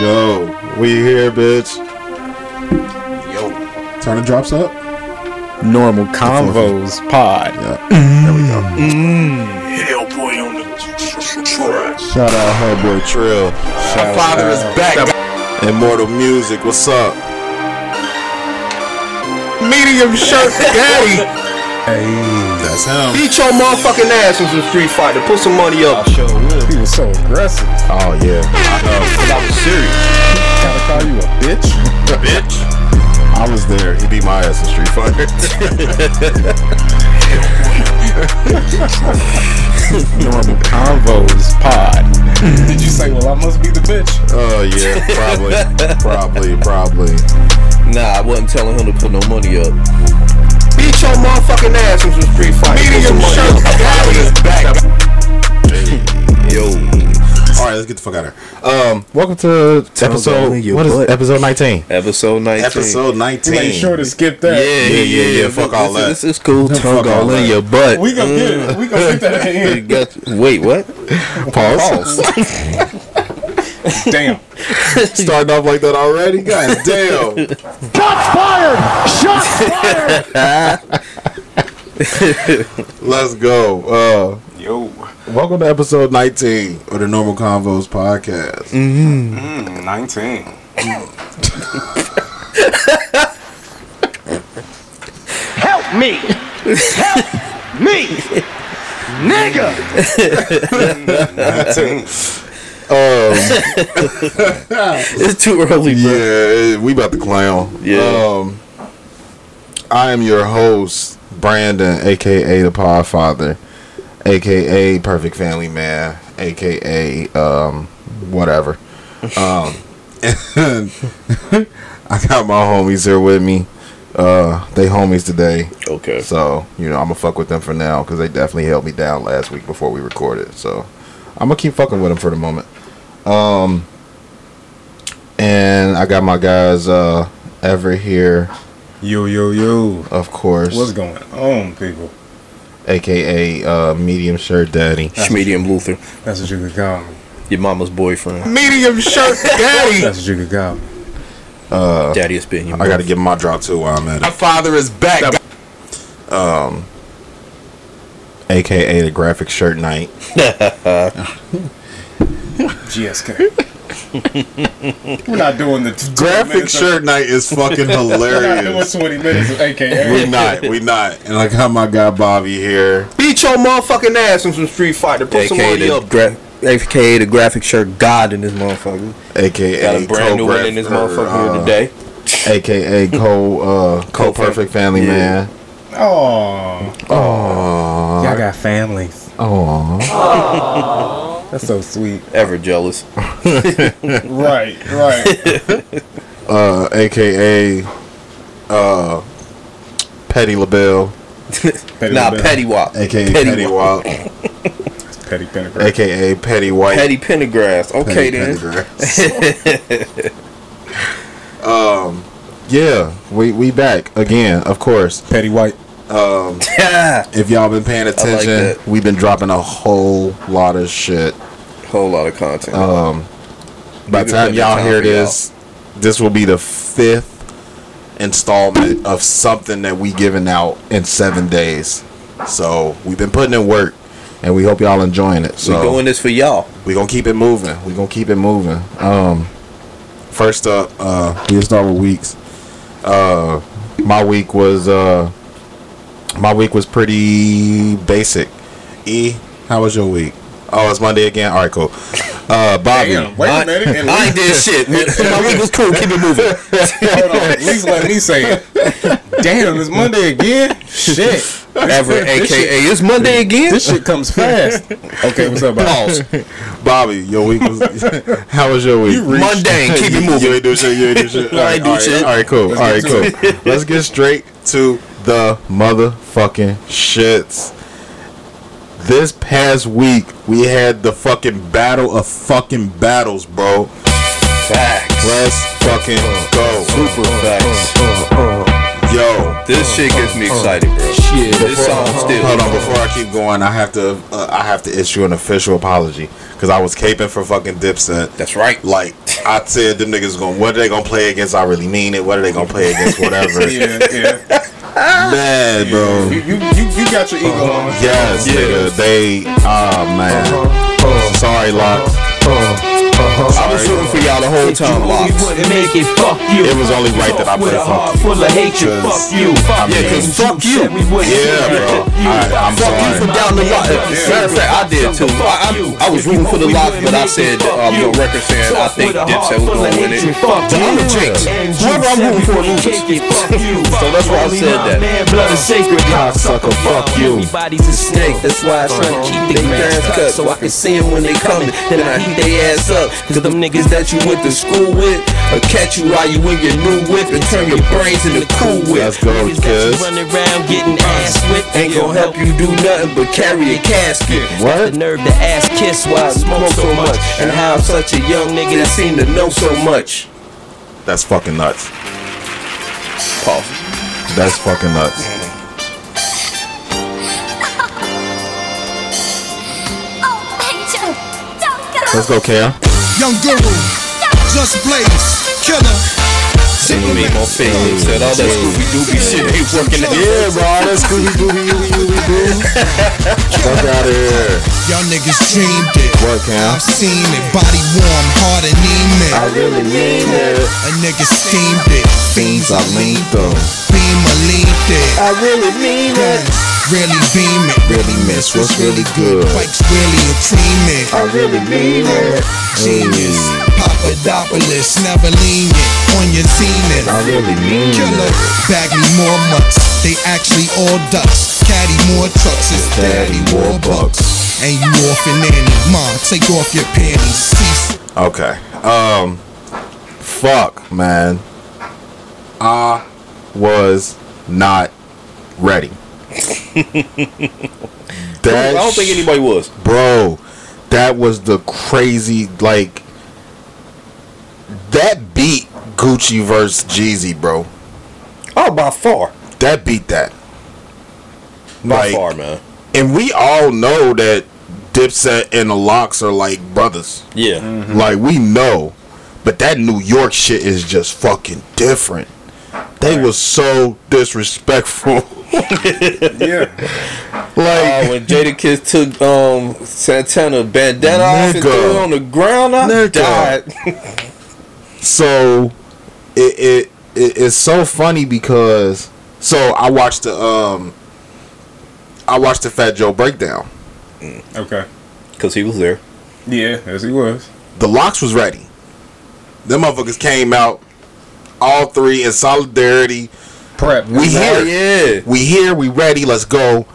go. We here, bitch. Yo. Turn the drops up. Normal Convos Pod. Yeah. Mm. There we go. Mm. Hellboy on the track. Shout out Hellboy Trill. My father is back. Immortal Music. What's up? Medium shirt daddy. That's him. Beat your motherfucking ass in some Street Fighter. Put some money up. He was so aggressive. Oh yeah. I know. Cause I was serious. Gotta call you a bitch. Bitch. I was there. He beat my ass in Street Fighter. Normal Convos Pod. Did you say, well, I must be the bitch? Oh yeah. Probably. probably. Probably. Nah, I wasn't telling him to put no money up. Beat your motherfucking ass in some Street Fighter. Medium shirt daddy is back. Yo. All right. Let's get the fuck out of here. Um. Welcome to Tell episode, them what is butt. it? Episode 19. Episode 19. Episode 19. Make sure to skip that. Yeah, Yeah, yeah, yeah, fuck all that. This is cool. Tongue all all in your butt. We gonna get it. We gonna get that at the end. Wait, what? Pause. Damn. Starting off like that already? God damn. Let's go. Uh, Yo. welcome to episode 19 of the Normal Convos podcast. Mm, 19. Help me! Help me! Nigga! 19. It's too early, bro. Yeah, we about to clown. Yeah. Um, I am your host, Brandon, aka the Podfather, aka Perfect Family Man, aka um, whatever. Um, and I got my homies here with me. Uh, they homies today. Okay. So, you know, I'm gonna fuck with them for now because they definitely held me down last week before we recorded. So, I'm gonna keep fucking with them for the moment. Um, and I got my guys, uh, Ever here, Yo, yo, yo. of course, What's going on, people? aka uh, Medium Shirt Daddy. Schmedium Luther. That's what you could call me. Your mama's boyfriend. Medium Shirt Daddy. That's what you could call me. Daddy is being. I gotta give him my drop too while I'm at it. My father is back. Um, AKA the Graphic Shirt Night. GSK. We're not doing the t- Graphic minutes of- Shirt Night is fucking We're not doing 20 minutes of AKA. we not, we not. And I got my guy Bobby here. Beat your motherfucking ass in some Street Fighter. Put some AKA money up. gra- AKA the graphic shirt god in this motherfucker. AKA Got a brand new one in this motherfucker uh, here today. AKA co uh co perfect family Yeah. man. Oh, Oh, y'all got families. oh, That's so sweet. Ever jealous. Right, right. uh, AKA uh Petty LaBelle, Petty Nah, LaBelle. Petty Wop. AKA Petty Petty, Wop. Wop, Petty Pentecost. AKA Petty White. Petty Pendergrass. Okay Petty then. Pendergrass. um, yeah, we we back again, of course. Petty White. If y'all been paying attention, that. we've been dropping a whole lot of shit. Whole lot of content. Um, by the time y'all hear this, this will be the fifth installment of something that we giving out in seven days. So we've been putting in work, and we hope y'all enjoying it. So we doing this for y'all. we gonna keep it moving. We gonna keep it moving. Um, first up, uh, we start with weeks. Uh, my week was uh, my week was pretty basic. E, how was your week? Oh, it's Monday again. All right, cool. Uh, Bobby, Damn, wait a minute. At I ain't did shit. My week was cool. Keep it moving. hold on. At least let me say it. Damn, it's Monday again? Shit. Ever, This shit- aka it's Monday again. This shit comes fast. Okay, what's up, boss? Bobby, your week was. how was your week? Mundane. Keep it moving. You ain't do shit. You ain't do shit. I ain't do all right, shit. All right, cool. Let's all right, cool. Let's get straight to the motherfucking shits. This past week, we had the fucking battle of fucking battles, bro. Facts. Let's fucking go. Super facts. Yo. This shit gets me excited, bro. Shit. This song still. Hold on, before I keep going, I have to uh, I have to issue an official apology because I was caping for fucking Dipset. That's right. Like I said them niggas going what are they gonna play against? I really mean it. What are they gonna play against? Whatever. Yeah, yeah. Man, bro. You, you, you, you got your ego on. Yes, nigga. They oh man. Uh-huh. Uh-huh. Sorry, uh-huh. Lock. I was rooting for y'all the whole time, You LOX. wouldn't make it, fuck you. It was only right that I With put a fuck heart you. full of hatred, Cause- fuck you. I mean- Yeah, 'cause fuck you. Said we wouldn't Yeah, make bro. it, you. I- I'm Fuck you for sorry. down the lot. Matter of fact, I did too. I, I, I was rooting for the LOX, but I said that um, the record saying I think Dipset was gonna win it. So I'm a jinx. Whoever I'm rooting for loses. so that's why I said that. Man, blood is sacred. Cocksucker, fuck you. Everybody's a snake. That's why I try to keep the grass cut so I can see them when they coming. Then I heat their ass up. Cause them niggas that you went to school with will catch you while you in your new whip and turn your brains into cool whip. Let's go, Niggas that you run around getting ass whipped Ain't gonna help you do nothing but carry a casket. What? The nerve to ass kiss why I smoke so much. And how I'm such a young nigga that seem to know so much. That's fucking nuts. Pause. That's fucking nuts. Let's go, Cam. Young Guru, Just Blaze, Killer. Make my face. Said all that Scooby Dooby shit ain't working. Yeah, bro. That's Scooby Dooby Dooby Doo. Fuck out of here. Y'all niggas dreamed it. What, Cam? I've seen it. Body warm, heart anemic. I really mean it. A nigga steamed it. Fiends, I lean through. Beam or leaned it. I really mean it. Really beam it. Really miss what's really good. Quakes really a team it. I really mean it. Genius. Papadopoulos, never lenient. On your zenith. I really mean Killer, it. bag me more mutts. They actually all ducks. Caddy more trucks. It's daddy war bucks. And you off and nanny. Mom, take off your panties. Cease. Okay. Um. Fuck, man. I was not ready. that I don't think anybody was. bro that was the crazy like that beat gucci versus jeezy bro Oh, by far. that beat that By Like, far, man. and we all know that dipset and the LOX are like brothers Yeah. Mm-hmm. like we know but that new york shit is just fucking different they was so disrespectful Yeah. like Uh, when Jadakiss took um Santana bandana off and Nigga. threw it on the ground, I Nigga. died. so it, it it it's so funny because so I watched the um I watched the Fat Joe breakdown. Okay. Cause he was there. Yeah, as he was. The LOX was ready. Them motherfuckers came out all three in solidarity. Prep. We here. yeah. We here, we ready, let's go.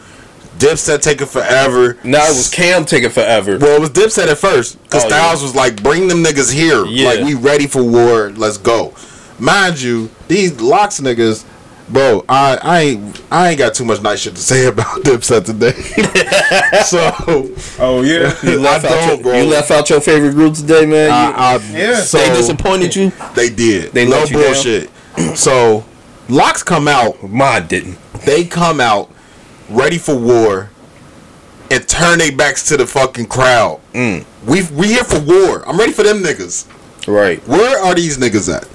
Dipset taking forever. Now it was Cam taking forever. Well, it was Dipset at first. Because Oh, Styles was like, bring them niggas here. Yeah. Like, we ready for war. Let's go. Mind you, these LOX niggas, bro, I, I ain't I ain't got too much nice shit to say about Dipset today. so, Oh yeah. You left, I out your, bro. you left out your favorite group today, man. I, I, Yeah. so they disappointed you. They did. They no let you down? bullshit. so, LOX come out. Mine didn't. They come out ready for war and turn their backs to the fucking crowd. Mm. We we here for war. I'm ready for them niggas. Right. Where are these niggas at?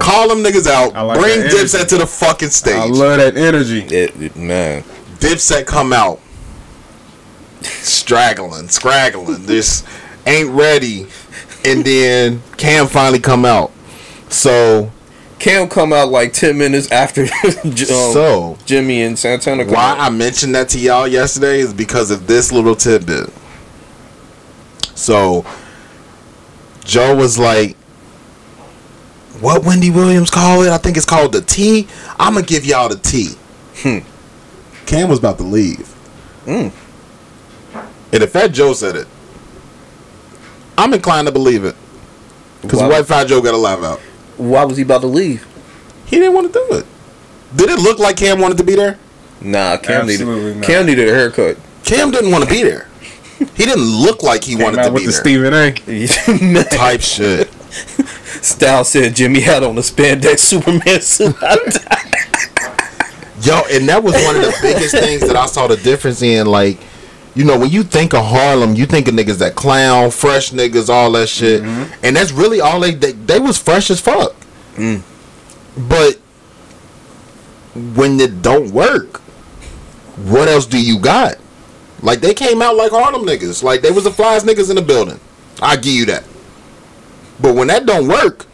Call them niggas out. I like Bring that energy. Dipset to the fucking stage. I love that energy. It, it- man. Dipset come out. Straggling, scraggling. This ain't ready. And then Cam finally come out. So Cam come out like ten minutes after um, So- Jimmy and Santana. Come why out. I mentioned that to y'all yesterday is because of this little tidbit. So Joe was like, "What Wendy Williams call it? I think it's called the T. I'm gonna give y'all the T." Hmm. Cam was about to leave, Mm. and if Fat Joe said it, I'm inclined to believe it because Why- what Fat Joe got to laugh out. Why was he about to leave? He didn't want to do it. Did it look like Cam wanted to be there? Nah, Cam Absolutely needed not. Cam needed a haircut. Cam didn't want to be there. He didn't look like he Came wanted out to with be the there. Stephen A. Type shit. Style said Jimmy had on a spandex Superman suit. Yo, and that was one of the biggest things that I saw the difference in. Like, You know, when you think of Harlem, you think of niggas that clown, fresh niggas, all that shit, mm-hmm. and that's really all they they, they was fresh as fuck. Mm. But when it don't work, what else do you got? Like they came out like Harlem niggas, like they was the flies niggas in the building. I give you that. But when that don't work,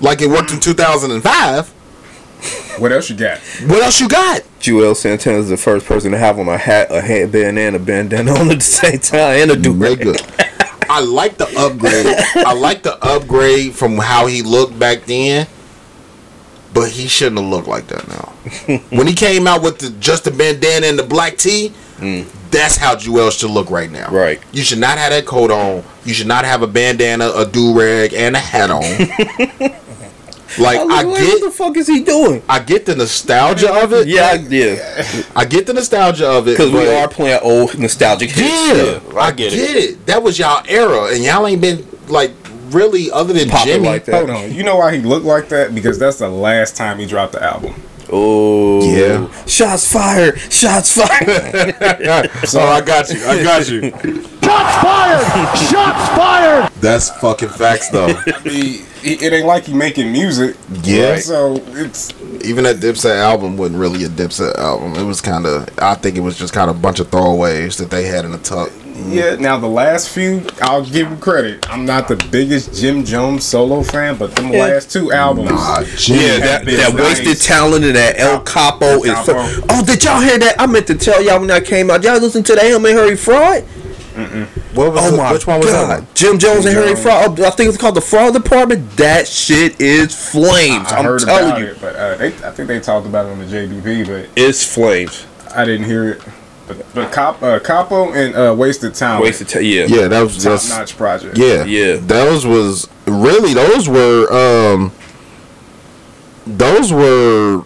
like it worked in two thousand and five, What else you got? what else you got? Juelz Santana is the first person to have on a hat, a headband, and a bandana on at the same time, and a do Nigga. I like the upgrade. I like the upgrade from how he looked back then. But he shouldn't have looked like that now. when he came out with the just the bandana and the black tee, that's how Juelz should look right now. Right. You should not have that coat on. You should not have a bandana, a do rag, and a hat on. like I what get, the fuck is he doing? I get the nostalgia of it. Yeah, I- yeah, I get the nostalgia of it because we are playing old nostalgic hits. Yeah, I, get, it. That was y'all era, and y'all ain't been like really other than Popping Jimmy. like that. Hold on. You know why he looked like that? Because that's the last time he dropped the album. Oh, Yeah. Shots fired! Shots fired! So oh, I got you. I got you. Shots fired! Shots fired! That's fucking facts, though. He, he, it ain't like he making music. Yeah. So it's Even that Dipset album wasn't really a Dipset album. It was kind of. I think it was just kind of a bunch of throwaways that they had in the tuck. yeah. Now the last few, I'll give him credit. I'm not the biggest Jim Jones solo fan, but them last two albums. Nah, Jimmy. Yeah, that, that nice. wasted talent and that El Capo is. Capo. Fu- oh, did y'all hear that? I meant to tell y'all when that came out. Y'all listen to the Him and Harry Fraud? What was Oh it? my Which one was god, that? Jim Jones and Harry Jones. Fraud. Oh, I think it's called the Fraud Department. That shit is flames. I I'm heard telling about you, it, but uh, they, I think they talked about it on the JBP, but it's flames. I didn't hear it. But, but Cop, uh, Capo and uh, Wasted Talent, Wasted time. Yeah. Yeah, that was top just. notch project. Yeah, Yeah. Those was really those were um those were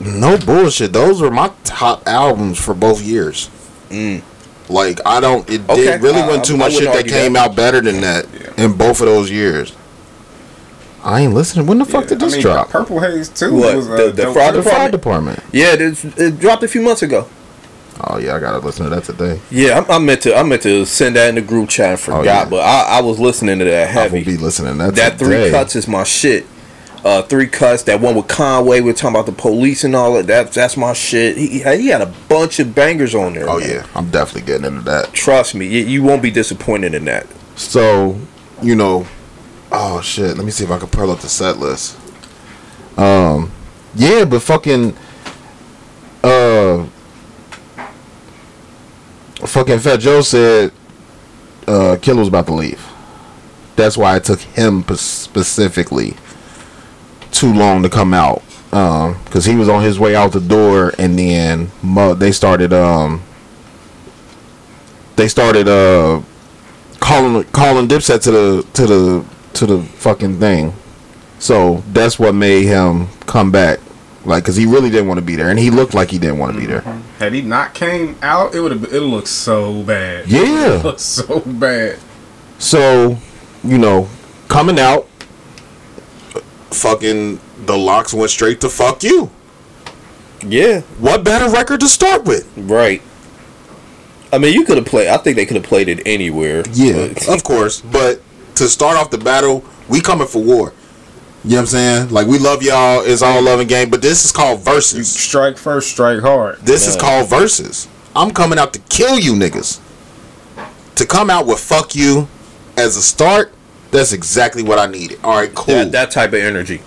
no bullshit. Those were my top albums for both years. Like I don't it Okay, did really I- wasn't too I much shit that came that. out better than that Yeah. in both of those years. I ain't listening. When the fuck did I this mean, drop? Purple Haze too. What, Was, uh, the- the Fraud too. the fire department. Yeah, it, is- it dropped a few months ago. Oh yeah, I gotta listen to that today. Yeah, I, I meant to. I meant to send that in the group chat and forgot, yeah. but I, I was listening to that I will be listening to that. that three cuts is my shit. Uh, three cuts. That one with Conway. We're talking about the police and all that. That that's my shit. He, he had- a bunch of bangers on there. Oh man. yeah, I'm definitely getting into that. Trust me, you, you won't be disappointed in that. So, you know, oh shit. Let me see if I can pull up the set list. Um, yeah, but fucking, uh, fucking Fat Joe said, uh, Killer was about to leave. That's why I took him specifically too long to come out. Um, cause he was on his way out the door, and then they started, um, they started, uh calling calling Dipset to the to the to the fucking thing. So that's what made him come back, like, cause he really didn't want to be there, and he looked like he didn't want to be there. Had he not came out, it would have. It looked so bad. Yeah. it looked so bad. So, you know, coming out, fucking the LOX went straight to fuck you. Yeah, What better record to start with? right. I mean, you could have played. I think they could have played it anywhere. Yeah, but- of course. But to start off the battle, we coming for war. You know what I'm saying? Like we love y'all. It's all love and game. But this is called You versus. strike first, strike hard. This is called versus. I'm coming out to kill you niggas. To come out with fuck you as a start, that's exactly what I needed. All right, cool. that, that type of energy.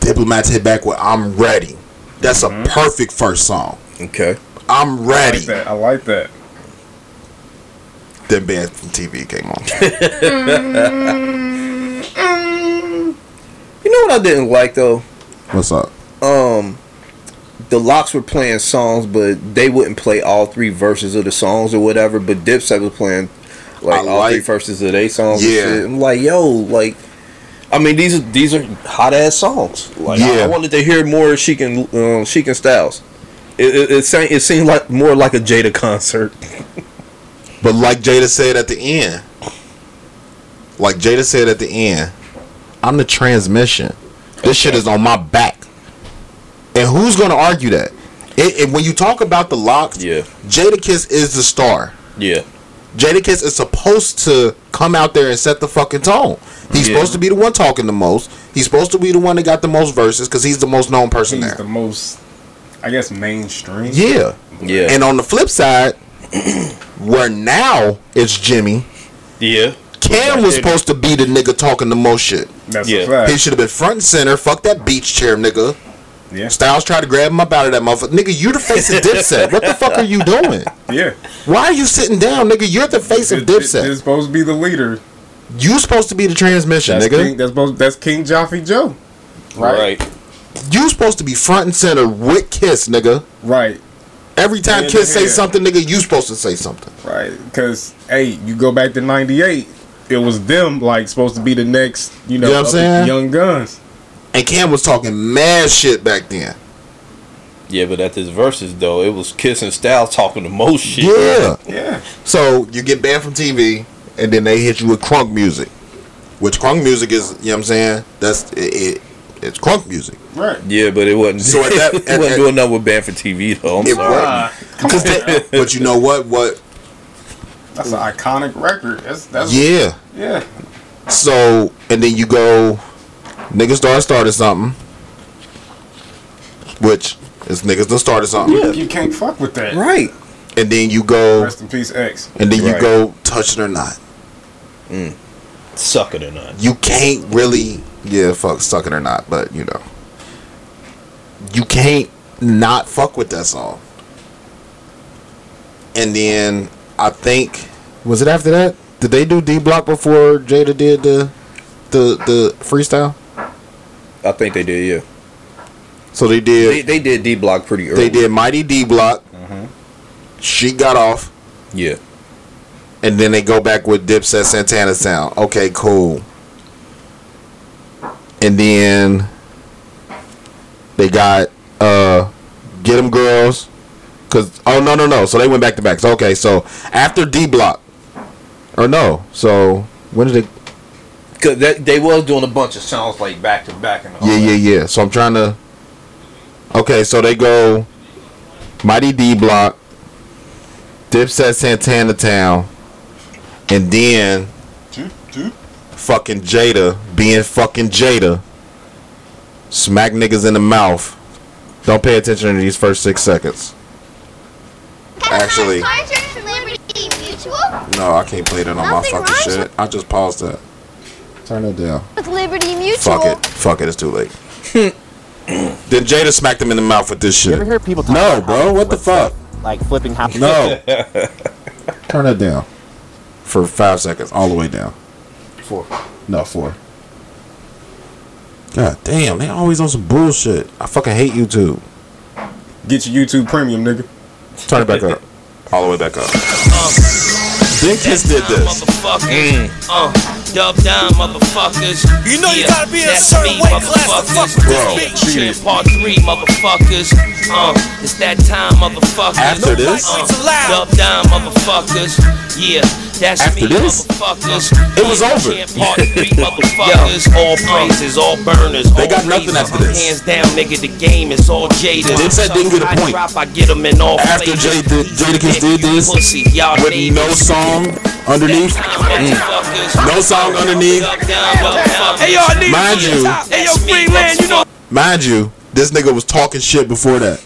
Diplomats hit back with I'm ready. That's a perfect first song. Okay. I'm ready. I ready. like that. I like that. Then Band from TV came on. You know what I didn't like though? What's up? um the LOX were playing songs but they wouldn't play all three verses of the songs or whatever but dipset was playing like I all three verses of their songs and Yeah. shit. i'm like yo like I mean these are these are hot ass songs. Like I, I wanted to hear more Chic and um, Chic and Styles. It it, it, sang, it seemed like more like a Jada concert. But like Jada said at the end, like Jada said at the end, I'm the transmission. This shit is on my back. And who's gonna argue that? It, it- when you talk about the LOX, Yeah. Jadakiss is the star. Yeah. Jadakiss is supposed to come out there and set the fucking tone. He's Yeah. supposed to be the one talking the most. He's supposed to be the one that got the most verses because he's the most known person He's there. the most, I guess, mainstream. yeah. Yeah. And on the flip side, where now it's Jimmy, yeah. Cam was supposed to be the nigga talking the most shit. That's Yeah. a fact. He should have been front and center. Fuck that beach chair, nigga. Yeah. Styles tried to grab him up out of that motherfucker. Nigga, you're the face of Dipset. What the fuck are you doing? Yeah. Why are you sitting down, nigga? You're the face of This- this- Dipset. This supposed to be the leader. You supposed to be the transmission, That's nigga. King, that's supposed, that's King Joffrey Joe. Right. You supposed to be front and center with Kiss, nigga. Right. Every time Hand Kiss to say hand. something, nigga, you supposed to say something. Right. Because hey, you go back to '98. It was them like supposed to be the next, you know, You know what I'm saying? young guns. And Cam was talking mad shit back then. Yeah, but at this verses though, it was Kiss and Styles talking the most shit. Yeah. Yeah. So you get banned from TV, and then they hit you with crunk music, which crunk music is, you know what I'm saying? That's it. it it's crunk music. Right. Yeah, but it wasn't. So at that- it wasn't at- doing nothing with band for TV though. I'm It sorry. wasn't. 'Cause they- but you know what? What? That's an iconic record. That's that's Yeah. yeah. So and then you go, niggas start started something, which is niggas done started something, Yeah. You can't fuck with that. Right. and then you go, Rest in peace, X. and then you Right. go, touch it or not. Mm. Suck it or not. You can't really, yeah, fuck, suck it or not, but you know, you can't not fuck with that song. And then I think was it after that? Did they do D Block before Jada did the the the freestyle? I think they did. Yeah. So they did. They, they did D Block pretty early. They did Mighty D Block. She got off, Yeah. and then they go back with Dipset Santana Sound. Okay, cool. And then they got uh Get 'em Girls. Cause oh no no no. So they went back to back. So okay, so after D Block, or no. So when did they? Cause that, they was doing a bunch of songs like back to back and all Yeah that. yeah yeah. So I'm trying to. Okay, so they go Mighty D Block, Dipset Santana Town, and then fucking Jada being fucking Jada, smack niggas in the mouth. Don't pay attention to these first six seconds. Actually, no, I can't play that on my fucking shit. I just paused that. Turn it down. with Liberty Mutual. Fuck it. Fuck it. It's too late. then Jada smacked him in the mouth with this You shit. ever hear people talk No, about bro. What the fuck? stuff, Like flipping half. No. Turn it down. For five seconds, all the way down. Four. No, four. God damn, they always on some bullshit. I fucking hate YouTube. Get your YouTube premium, nigga. Turn it back up. All the way back up. Then Kiss did this. Motherfuckers. Uh, dub down, motherfuckers. You know you Yeah, gotta be in a that's certain me, weight class to fuck with Bro, this bitch. Shit, part three, motherfuckers. Uh, it's that time, motherfuckers. After this? Uh, dub down, motherfuckers. Yeah, that's After me, this? motherfuckers. It was over. Champ part three, motherfuckers. all praises, all burners. They all got nothing after this. Hands down, nigga, the game is all jaded. Dipset didn't get a I point. Drop, I get 'em in all After flavors. Jay did- Jadakiss did this, Pussy, y'all With no song underneath. No song underneath. Hey, y'all need Mind you, Hey, yo, Greenland, you know. mind you, this nigga was talking shit before that.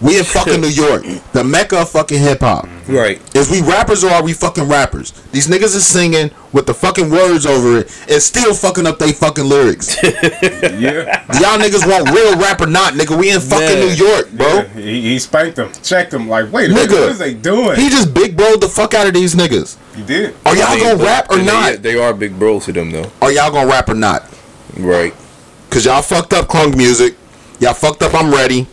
We in fucking New York, the mecca of fucking hip hop. Right. Is we rappers or are we fucking rappers? These niggas is singing with the fucking words over it and still fucking up they fucking lyrics. Yeah. Y'all niggas want real rap or not, nigga? We in fucking Man. New York, bro. Yeah, he, he spanked them, checked them. Like, wait a minute, Nigga. what is they doing? He just big bro the fuck out of these niggas. He did. Are y'all I mean, gonna rap or and they- not? They, are big bros to them though. Are y'all gonna rap or not? Right. Cause y'all fucked up crunk music. Y'all fucked up I'm ready.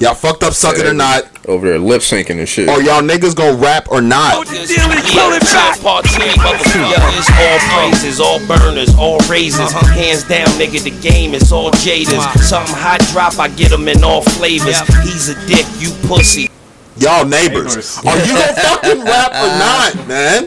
Y'all fucked up suck it or not. Over there lip syncing and shit. Or y'all niggas gonna rap or not? Dealing, killing back. Part three, motherfuckers. All praises, all burners, all raises. Uh-huh. Hands down, nigga, the game is all jaders. Something hot drop, I get 'em in all flavors. He's a dick, you pussy. Y'all neighbors. Neighbors. Are you gonna fucking rap or not, man?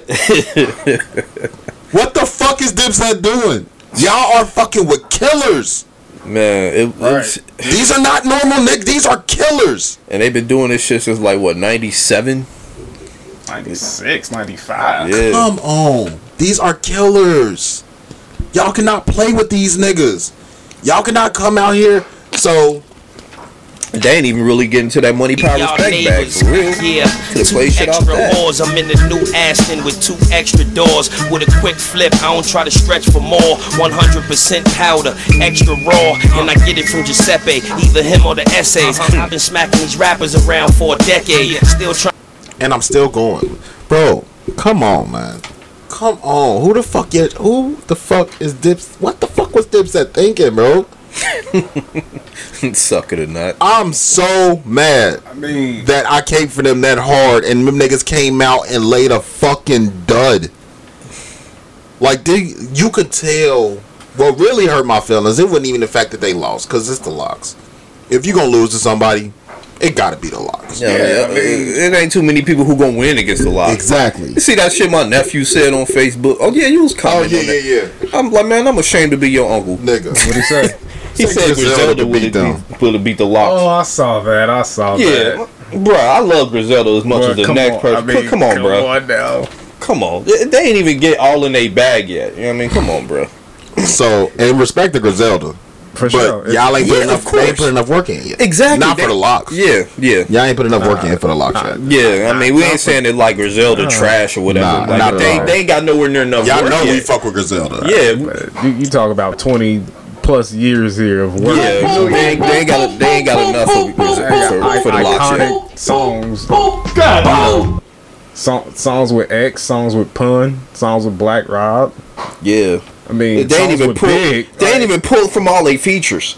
what the fuck is Dipset doing? Y'all are fucking with killers. Man, it, it's, These are not normal niggas. These are killers. and they've been doing this shit since like what ninety seven. 96, 95. Yeah, Come on. These are killers. Y'all cannot play with these niggas. Y'all cannot come out here. So they ain't even really getting to that money power Y'all respect back for real. yeah. Could've Two played shit off extra that. I'm in the new Aston with two extra doors. With a quick flip, I don't try to stretch for more. 100% powder, extra raw, and I get it from Giuseppe, either him or the essays. Uh-huh. I've been smacking these rappers around for a decade, still trying. and I'm still going. Bro, come on, man. Come on. Who the fuck yet who the fuck is Dips what the fuck was Dipset thinking, bro? Suck it or not. I'm so mad I mean, that I came for them that hard and them niggas came out and laid a fucking dud. Like they, you could tell what really hurt my feelings, it wasn't even the fact that they lost, because it's the LOX. If you're gonna lose to somebody, it gotta be the LOX. Yeah, Yeah, I mean- it ain't too many people who gonna win against the LOX. Exactly. You see that shit my nephew said on Facebook? Oh yeah, you was Oh commenting yeah, on yeah, that. yeah. I'm like, man, I'm ashamed to be your uncle. Nigga. what he say? He said Griselda Griselda beat would have beat, beat the LOX. Oh, I saw that. I saw yeah, that. bruh, I love Griselda as much Bruh, as the next on. person. I mean, come on, come bro. on now. Come on. They, they ain't even get all in their bag yet. You know what I mean? Come on, bro. So, in respect to Griselda. For But sure. y'all ain't put Yeah, enough they ain't put enough work in yet. Exactly. Not They- for the LOX. Yeah, yeah. Y'all ain't put enough work in for the LOX yet. Yeah, I mean, we ain't saying it like Griselda trash or whatever. Nah, like, not at they, all. they ain't got nowhere near enough Y'all work know yet. we fuck with Griselda. Yeah, But you, you talk about 20 plus years here of work. yeah. They ain't, they ain't got they ain't got enough for, for, for the LOX yet. iconic songs. Song, songs with X, songs with Pun, songs with Black Rob. Yeah. I mean, They ain't even with pull. Big. They ain't even pull from all their features.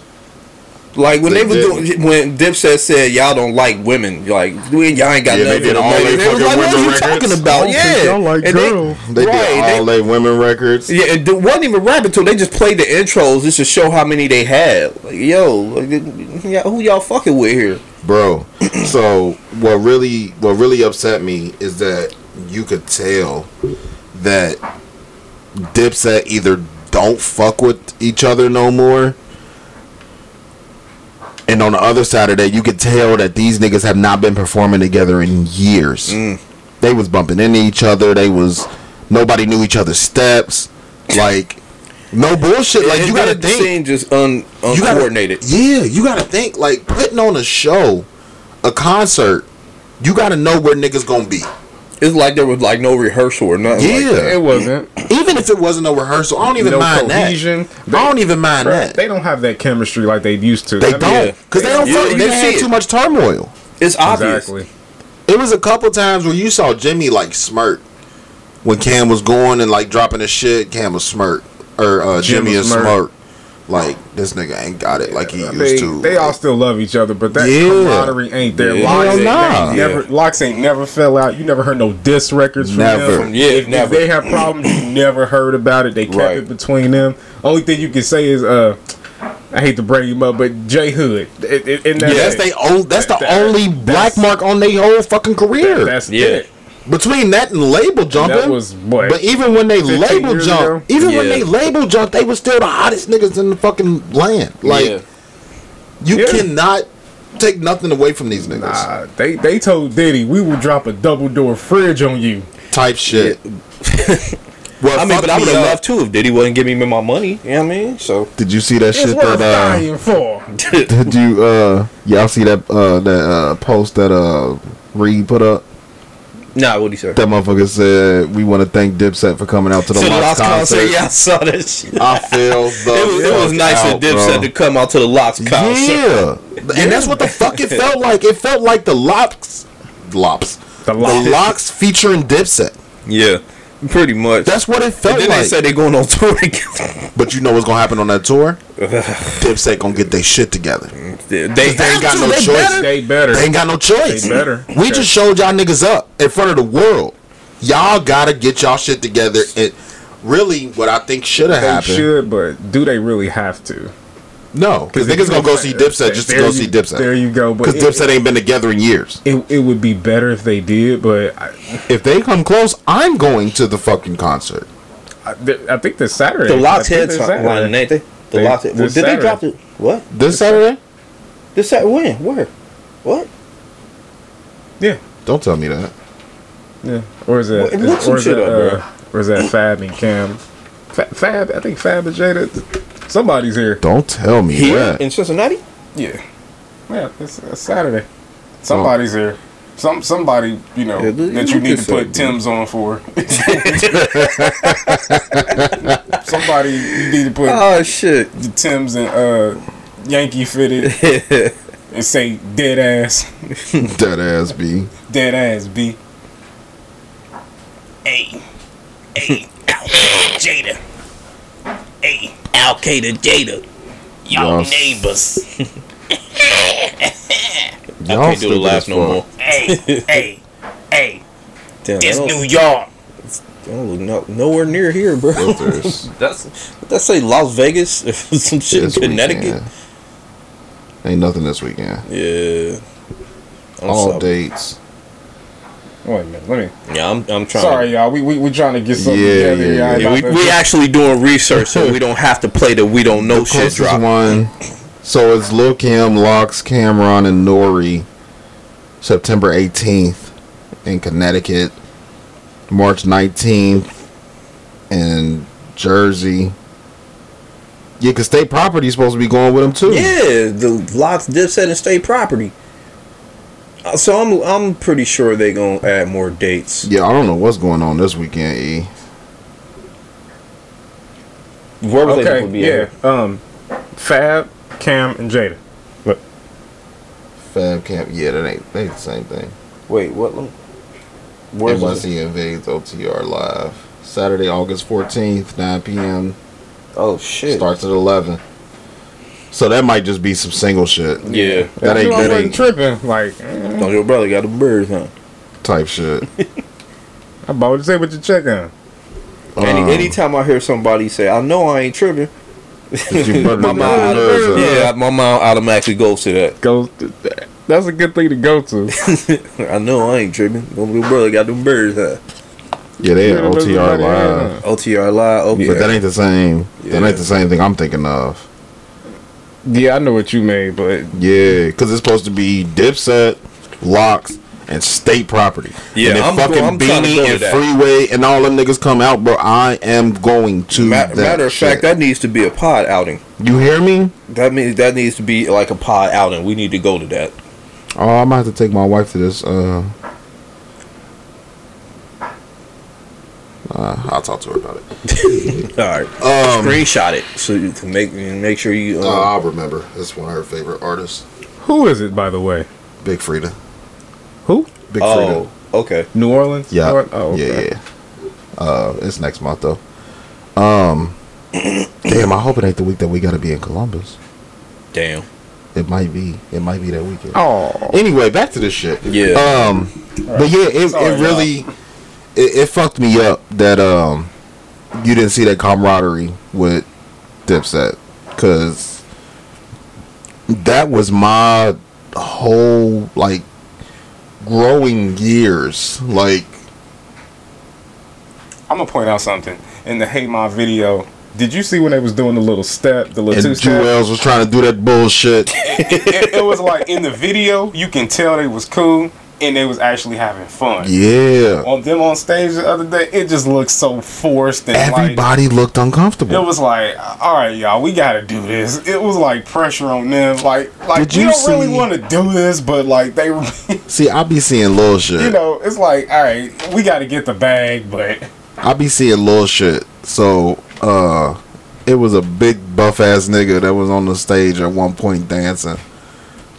Like when They they, was doing, when Dipset said y'all don't like women, like we, y'all ain't got Yeah, they nothing. did to all make." they They was fucking like, what are women you records. talking I about? don't Yeah, y'all like And girls. They right, did all they women records. Yeah, it wasn't even rapping till they just played the intros just to show how many they had. Like, yo, like, who y'all fucking with here? Bro. So what really what really upset me is that you could tell that Dipset either don't fuck with each other no more. And on the other side of that, you could tell that these niggas have not been performing together in years. Mm. They was bumping into each other. They was nobody knew each other's steps. Like no bullshit. Like It you gotta think. seem just un You gotta- uncoordinated. Yeah, you gotta think like putting on a show, a concert. You gotta know where niggas gonna be. It's like there was like no rehearsal or nothing. like Yeah. that. It wasn't. Even if it wasn't no rehearsal, I don't even no mind cohesion. that. I don't even mind Bruh, that. They don't have that chemistry like they used to. They I mean, don't, cause they don't. Yeah, fuck, you they can had see too much turmoil. It's obvious. Exactly. It was a couple times where you saw Jimmy like smirk when Cam was going and like dropping his shit. Cam was smirk or uh, Jim Jimmy was is smirk. smirk. Like this nigga ain't got it like he I used mean, to. they all still love each other, but that Yeah. camaraderie ain't there. Yeah. LOX, ain't, nah. ain't never, LOX ain't never fell out. You never heard no diss records from Never. them. Yeah, if, never. if they have problems, you never heard about it. They kept Right. it between them. Only thing you can say is, uh, I hate to bring him up, but Jay Hood. It, it, and yeah, that's they own. That's the That- only black mark on their whole fucking career. That's Yeah. it. Between that and label jumping, that was, what, But even when they label jump, ago? even when they label jump, they were still the hottest niggas in the fucking land. Like yeah. you Yeah. cannot take nothing away from these niggas. Nah, they they told Diddy we will drop a double door fridge on you. Type shit. well, I mean, but I would have up. loved to if Diddy wouldn't give me my money. You know what I mean? So Did you see that It's shit worth that uh dying for. did you uh y'all see that uh that uh post that uh Reed put up? Nah, what he said? That motherfucker said we want to thank Dipset for coming out to the To the Lost LOX concert. concert, yeah, I saw that shit. I feel the It was, it was nice out, of Dipset bro. to come out to the LOX concert. Yeah. And that's what the fuck it felt like. It felt like the LOX lops. The The LOX. LOX featuring Dipset. Yeah, pretty much. That's what it and felt then like. they said they're going on tour together. but you know what's gonna happen on that tour? Dipset gonna get their shit together. they, They ain't got no they choice. better. They better. They ain't got no choice. They better. We Okay. just showed y'all niggas up in front of the world. Y'all gotta get y'all shit together. And really, what I think should have happened. should, but do they really have to? No, because niggas gonna go see there Dipset just to you- go see Dipset. There you go. Because it, Dipset ain't been together in years. it, it would be better if they did, but I, If they come close, I'm going to the fucking concert. I, I think this Saturday. The LOX I think this ain't they? The They- Lots. Did this they drop the what? This Saturday? This Saturday? When? Where? What? Yeah, Don't tell me that. yeah. Or is it? Well, look is- or is shit it, up, bro. uh, Or is that Fab and Cam? Fab, I think Fab and Jada. Somebody's here. Don't tell me Here that. in Cincinnati? Yeah, yeah. It's, it's Saturday. Somebody's here. Some somebody you know Yeah, that you need to put up, Tim's on for. somebody you need to put Oh shit! the Tim's and uh, Yankee fitted and say dead ass, Dead ass B. dead ass B. Hey, hey, Al Jada. Hey, Al Qaeda Jada. Y'all Yes. neighbors. Y'all can't do the stupid last no more. Hey, hey, hey. Damn, It's New York. I don't look no, nowhere near here, bro. Filters. That's what that say Las Vegas, some shit This in Connecticut. weekend. Ain't nothing this weekend. Yeah. I'm All sorry. dates. Wait a minute, let me. Yeah, I'm, I'm trying. Sorry, y'all. We we we trying to get something Yeah, together. yeah, y'all. Yeah, we, we actually doing research, so we don't have to play the we don't know The shit drop. one. So it's Lil Kim, LOX, Cam'ron, and Nori. September 18th in Connecticut. March 19th in Jersey. Yeah, because state property is supposed to be going with them too. Yeah, the LOX Dipset and state property. Uh, So I'm I'm pretty sure they're gonna add more dates. Yeah, I don't know what's going on this weekend, E. Where was they Okay, gonna be yeah. at? Um, Fab, Cam, and Jada. Look, Fab Camp. Yeah, that ain't, they the same thing. Wait, what? lem- Where's it? NYC invades OTR live. Saturday, August 14th, 9 p.m. Oh shit! Starts at 11. So that might just be some single shit. Yeah, That ain't, I that ain't tripping. Like, Oh, your brother got the birds, huh? type shit. I'm about to say what you check on. Any Um, anytime I hear somebody say, "I know I ain't tripping," Did you put my the mind, nerves yeah, my mind automatically goes to that. Go. That's a good thing to go to. I know I ain't tripping. My little brother got them birds, huh? Yeah, they at Yeah, OTR live. OTR live. Okay. But that ain't the same. That ain't the same thing I'm thinking of. Yeah, I know what you mean, but Yeah, because it's supposed to be Dipset, LOX, and state property. Yeah, and if I'm fucking go- I'm Beanie and that. Freeway and all them niggas come out, bro, I am going to Ma- that matter of shit. fact, that needs to be a pod outing. You hear me? That means that needs to be like a pod outing. We need to go to that. Oh, I might have to take my wife to this. Uh, uh, I'll talk to her about it. All right. Um, Screenshot it so you can make make sure you. uh, Uh, I'll remember. That's one of her favorite artists. who is it, by the way? Big Freedia. Who? Big oh, okay. New Orleans? Freedia. Yeah. Oh, okay. Yeah, yeah. Uh, it's next month though. Um, damn. I hope it ain't the week that we got to be in Columbus. Damn. It might be. It might be that weekend. Oh, Anyway, back to this shit. Yeah. Um, but yeah, it, Sorry, it really it, it fucked me up that um you didn't see that camaraderie with Dipset because that was my whole like growing years. Like I'm gonna point out something in the Hate My video. Did you see when they was doing the little step, the little two step? Juelz was trying to do that bullshit. it, it was like in the video, you can tell they was cool and they was actually having fun. yeah, On them on stage the other day, it just looked so forced and like everybody looked uncomfortable. it was like, all right, y'all, we gotta do this. It was like pressure on them, like like Did we you don't really want to do this, but like they, See, I be seeing little shit. you know, it's like, all right, we got to get the bag, but I be seeing little shit. So, uh, it was a big buff ass nigga that was on the stage at one point dancing.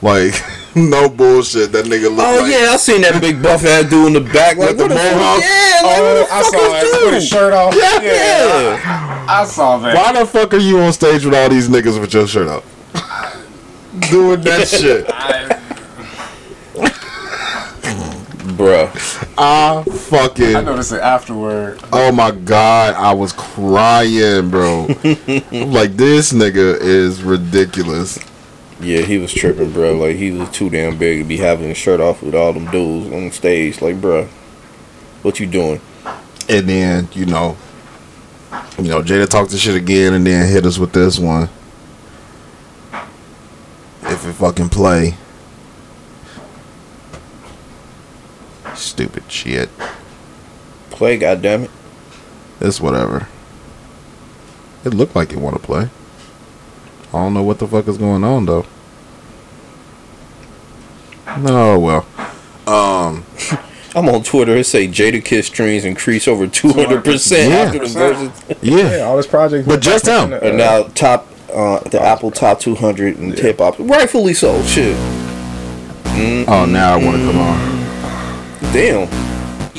Like, no bullshit. That nigga looked Oh like. yeah, I seen that big buff ass dude in the back. Like With the what mohawk? Yeah, oh, like, oh, what the I fuck saw is it with his shirt off. Yeah, Yeah. I saw that. Why the fuck are you on stage with all these niggas with your shirt up? Doing that shit. Bruh. I fucking. I noticed it afterward. Oh my god, I was crying, bro. I'm like, this nigga is ridiculous. Yeah, he was tripping, bro. Like he was too damn big to be having his shirt off with all them dudes on stage. Like, bruh, what you doing? And then, you know, you know, Jada talked the shit again and then hit us with this one. If it fucking play. Stupid shit. Play, goddamn it. It's whatever. It looked like it want to play. I don't know what the fuck is going on though. No, well. Um, I'm on Twitter. It say Jadakiss streams increase over 200 percent Yeah. after the verses. yeah. Yeah, all this project. But just him. And now top uh, the Apple top 200 and hip hop, rightfully so. Shit, Oh, now I want to come on. damn.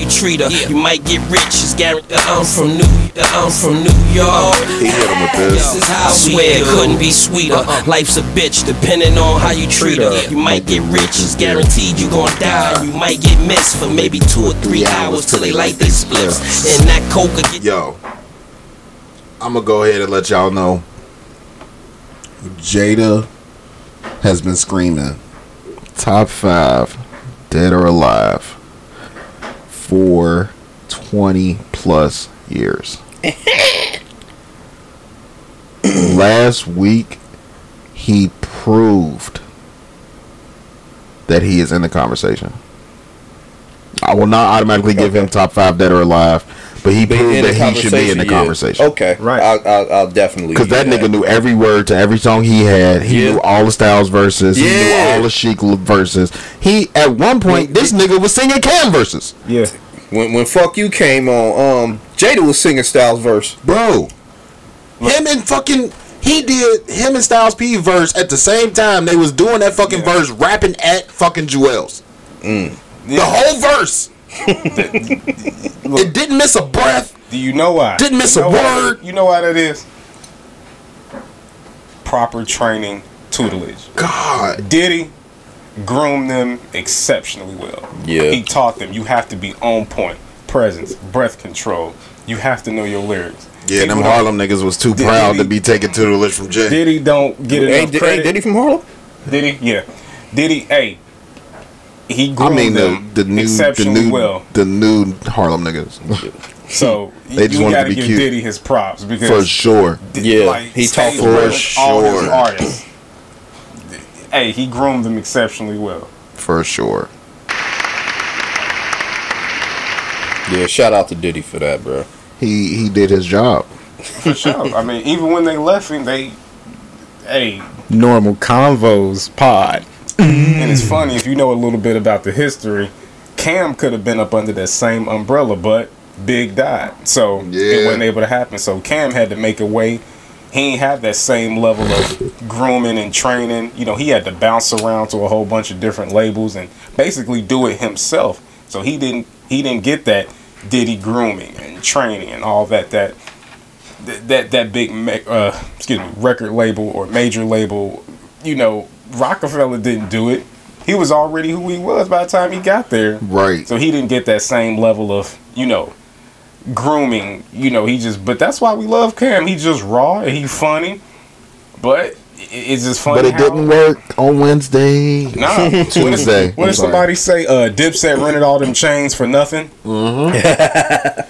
You treat her, you might get rich. It's guaranteed. I'm from New, I'm from New York. He hit him with This this. is how I swear it couldn't be sweeter. Uh-uh. Life's a bitch, depending on how you treat her. You might get rich, it's guaranteed you gon' die. You might get missed for maybe two or three hours till they light they spliffs. And that coca get Yo, I'm gonna go ahead and let y'all know. Jada has been screaming top five, dead or alive, for 20 plus years. Last week, he proved that he is in the conversation. I will not automatically give him top five dead or alive, but he But proved that he should be in the yeah. conversation. Okay, Right. I'll, I'll, I'll definitely Because that give you nigga knew every word to every song he had. He Yeah. knew all the Styles verses. He knew Yeah. all the Sheek verses. He at one point, this nigga was singing Cam verses, yeah, When when fuck you came on, um, Jada was singing Styles verse. bro. Him and fucking he did him and Styles P verse at the same time. They was doing that fucking Yeah. verse, rapping at fucking Juelz. The whole verse. it didn't miss a breath. Do you know why? Didn't miss You a know why- word. You know why that is? Proper training, tutelage. God, Diddy groomed them exceptionally well. Yeah. He taught them you have to be on point, presence, breath control. You have to know your lyrics. yeah, them People don't- Harlem niggas was too Did proud to be taken to the list from Jay. Diddy don't get enough Ain't, Di- credit. ain't Diddy from Harlem? Diddy, yeah. Diddy, hey, he I groomed mean the them the new the exceptionally new well. the new Harlem niggas So They just you wanted to to be give cute. Diddy his props because for sure. Yeah, he talked for with all his sure. artists. Hey, he groomed them exceptionally well. For sure. Yeah, shout out to Diddy for that, bro. He he did his job. For sure. I mean, even when they left him, they, hey, Normal convos pod. And it's funny if you know a little bit about the history. Cam could have been up under that same umbrella, but Big died, so it wasn't able to happen. So Cam had to make a way. He ain't have that same level of grooming and training. You know, he had to bounce around to a whole bunch of different labels and basically do it himself. So he didn't he didn't get that Diddy grooming and training and all that that that that, that big uh, excuse me record label or major label. You know, Rockefeller didn't do it. He was already who he was by the time he got there. Right. So he didn't get that same level of, you know, grooming. You know, he just. But that's why we love Cam. He's just raw and he's funny. But it- it's just funny. But it how- didn't work on Wednesday. Nah. what if, Tuesday. what I'm if sorry. somebody say, uh, Dipset rented all them chains for nothing? I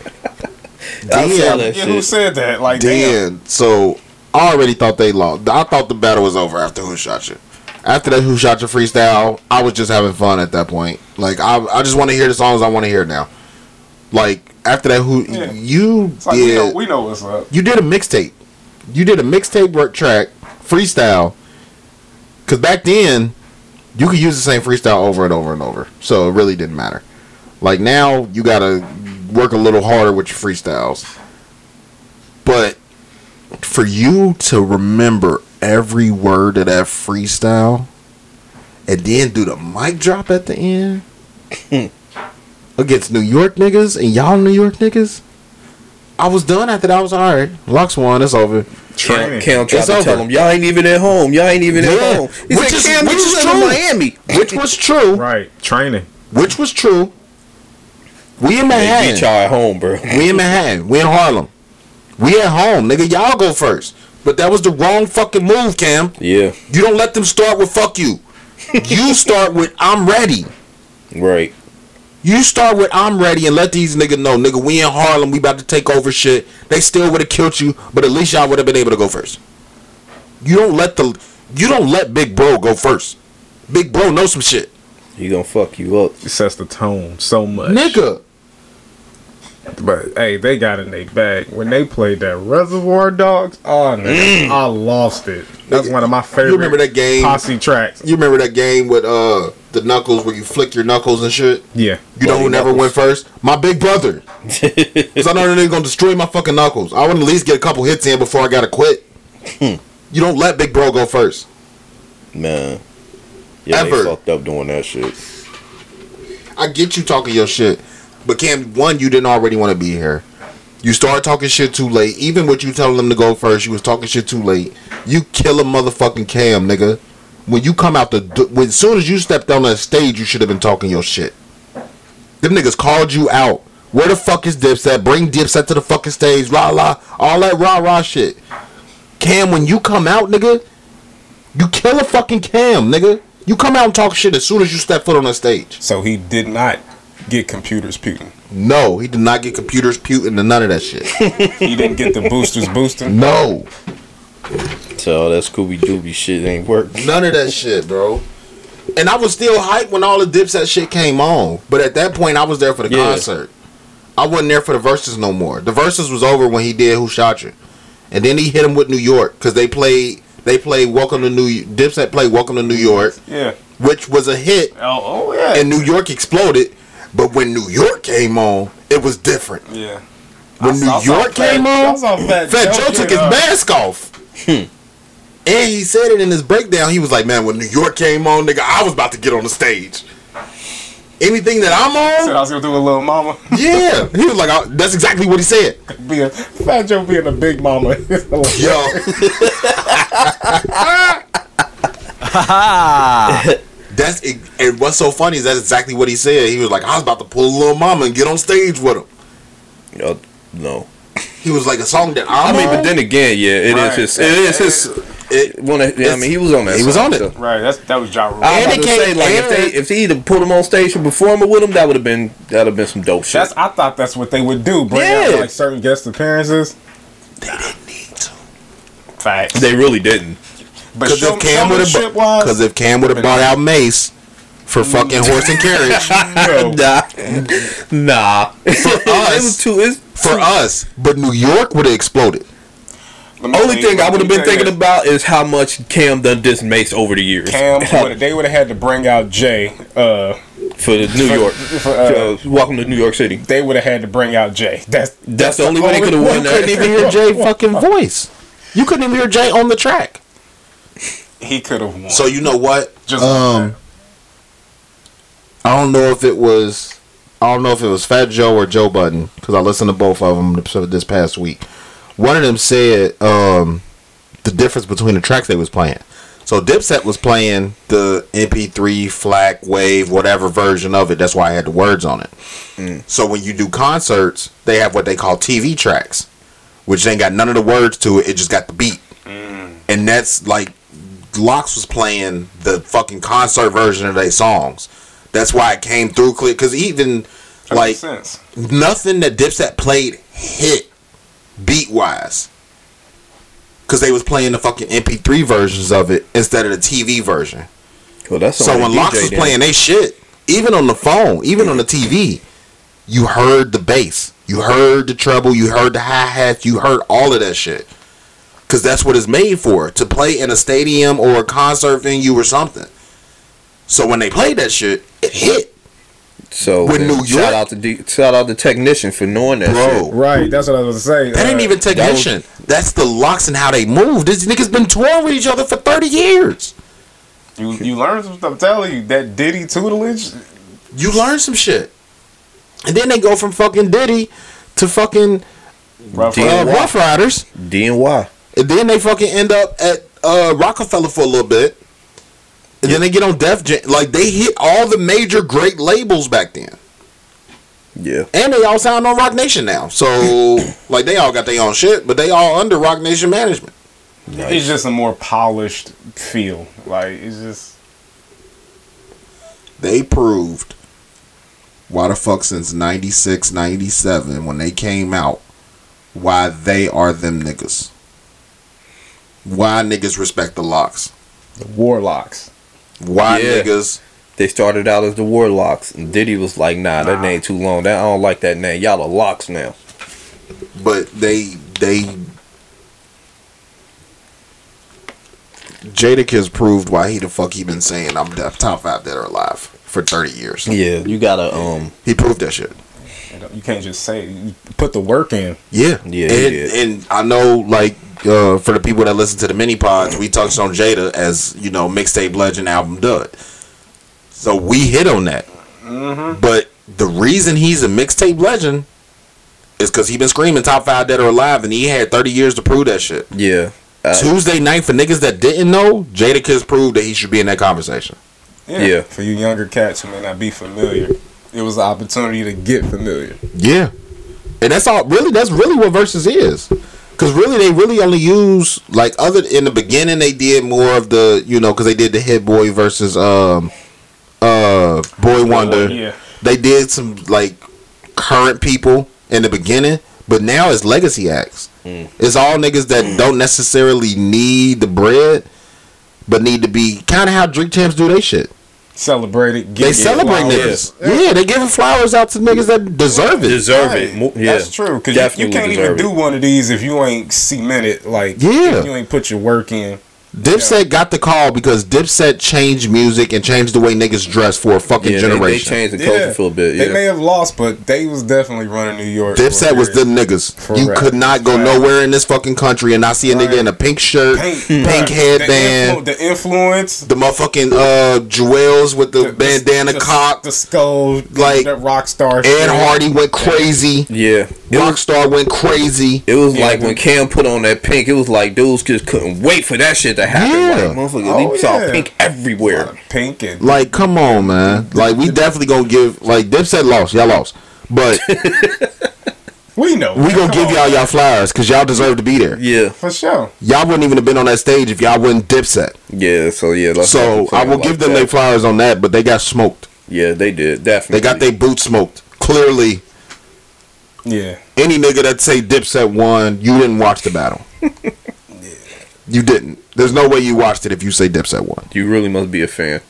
saw that Yeah, who said that? Like, damn. Then so I already thought they lost. I thought the battle was over after Who Shot You. After that Who Shot Your freestyle, I was just having fun at that point. Like I, I just want to hear the songs I want to hear now. Like after that, Who Yeah. you like, we, know, we know what's up. you did a mixtape. You did a mixtape work track freestyle. Cause back then, you could use the same freestyle over and over and over, so it really didn't matter. Like now, you gotta work a little harder with your freestyles. But for you to remember every word of that freestyle, and then do the mic drop at the end against New York niggas and y'all New York niggas. I was done after that. I was all right. LOX won. It's over. Cam, Training. Cam tried It's to tell over. him, y'all ain't even at home. Y'all ain't even Yeah. at home. He Which said, is- Cam, which is true. Miami. Which was true. Right. Training. Which was true. We in They beat Manhattan. y'all at home, bro. We in Manhattan. We in Harlem. We at home, nigga. Y'all go first. But that was the wrong fucking move, Cam. Yeah, You don't let them start with fuck you. You start with I'm ready. right. You start with I'm ready and let these niggas know, nigga, we in Harlem, we about to take over shit. They still would have killed you, but at least y'all would have been able to go first. You don't let the you don't let Big Bro go first. Big Bro knows some shit. He gonna fuck you up. It sets the tone so much. Nigga. But hey, they got in their bag when they played that Reservoir Dogs. Oh, nigga, I lost it. That's one of my favorite. You remember that game? Posse tracks. You remember that game with uh the knuckles where you flick your knuckles and shit? Yeah. You know who never knuckles. went first? My big brother. Cause I know that nigga gonna destroy my fucking knuckles. I want to at least get a couple hits in before I gotta quit. Hmm. you don't let big bro go first. Man. Yeah, Ever. they fucked up doing that shit. I get you talking your shit, but Cam, one, you didn't already want to be here. You start talking shit too late. Even with you telling them to go first, you was talking shit too late. You kill a motherfucking Cam, nigga. When you come out the, when as soon as you stepped on that stage, you should have been talking your shit. Them niggas called you out. Where the fuck is Dipset? Bring Dipset to the fucking stage. Rah rah, all that rah rah shit. Cam, when you come out, nigga, you kill a fucking Cam, nigga. You come out and talk shit as soon as you step foot on the stage. So he did not get computers Putin. No, he did not get computers puting to none of that shit. He didn't get the boosters boosting. No, So that Scooby Dooby shit ain't work. none of that shit, bro. And I was still hyped when all the Dipset shit came on, but at that point, I was there for the Yeah. concert. I wasn't there for the verses no more. The verses was over when he did "Who Shot You," and then he hit him with New York because they played. They played "Welcome to New." Dipset played "Welcome to New York," Yeah. which was a hit, Oh, oh yeah. and New York exploded. But when New York came on, it was different. yeah. When I New saw- I saw York Fat- came I on, Fat Fat Joe Joe took his uh, mask off. Hmm. And he said it in his breakdown. He was like, "Man, when New York came on, nigga, I was about to get on the stage. Anything that I'm on, Said I on, was gonna do a little mama. yeah." He was like, I, "That's exactly what he said." Being Fat Joe being a big mama. Yo, that's it, and what's so funny is that's exactly what he said. He was like, "I was about to pull a little mama and get on stage with him." Uh, no. He was like a song that I'm I mean, on. but then again, yeah, it is Right. his. It is his. it, One of, yeah, I mean, he was on that. He was on it. so. right. That's that was Ja Rule. I And was about to say, like, if they if he either put him on stage and performing with him, that would have been that would have been some dope shit. That's I thought that's what they would do. Bring Yeah. out like certain guest appearances. they didn't need to. Facts. they really didn't. But Because show, if Cam would have, showmanship wise, because if Cam would have brought out Mase for fucking horse and carriage yo, Nah, nah. for us, too. It's for us, but New York would have exploded. only thing I would have been thinking this. about is how much Cam done diss Mase over the years. Cam, would they would have had to bring out Jay. Uh, for the New For- York. for, uh, Uh, welcome to New York City. they would have had to bring out Jay. That's That's the only way they could have won. You won couldn't even hear. Jay fucking voice. You couldn't even hear Jay on the track. He could have won. So you know what? Just Um, I don't know if it was. I don't know if it was Fat Joe or Joe Budden because I listened to both of them this past week. One of them said um, the difference between the tracks they was playing. So Dipset was playing the MP3 FLAC Wave whatever version of it. That's why I had the words on it. So when you do concerts, they have what they call TV tracks, which ain't got none of the words to it. It just got the beat, and that's like LOX was playing the fucking concert version of their songs. That's why it came through clear. Because even that like makes sense. nothing that Dipset played hit beat wise. Because they was playing the fucking MP3 versions of it instead of the TV version. Well, that's So when the LOX was then. playing they shit, even on the phone, even on the TV, you heard the bass, you heard the treble, you heard the hi hats, you heard all of that shit. Cause that's what it's made for to play in a stadium or a concert venue or something. So when they played that shit, it hit, So With New York- shout out to D, shout out to technician for knowing that bro. shit. Right, that's what I was gonna say. That ain't Uh, even technician. That's the LOX and how they move. These niggas been touring with each other for thirty years. You you learn some stuff. I'm telling you that Diddy tutelage. You learn some shit, and then they go from fucking Diddy to fucking Rough Diddy. uh, Ruff Ryders. D and Y. And then they fucking end up at uh, Rockefeller for a little bit. And then they get on Def Jam. Like, they hit all the major great labels back then. Yeah. And they all sound on Roc Nation now. So, like, they all got their own shit, but they all under Roc Nation management. It's just a more polished feel. Like it's just They proved why the fuck since 96, 97, when they came out, why they are them niggas. Why niggas respect the LOX. the Warlocks. Why Yeah. niggas? They started out as the Warlocks, and Diddy was like, "Nah, that name too long. That I don't like that name. Y'all are LOX now." But they they Jadakiss proved why he the fuck he been saying I'm the top five dead or alive for thirty years. Yeah, you gotta um. He proved that shit. You can't just say it. You put the work in. Yeah, Yeah, and, and I know like uh, for the people that listen to the mini pods, we touched on Jada as you know mixtape legend album dud. So we hit on that. But the reason he's a mixtape legend is because he been screaming top five dead or alive, and he had thirty years to prove that shit. Yeah. Uh, Tuesday night for niggas that didn't know, Jadakiss proved that he should be in that conversation. Yeah. Yeah. For you younger cats who may not be familiar, it was an opportunity to get familiar. Yeah, and that's all. Really, that's really what versus is. Cause really, they really only use like other in the beginning. They did more of the you know because they did the Hit Boy versus um uh Boi-1da. Yeah. They did some like current people in the beginning, but now it's legacy acts. It's all niggas that don't necessarily need the bread, but need to be kind of how Drink Champs do they shit. Celebrate it. They celebrate niggas. Yeah. they giving flowers out to niggas that deserve it. deserve Right. it. Yeah, That's true. Because you, you can't even deserve do it. one of these if you ain't cemented. Like, Yeah. if you ain't put your work in. Dipset got the call because Dipset changed music and changed the way niggas dress for a fucking Yeah, they, they changed the culture for a bit. They may have lost, but they was definitely running New York. Dipset was the niggas. For you rap. could not go Right. nowhere in this fucking country and not see a nigga in a pink shirt, Pink, pink right. headband, The, influ- the influence. the motherfucking uh jewels with the, bandana the, cock. The skull. like, that rock star. Ed shit. Hardy went crazy. yeah. It was, Rockstar went crazy. it was Yeah, like when Cam put on that pink. It was like dudes just couldn't wait for that shit to happen. Yeah. Like motherfucker, Oh, you saw yeah. pink everywhere. Pink and Like, come on, man. Like, we definitely gonna give like Dipset lost. Y'all lost. But we know. we gonna Come give on, y'all y'all flowers because y'all deserve to be there. Yeah, for sure. Y'all wouldn't even have been on that stage if y'all wouldn't Dipset. yeah. So yeah, So I will something give like them that. their flowers on that, but they got smoked. Yeah, they did definitely. They got their boots smoked. Clearly, Yeah. any nigga that say Dipset won, you didn't watch the battle. You didn't. There's no way you watched it if you say Dipset won. You really must be a fan.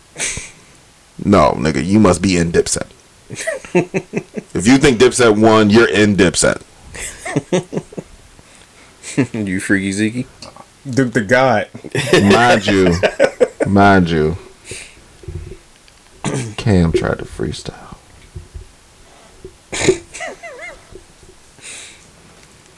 No, nigga, you must be in Dipset. if you think Dipset won, you're in Dipset. you Freekey Zeke. Duke the God. Mind you, mind you, Cam tried to freestyle.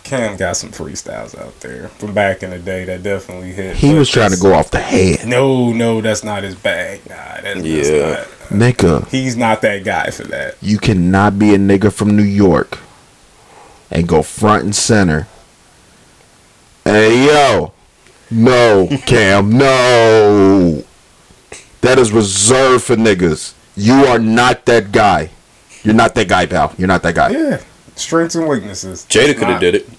Cam got some freestyles out there from back in the day that definitely hit. He was trying to go off the head. No, no, that's not his bag. Nah, that's, that's Yeah. not. Nigga, He's not that guy for that. you cannot be a nigga from New York and go front and center. Hey yo, no, Cam, no. That is reserved for niggas. You are not that guy. You're not that guy, pal. You're not that guy. Yeah, strengths and weaknesses. Jada could have did it.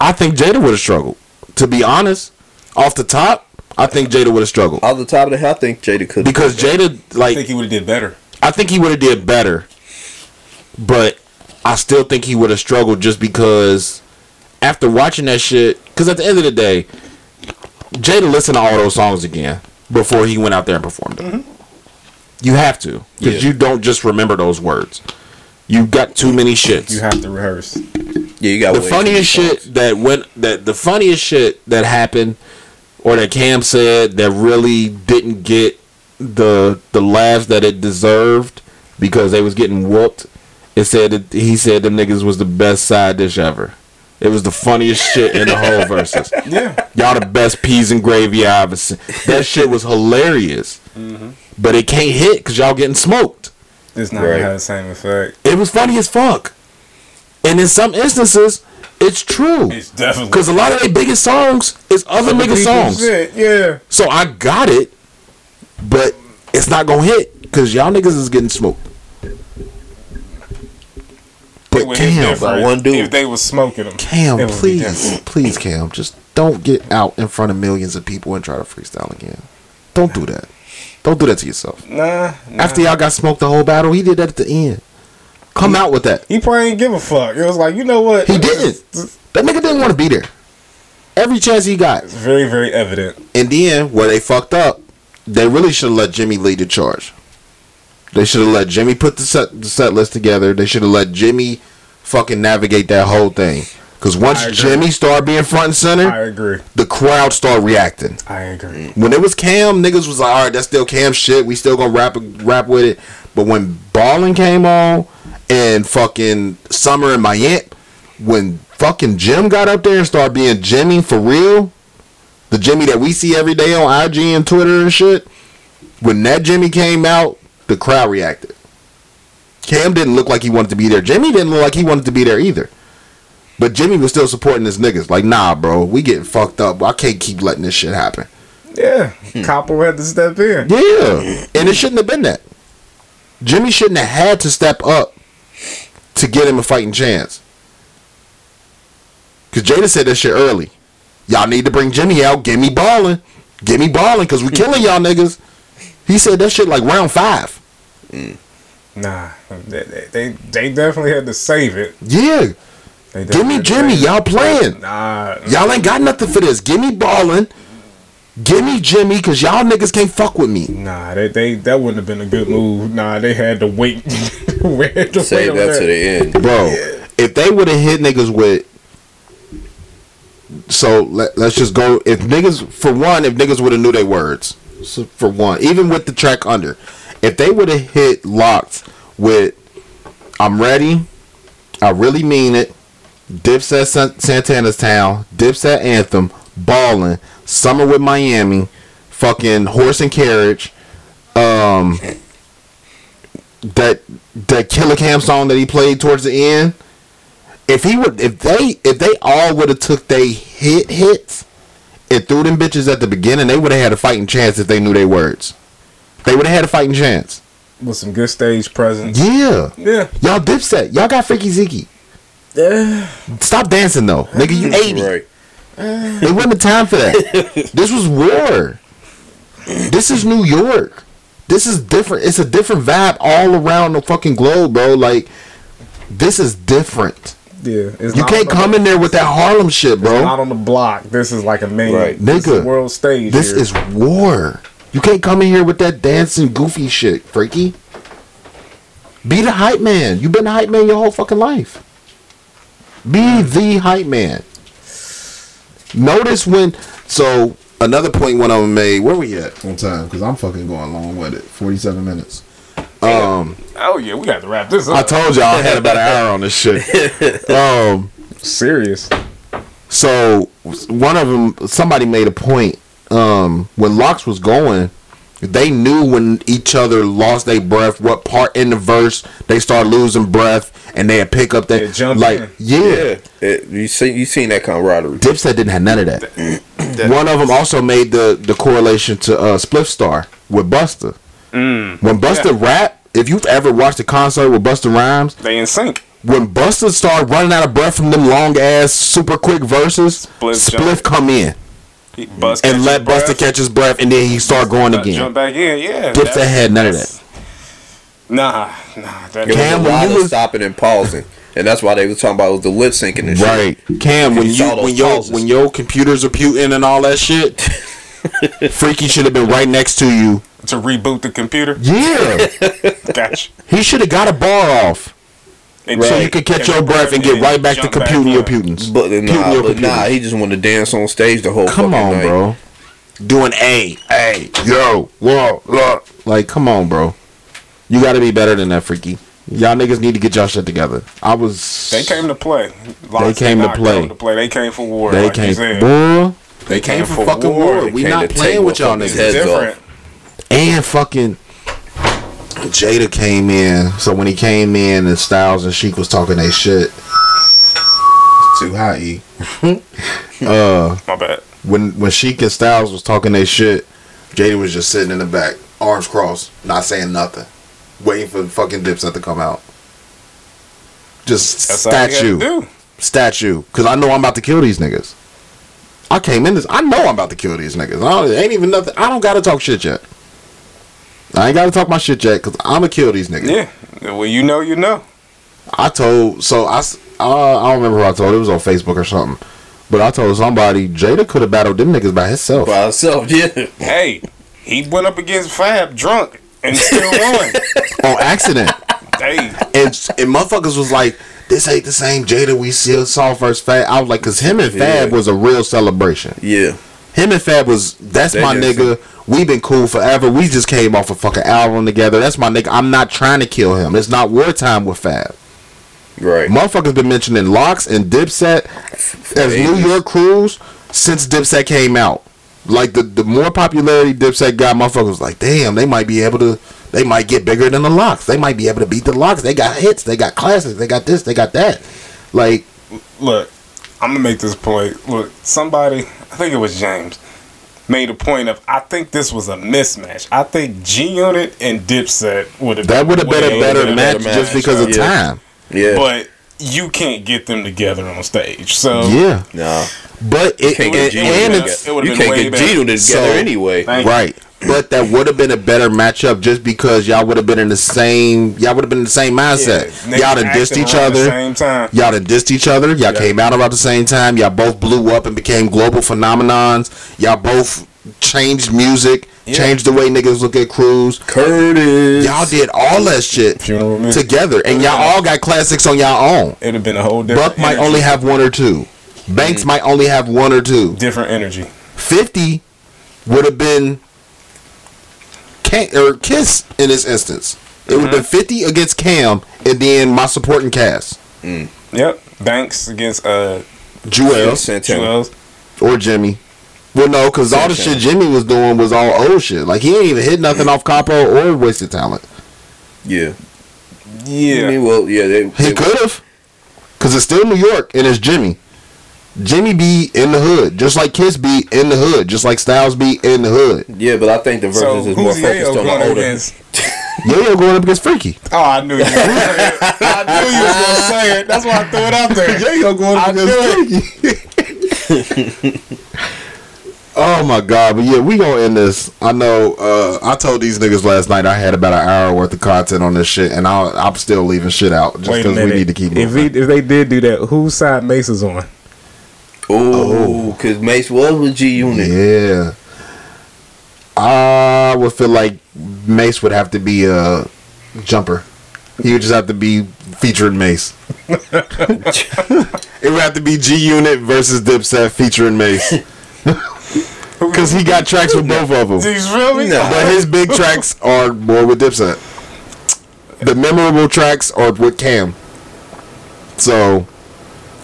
I think Jada would have struggled. To be honest, off the top, I think Jada would have struggled Off the top of the head, I think Jada could. because Jada, like, I think he would have did better. I think he would have did better, but I still think he would have struggled just because after watching that shit. Because at the end of the day, Jada listened to all those songs again before he went out there and performed them. Mm-hmm. You have to because Yeah. you don't just remember those words. You got too many shits. You have to rehearse. yeah, you got the funniest shit that went that the funniest shit that happened or that Cam said that really didn't get the the laughs that it deserved because they was getting whooped. It said that he said them niggas was the best side dish ever. It was the funniest shit in the whole verses. Yeah, Y'all the best peas and gravy I ever seen. That shit was hilarious. Mm-hmm. But it can't hit because y'all getting smoked. It's not Right. gonna have the same effect. It was funny as fuck. And in some instances, it's true. It's definitely Because a lot of their biggest songs is other nigga People's songs. shit, Yeah, So I got it, but it's not gonna hit because y'all niggas is getting smoked. But Cam, one dude. If they was smoking them, Cam, it would be please, please, Cam, just don't get out in front of millions of people and try to freestyle again. Don't do that. Don't do that to yourself. Nah, nah. After y'all got smoked the whole battle, he did that at the end. Come out with that. he probably didn't give a fuck. It was like you know what? He didn't. That nigga didn't want to be there. Every chance he got. It's very very evident. And then where they fucked up they really should have let Jimmy lead the charge. They should have let Jimmy put the set the set list together. They should have let Jimmy fucking navigate that whole thing. Because once Jimmy started being front and center, I agree. the crowd started reacting. I agree. When it was Cam, niggas was like, all right, that's still Cam shit. We still gonna rap rap with it. But when Ballin came on and fucking Summer and Miami, when fucking Jim got up there and started being Jimmy for real, the Jimmy that we see every day on IG and Twitter and shit, when that Jimmy came out, the crowd reacted. Cam didn't look like he wanted to be there. Jimmy didn't look like he wanted to be there either. But Jimmy was still supporting his niggas. Like, nah, bro, we getting fucked up. I can't keep letting this shit happen. Yeah, Copper had to step in. Yeah, and it shouldn't have been that. Jimmy shouldn't have had to step up to get him a fighting chance. Cause Jada said that shit early. Y'all need to bring Jimmy out. Get me balling. Get me balling. Cause we killing y'all niggas. He said that shit like round five. Nah, they, they, they, they definitely had to save it. Yeah. They Give me Jimmy. had to Y'all playing. Nah, Y'all ain't got nothing for this. Give me balling. Give me Jimmy. Cause y'all niggas can't fuck with me. Nah, they, they that wouldn't have been a good move. Nah, they had to wait. had to Save wait that to the end. bro. If they would have hit niggas with, so let, let's just go. If niggas, for one, if niggas would have knew their words, so for one, even with the track under, if they would have hit locked with, I'm ready, I really mean it. Dipset San- Santana's town, Dipset anthem, ballin', summer with Miami, fucking horse and carriage, um, that that Killer Cam song that he played towards the end. If he would, if they, if they all would have took they hit hits and threw them bitches at the beginning, they would have had a fighting chance if they knew their words. They would have had a fighting chance. with some good stage presence. Yeah, Yeah, y'all Dipset, y'all got Freekey Zekey. Stop dancing though, nigga. You eighty. Right. It wasn't the time for that. this was war. This is New York. This is different. It's a different vibe all around the fucking globe, bro. Like, this is different. yeah. You can't come the, in there with that Harlem shit, bro. not on the block. This is like a main. Right. This is Nigga, world stage. This here. is war. You can't come in here with that dancing goofy shit, Freekey. Be the hype man. You've been the hype man your whole fucking life. Be the hype man. Notice when so another point one of them made. Where we at on time? Because I'm fucking going long with it. Forty seven minutes. Um, Oh yeah, we got to wrap this up. I told y'all I had about an hour on this shit. Um, Serious. so one of them, somebody made a point. Um, when Locks was going, they knew when each other lost their breath, what part in the verse they start losing breath, and they'd pick up that Yeah, jump like in. yeah. Yeah. It, you see, you seen that camaraderie. Dipset didn't have none of that. One of them also made the the correlation to uh, Spliff Star with Busta. Mm. When Busta rap, if you've ever watched a concert with Busta Rhymes, They in sync. when Busta started running out of breath from them long ass super quick verses, Spliff Spliff, come in He bust and let his Busta catch his breath, and then he start going again. Jump back in. Yeah. Dipset that's- had none of that. Nah, nah. That, It was Cam, a when lot you of was- stopping and pausing, and that's why they was talking about the lip syncing and shit. Right, Cam. When You you saw those when your pauses. when your computers are puting and all that shit, Freekey should have been right next to you. to reboot the computer. Yeah, Gotcha. he should have got a bar off And so you could catch catch your breath and get right back to computing your putins. But nah, your but nah, computers. he just wanted to dance on stage the whole time. Come fucking on, night. bro. Doing a, a, yo, whoa, look. Like, come on, bro. You got to be better than that, Freekey. Y'all niggas need to get y'all shit together. I was. They came to play. They came to play. to play. They came for war. They like came, said. boy. They They came came for for fucking war. war. We not playing with y'all motherfuckers' niggas. heads Different. And fucking Jada came in. So when he came in and Styles and Sheek was talking they shit. It's Too high, E. uh, My bad. when when Sheek and Styles was talking they shit, Jada was just sitting in the back, arms crossed, not saying nothing, waiting for the fucking Dipset to come out. Just That's statue, statue, because I know I'm about to kill these niggas. I came in this. I know I'm about to kill these niggas. I don't, ain't even nothing. I don't gotta talk shit yet. I ain't gotta talk my shit yet, cause I'ma kill these niggas. Yeah. Well, you know, you know. I told so I uh, I don't remember who I told. It was on Facebook or something. But I told somebody Jada could have battled them niggas by himself. By himself, yeah. Hey, he went up against Fab drunk and still won. on accident. hey, and and motherfuckers was like, "This ain't the same Jada we still saw first Fab." I was like, "Cause him and Fab Yeah. was a real celebration. Yeah. Him and Fab was that's They my just- nigga. We been cool forever. We just came off a fucking album together. That's my nigga. I'm not trying to kill him. It's not wartime with Fab. Right. Motherfuckers been mentioning LOX and Dipset as New. York crews since Dipset came out. Like the the more popularity Dipset got, motherfuckers was like, damn, they might be able to. They might get bigger than the LOX. They might be able to beat the LOX. They got hits. They got classics. They got this. They got that. Like look, I'm gonna make this point. Look, somebody, I think it was James, made a point of. I think this was a mismatch. I think G Unit and Dipset would have that would have been a way better match match, just because of yeah. time. Yeah. but you can't get them together on stage. So Yeah, no. but it, Can't and, get G and together. it's it would've You can't get better. G together So- anyway. Thank you. right. But that would have been a better matchup just because y'all would have been in the same. Y'all would have been in the same mindset. Niggas y'all done dissed each other. Same time. Y'all done dissed each other. Y'all Yeah. came out about the same time. Y'all both blew up and became global phenomenons. Y'all both changed music, Yeah. changed the way niggas look at crews. Curtis. Y'all did all that shit Funeral together, and y'all all got classics on y'all own. It'd have been a whole different. Buck might energy. only have one or two. Banks might only have one or two. different energy. 50 would have been Cam, or Kiss in this instance. It would have been mm-hmm. 50 against Cam and then my supporting cast. Mm. Yep, Banks against uh Jewel Santana. Juelz. or Jimmy. Well, no, because all the shit Jimmy was doing was all old shit. Like, he ain't even hit nothing mm. off Capo or Wasted Talent. Yeah. Yeah. I Yeah, mean, well, yeah. They, He they- could have. Because it's still New York and it's Jimmy. Jimmy be in the hood, just like Kiss be in the hood, just like Styles be in the hood. Yeah, but I think the so is more focused on the older. against? Yo-Yo going up against Freekey. Oh, I knew you. Was gonna say it. I knew you was gonna say it. That's why I threw it out there. Yo-Yo going up knew against Freekey. Oh my god, but yeah, we gonna end this. I know. Uh, I told these niggas last night I had about an hour worth of content on this shit, and I'll, I'm still leaving shit out just because we need to keep if, moving. if they did do that, whose side Mase is on? Oh, oh because Mase was with G Unit. yeah, I would feel like Mase would have to be a jumper. He would just have to be featuring Mase. it would have to be G Unit versus Dipset featuring Mase. Because he got tracks with both of them. Feel me? No. But his big tracks are more with Dipset. The memorable tracks are with Cam. So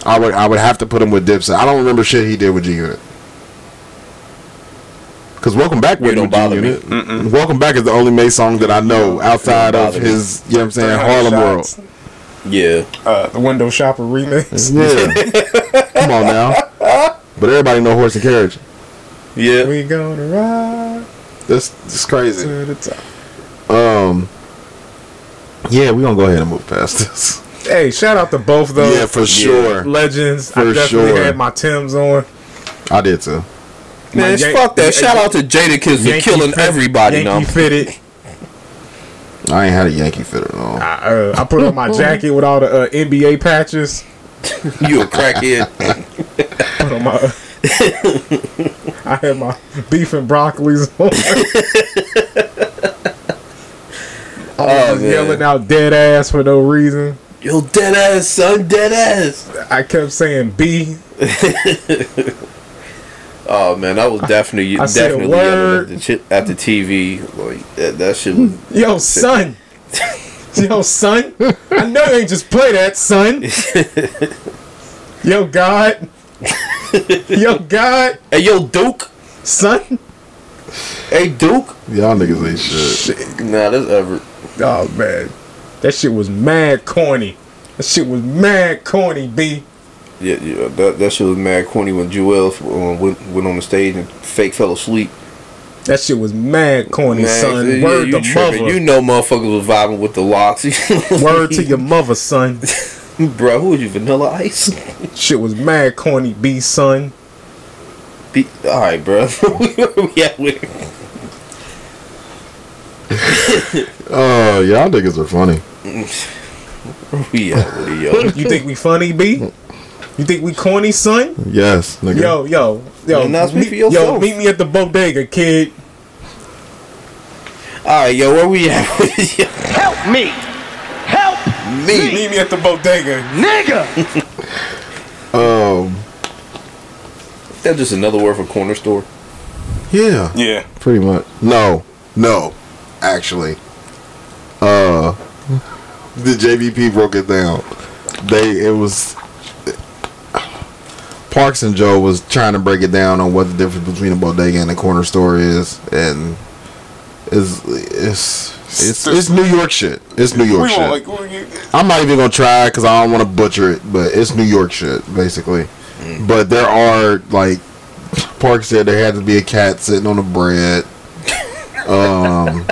I would I would have to put him with Dipset. I don't remember shit he did with G Unit. Cause Welcome Back You don't with G bother me. Unit. Welcome Back is the only Mase song that I know outside of bother me. his you know what I'm saying 300 Harlem World. Yeah. Uh, the Window Shopper remix. Yeah. Come on now. But everybody know horse and carriage. Yeah. We gonna ride This this crazy. to the top. Um Yeah, we gonna go ahead and move past this. Hey, shout out to both those. Yeah, for sure. Legends. I For definitely sure. had my Tim's on. I did too. Man, My Yan- fuck that. Yan- Shout out to Jadakiss for Yankee killing fit- everybody Yankee now. fitted. I ain't had a Yankee fitter on. I, uh, I put on my jacket with all the uh, NBA patches. You a crackhead. Put on my. I had my beef and broccolis on. I Oh, was man. yelling out dead ass for no reason. Yo, dead ass, son, dead ass. I kept saying B. Oh man, I was definitely I said definitely yelling word. at the, at the TV. Like that, that shit was. Yo, son. Yo, son. I know you ain't just play that, son. Yo, God. Yo, God. Hey, yo, Duke. Son. Hey, Duke. Y'all niggas ain't shit. Nah, that's ever. Oh, man. That shit was mad corny. That shit was mad corny, B. Yeah, yeah. That that shit was mad corny when Joel uh, went went on the stage and fake fell asleep. That shit was mad corny, Man, son. yeah, Word you to tripping. mother. You know, motherfuckers was vibing with the LOX. Word to your mother, son. bro. Who was you, Vanilla Ice? Shit was mad corny, B, son. Be, all right, bro. yeah, we, Oh, y'all niggas are funny. We at with it, yo. You think we funny, B? You think we corny, son? Yes, nigga. Yo, yo, yo. Then now speak meet- for yo, meet me at the bodega, kid. All right, yo, where we at? Help me. Help Me. Meet me at the bodega. nigga. Um, That's just another word for corner store. yeah, Yeah. pretty much. No, no, actually. Uh, the JBP broke it down. They it was Parks and Joe was trying to break it down on what the difference between a bodega and a corner store is, and is it's it's it's New York shit. It's New York shit. won't like. we- I'm not even gonna try because I don't want to butcher it, but it's New York shit basically. But there are like Park said there had to be a cat sitting on the bread. Um,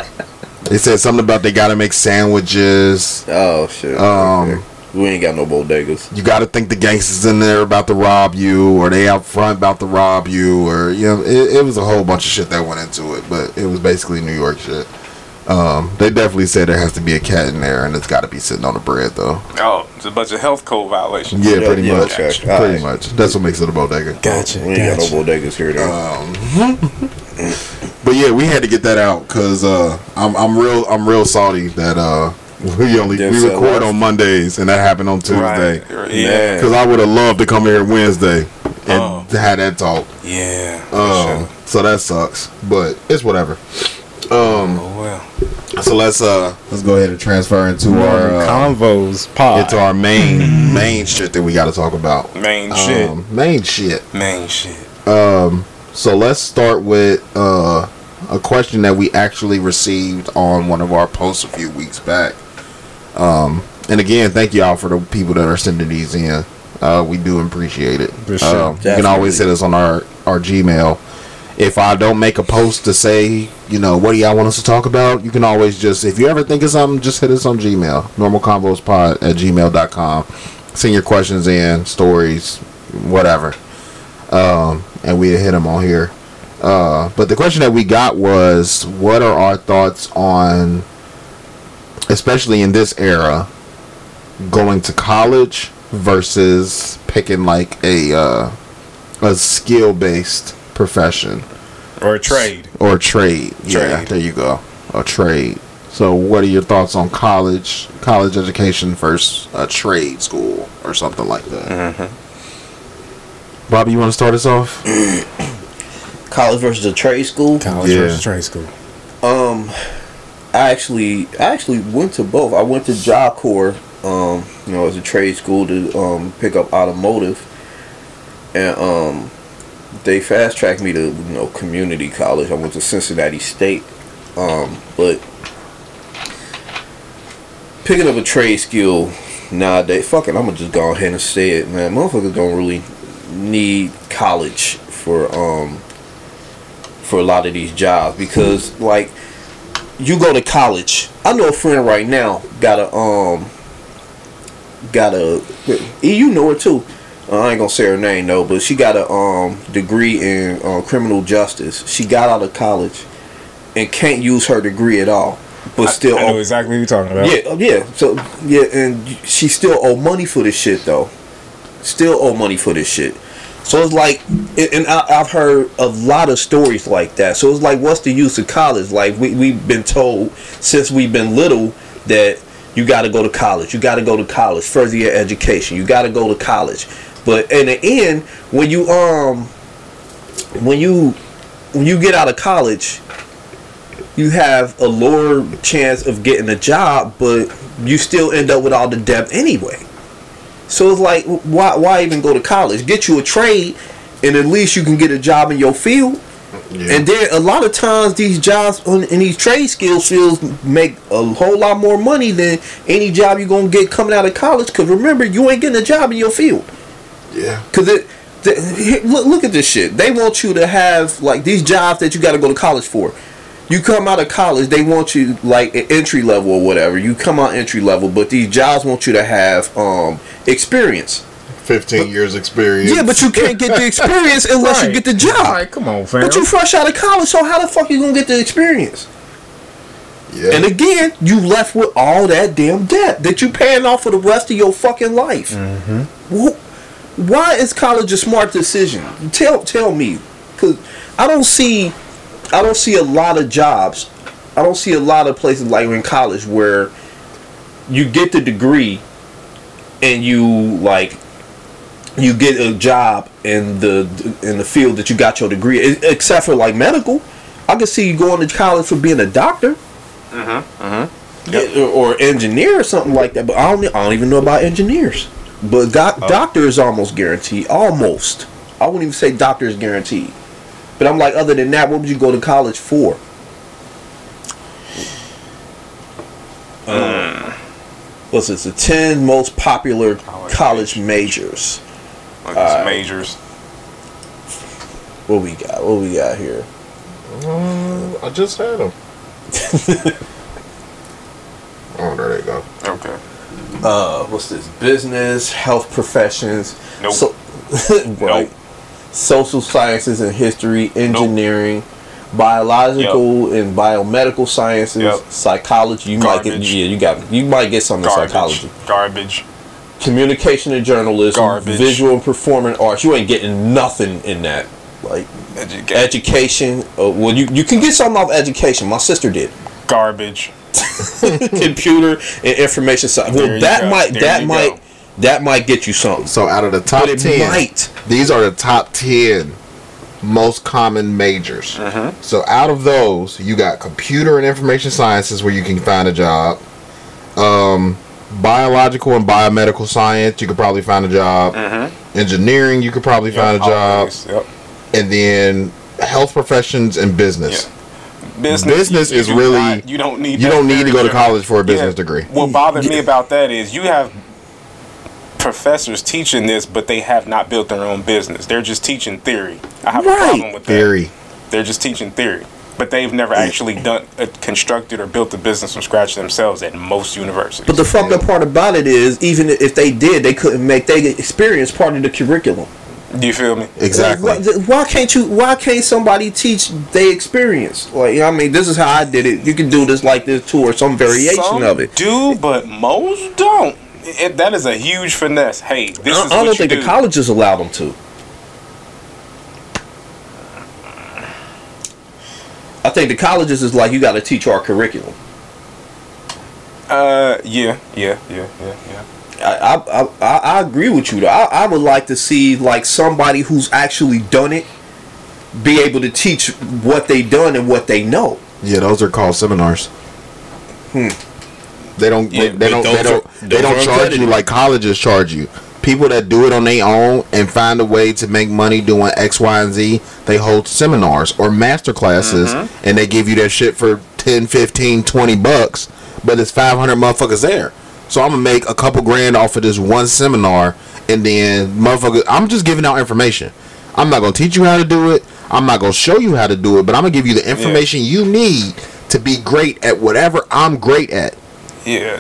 they said something about they gotta make sandwiches. Oh shit. Um, Okay. we ain't got no bodegas. You gotta think the gangsters in there about to rob you, or they out front about to rob you, or you know, it, it was a whole bunch of shit that went into it. But it was basically New York shit. Um, they definitely said there has to be a cat in there, and it's got to be sitting on the bread though. Oh, it's a bunch of health code violations. Yeah, pretty yeah, much. okay. Pretty Alright. much. That's what makes it a bodega. Gotcha. We ain't got no bodegas here though. Um, but yeah, we had to get that out because uh, I'm I'm real I'm real salty that uh, we only Didn't we record out. on Mondays and that happened on Tuesday. Right. Yeah. Because I would have loved to come here Wednesday and Oh. had that talk. Yeah. for Um, sure. So that sucks, but it's whatever. Um, Oh well. so let's uh let's go ahead and transfer into our uh, Convos pod. into our main main shit that we got to talk about. Main shit. Um, main shit. Main shit. Um, so let's start with uh, a question that we actually received on one of our posts a few weeks back. Um, and again, thank y'all for the people that are sending these in. Uh, we do appreciate it. For sure. Um, you can always hit us on our, our Gmail. If I don't make a post to say, you know, what do y'all want us to talk about, you can always just, if you ever think of something, just hit us on Gmail. Normalconvospod at gmail.com. Send your questions in, stories, whatever um, and we hit them on here. Uh, but the question that we got was, what are our thoughts on, especially in this era, going to college versus picking like a uh, a skill based profession Or a trade. or a trade? Yeah, there you go, a trade. So, what are your thoughts on college, college education versus a trade school or something like that? Bobby, you want to start us off? College versus a trade school. College Yeah. versus trade school. Um, I actually, I actually went to both. I went to Job Corps, um, you know, as a trade school to um, pick up automotive, and um, they fast tracked me to you know community college. I went to Cincinnati State, um, but picking up a trade skill nowadays, fuck it, I'm gonna just go ahead and say it, man. Motherfuckers don't really need college for um for a lot of these jobs because like you go to college. I know a friend right now got a um got a you know her too. Uh, I ain't gonna say her name though, but she got a um degree in uh, criminal justice. She got out of college and can't use her degree at all, but still I know owe- exactly what you're talking about. yeah, yeah. So yeah, and she still owe money for this shit though. Still owe money for this shit. So it's like, and I, I've heard a lot of stories like that. So it's like, what's the use of college? Like we we've been told since we've been little that you got to go to college. You got to go to college, further your education. You got to go to college. But in the end, when you um, when you when you get out of college, you have a lower chance of getting a job, but you still end up with all the debt anyway. So it's like, why why even go to college? Get you a trade, and at least you can get a job in your field. And then a lot of times these jobs and these trade skills fields make a whole lot more money than any job you're gonna get coming out of college. Cause remember, you ain't getting a job in your field. Yeah. Cause it, the, look, look at this shit. They want you to have like these jobs that you got to go to college for. You come out of college, they want you like entry level or whatever. You come out entry level, but these jobs want you to have um experience. 15 years experience. Yeah, but you can't get the experience unless you get the job. Right, come on, fam. But you fresh out of college, so how the fuck you gonna get the experience? Yeah. And again, you left with all that damn debt that you paying off for the rest of your fucking life. Wh- Why is college a smart decision? Tell tell me, cause I don't see, I don't see a lot of jobs. I don't see a lot of places like in college where you get the degree and you like you get a job in the in the field that you got your degree except for like medical. I can see you going to college for being a doctor. Uh huh. Uh huh. Yeah, or engineer or something like that but i don't, I don't even know about engineers. But doc, doctor is almost guaranteed almost. I wouldn't even say doctor is guaranteed but i'm like other than that what would you go to college for Uh, what's this the 10 most popular college, majors Like Alright. it's majors. what we got what we got here I just had them. oh, there they go. Okay. uh what's this business health professions Nope. so right social sciences and history engineering biological and biomedical sciences Yep. psychology you might get yeah you got you might get some in Garbage. psychology Garbage. communication and journalism Garbage. visual and performing arts you ain't getting nothing in that like Education. education uh, well you, you can get something off education my sister did Garbage. computer and information science well that go. might There that might go. That might get you something So out of the top But it ten, might. these are the top ten most common majors. Mm-hmm. So out of those, you got computer and information sciences where you can find a job. Um, biological and biomedical science, you could probably find a job. Engineering, you could probably find a job. Yep. And then health professions and business. Business, Business you- you is really- not- you don't need you don't need to go to college for a business degree. What bothered me about that is you have professors teaching this, but they have not built their own business. They're just teaching theory. I have a problem with that. Theory. They're just teaching theory, but they've never actually done uh, constructed or built a business from scratch themselves at most universities. But the fucked up part about it is, even if they did, they couldn't make their experience part of the curriculum. Do you feel me? Exactly. Why, why can't you? Why can't somebody teach their experience? Like, you know what I mean, this is how I did it. You can do this like this too, or some variation Some of it. do, but most don't. It, that is a huge finesse. Hey, this I, is I don't you think do. the colleges allow them to. I think the colleges is like you got to teach our curriculum. Uh, yeah, yeah, yeah, yeah, yeah. I, I, I, I I agree with you though. I, I would like to see like somebody who's actually done it be able to teach what they done and what they know. Yeah, those are called seminars. Hmm. They don't. Yeah, they, they don't. They don't. are- they don't charge you like colleges charge you. People that do it on their own and find a way to make money doing X, Y, and Z, they hold seminars or master classes, Mm-hmm. and they give you that shit for 10, 15, 20 bucks. But it's five hundred motherfuckers there. So I'm gonna make a couple grand off of this one seminar, and then motherfucker, I'm just giving out information. I'm not gonna teach you how to do it. I'm not gonna show you how to do it, but I'm gonna give you the information you need to be great at whatever I'm great at. Yeah.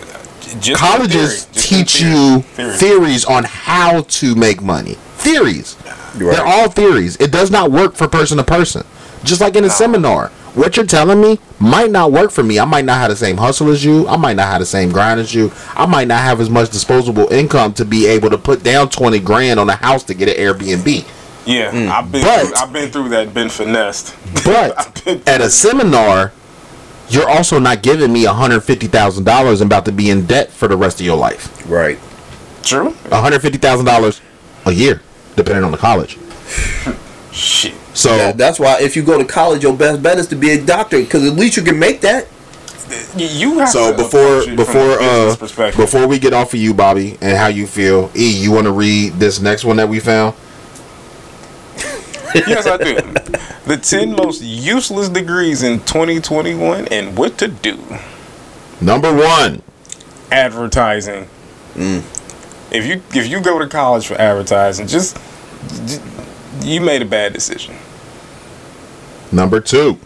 Just Colleges. Just teach theory. you Theory. theories on how to make money. Theories. Right. They're all theories. It does not work for person to person. Just like in a seminar. What you're telling me might not work for me. I might not have the same hustle as you. I might not have the same grind as you. I might not have as much disposable income to be able to put down 20 grand on a house to get an Airbnb. Yeah, mm. I've been But- through, I've been through that, been finessed. But at a seminar, you're also not giving me $150,000 and about to be in debt for the rest of your life. Right. True. $150,000 a year, depending on the college. Shit. So That- that's why if you go to college, your best bet is to be a doctor because at least you can make that. You have so to before approach it from a before uh before we get off of you, Bobby, and how you feel, E, you want to read this next one that we found? yes, I do. The 10 most useless degrees in 2021 and what to do. Number one. Advertising. Mm. If you if you go to college for advertising, just, j you made a bad decision. Number two.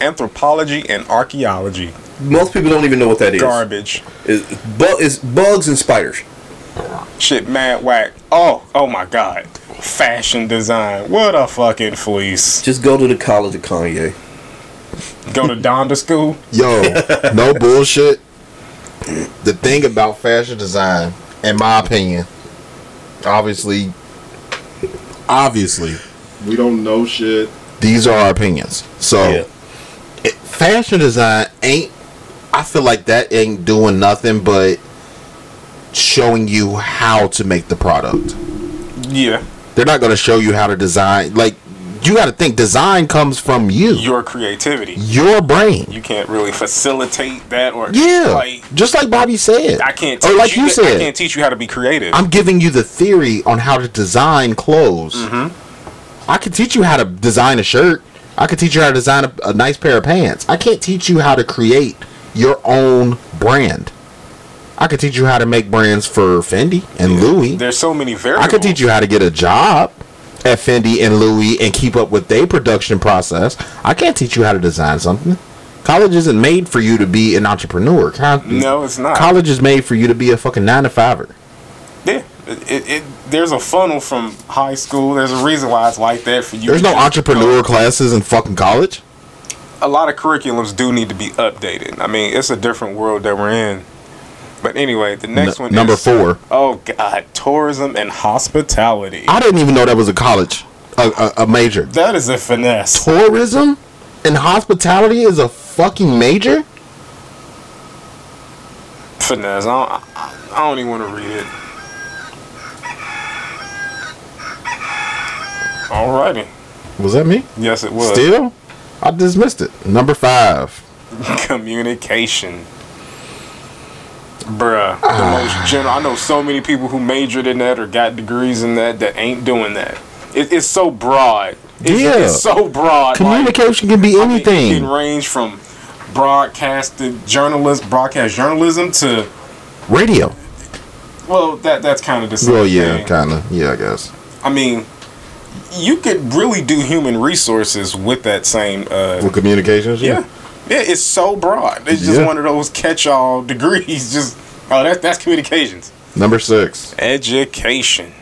Anthropology and archaeology. Most people don't even know what that is. Garbage. It's, bu- it's bugs and spiders. Shit, mad whack. Oh, oh my god. Fashion design. What a fucking fleece. Just go to the college of Kanye. Go to Donda school. Yo, no bullshit. The thing about fashion design, in my opinion, obviously, obviously, we don't know shit. These are our opinions. So, Yeah. it, fashion design ain't. I feel like that ain't doing nothing but showing you how to make the product. Yeah, They're not going to show you how to design. Like you got to think design comes from you, your creativity. your brain. You can't really facilitate that, or Yeah, like just like Bobby said. I can't. or Teach like you I said. can't teach you how to be creative. I'm giving you the theory on how to design clothes. Mm-hmm. I can teach you how to design a shirt. I can teach you how to design a, a nice pair of pants. I can't teach you how to create your own brand. I could teach you how to make brands for Fendi and Louis. There's so many variables. I could teach you how to get a job at Fendi and Louis and keep up with their production process. I can't teach you how to design something. College isn't made for you to be an entrepreneur. No, it's not. College is made for you to be a fucking nine to fiver. Yeah, it, it, it, there's a funnel from high school. There's a reason why it's like that for you. There's no entrepreneur classes in fucking college. A lot of curriculums do need to be updated. I mean, it's a different world that we're in. But anyway, the next N- one number is, four. Oh God, tourism and hospitality. I didn't even know that was a college, a, a, a major. That is a finesse. Tourism and hospitality is a fucking major. Finesse. I don't, I, I don't even want to read it. Alrighty. Was that me? Yes, it was. Still, I dismissed it. Number five. communication. Bruh, the most general. I know so many people who majored in that or got degrees in that that ain't doing that. It, it's so broad. It's, Yeah. it's so broad. Communication can be like, I mean, it anything. can range from broadcasted journalist, broadcast journalism to Radio. well, that that's kind of the same Well, yeah, kind of. Yeah, I guess. I mean, you could really do human resources with that same. Uh, With communications. Yeah. Yeah, it's so broad. It's just Yeah. one of those catch-all degrees. Just oh, that's that's communications, Number six. education.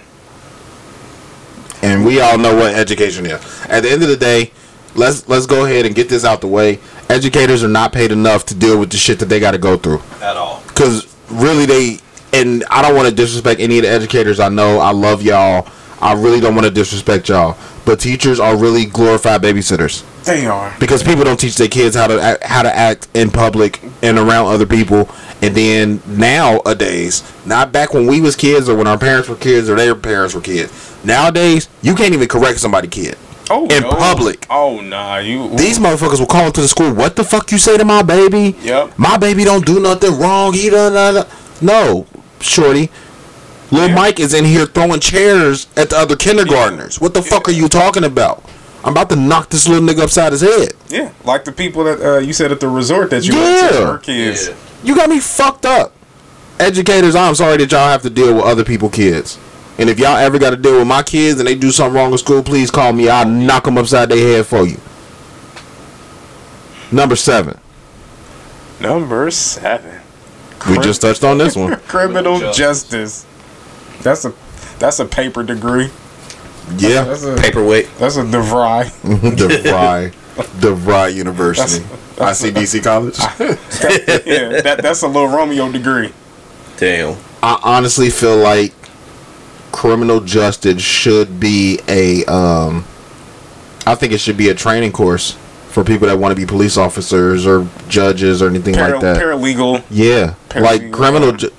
and we all know what education is. At the end of the day, let's let's go ahead and get this out the way. Educators are not paid enough to deal with the shit that they got to go through. At all. Because really, they and I don't want to disrespect any of the educators. I know I love y'all. I really don't want to disrespect y'all, but teachers are really glorified babysitters They are. because people don't teach their kids how to act, how to act in public and around other people. And then nowadays, not back when we was kids or when our parents were kids or their parents were kids. Nowadays, you can't even correct somebody kid Oh, in no. public. Oh nah, you. These motherfuckers will call into the school. What the fuck you say to my baby? Yep. My baby don't do nothing wrong. He done." No, shorty. Lil Yeah. Mike is in here throwing chairs at the other kindergartners. What the fuck are you talking about? I'm about to knock this little nigga upside his head. Yeah, like the people that uh, you said at the resort that you went to. Yeah. Her kids. You got me fucked up. Educators, I'm sorry that y'all have to deal with other people kids. And if y'all ever got to deal with my kids and they do something wrong in school, please call me. I'll knock them upside their head for you. Number seven. Number seven. We just touched on this one. Criminal Criminal justice. That's a that's a paper degree. Yeah. That's a Paperweight. that's a DeVry. DeVry. DeVry University. ICDC College. yeah, that that's a little Romeo degree. Damn. I honestly feel like criminal justice should be a um I think it should be a training course for people that want to be police officers or judges or anything Para- like that. Paralegal. Yeah, like criminal, ju-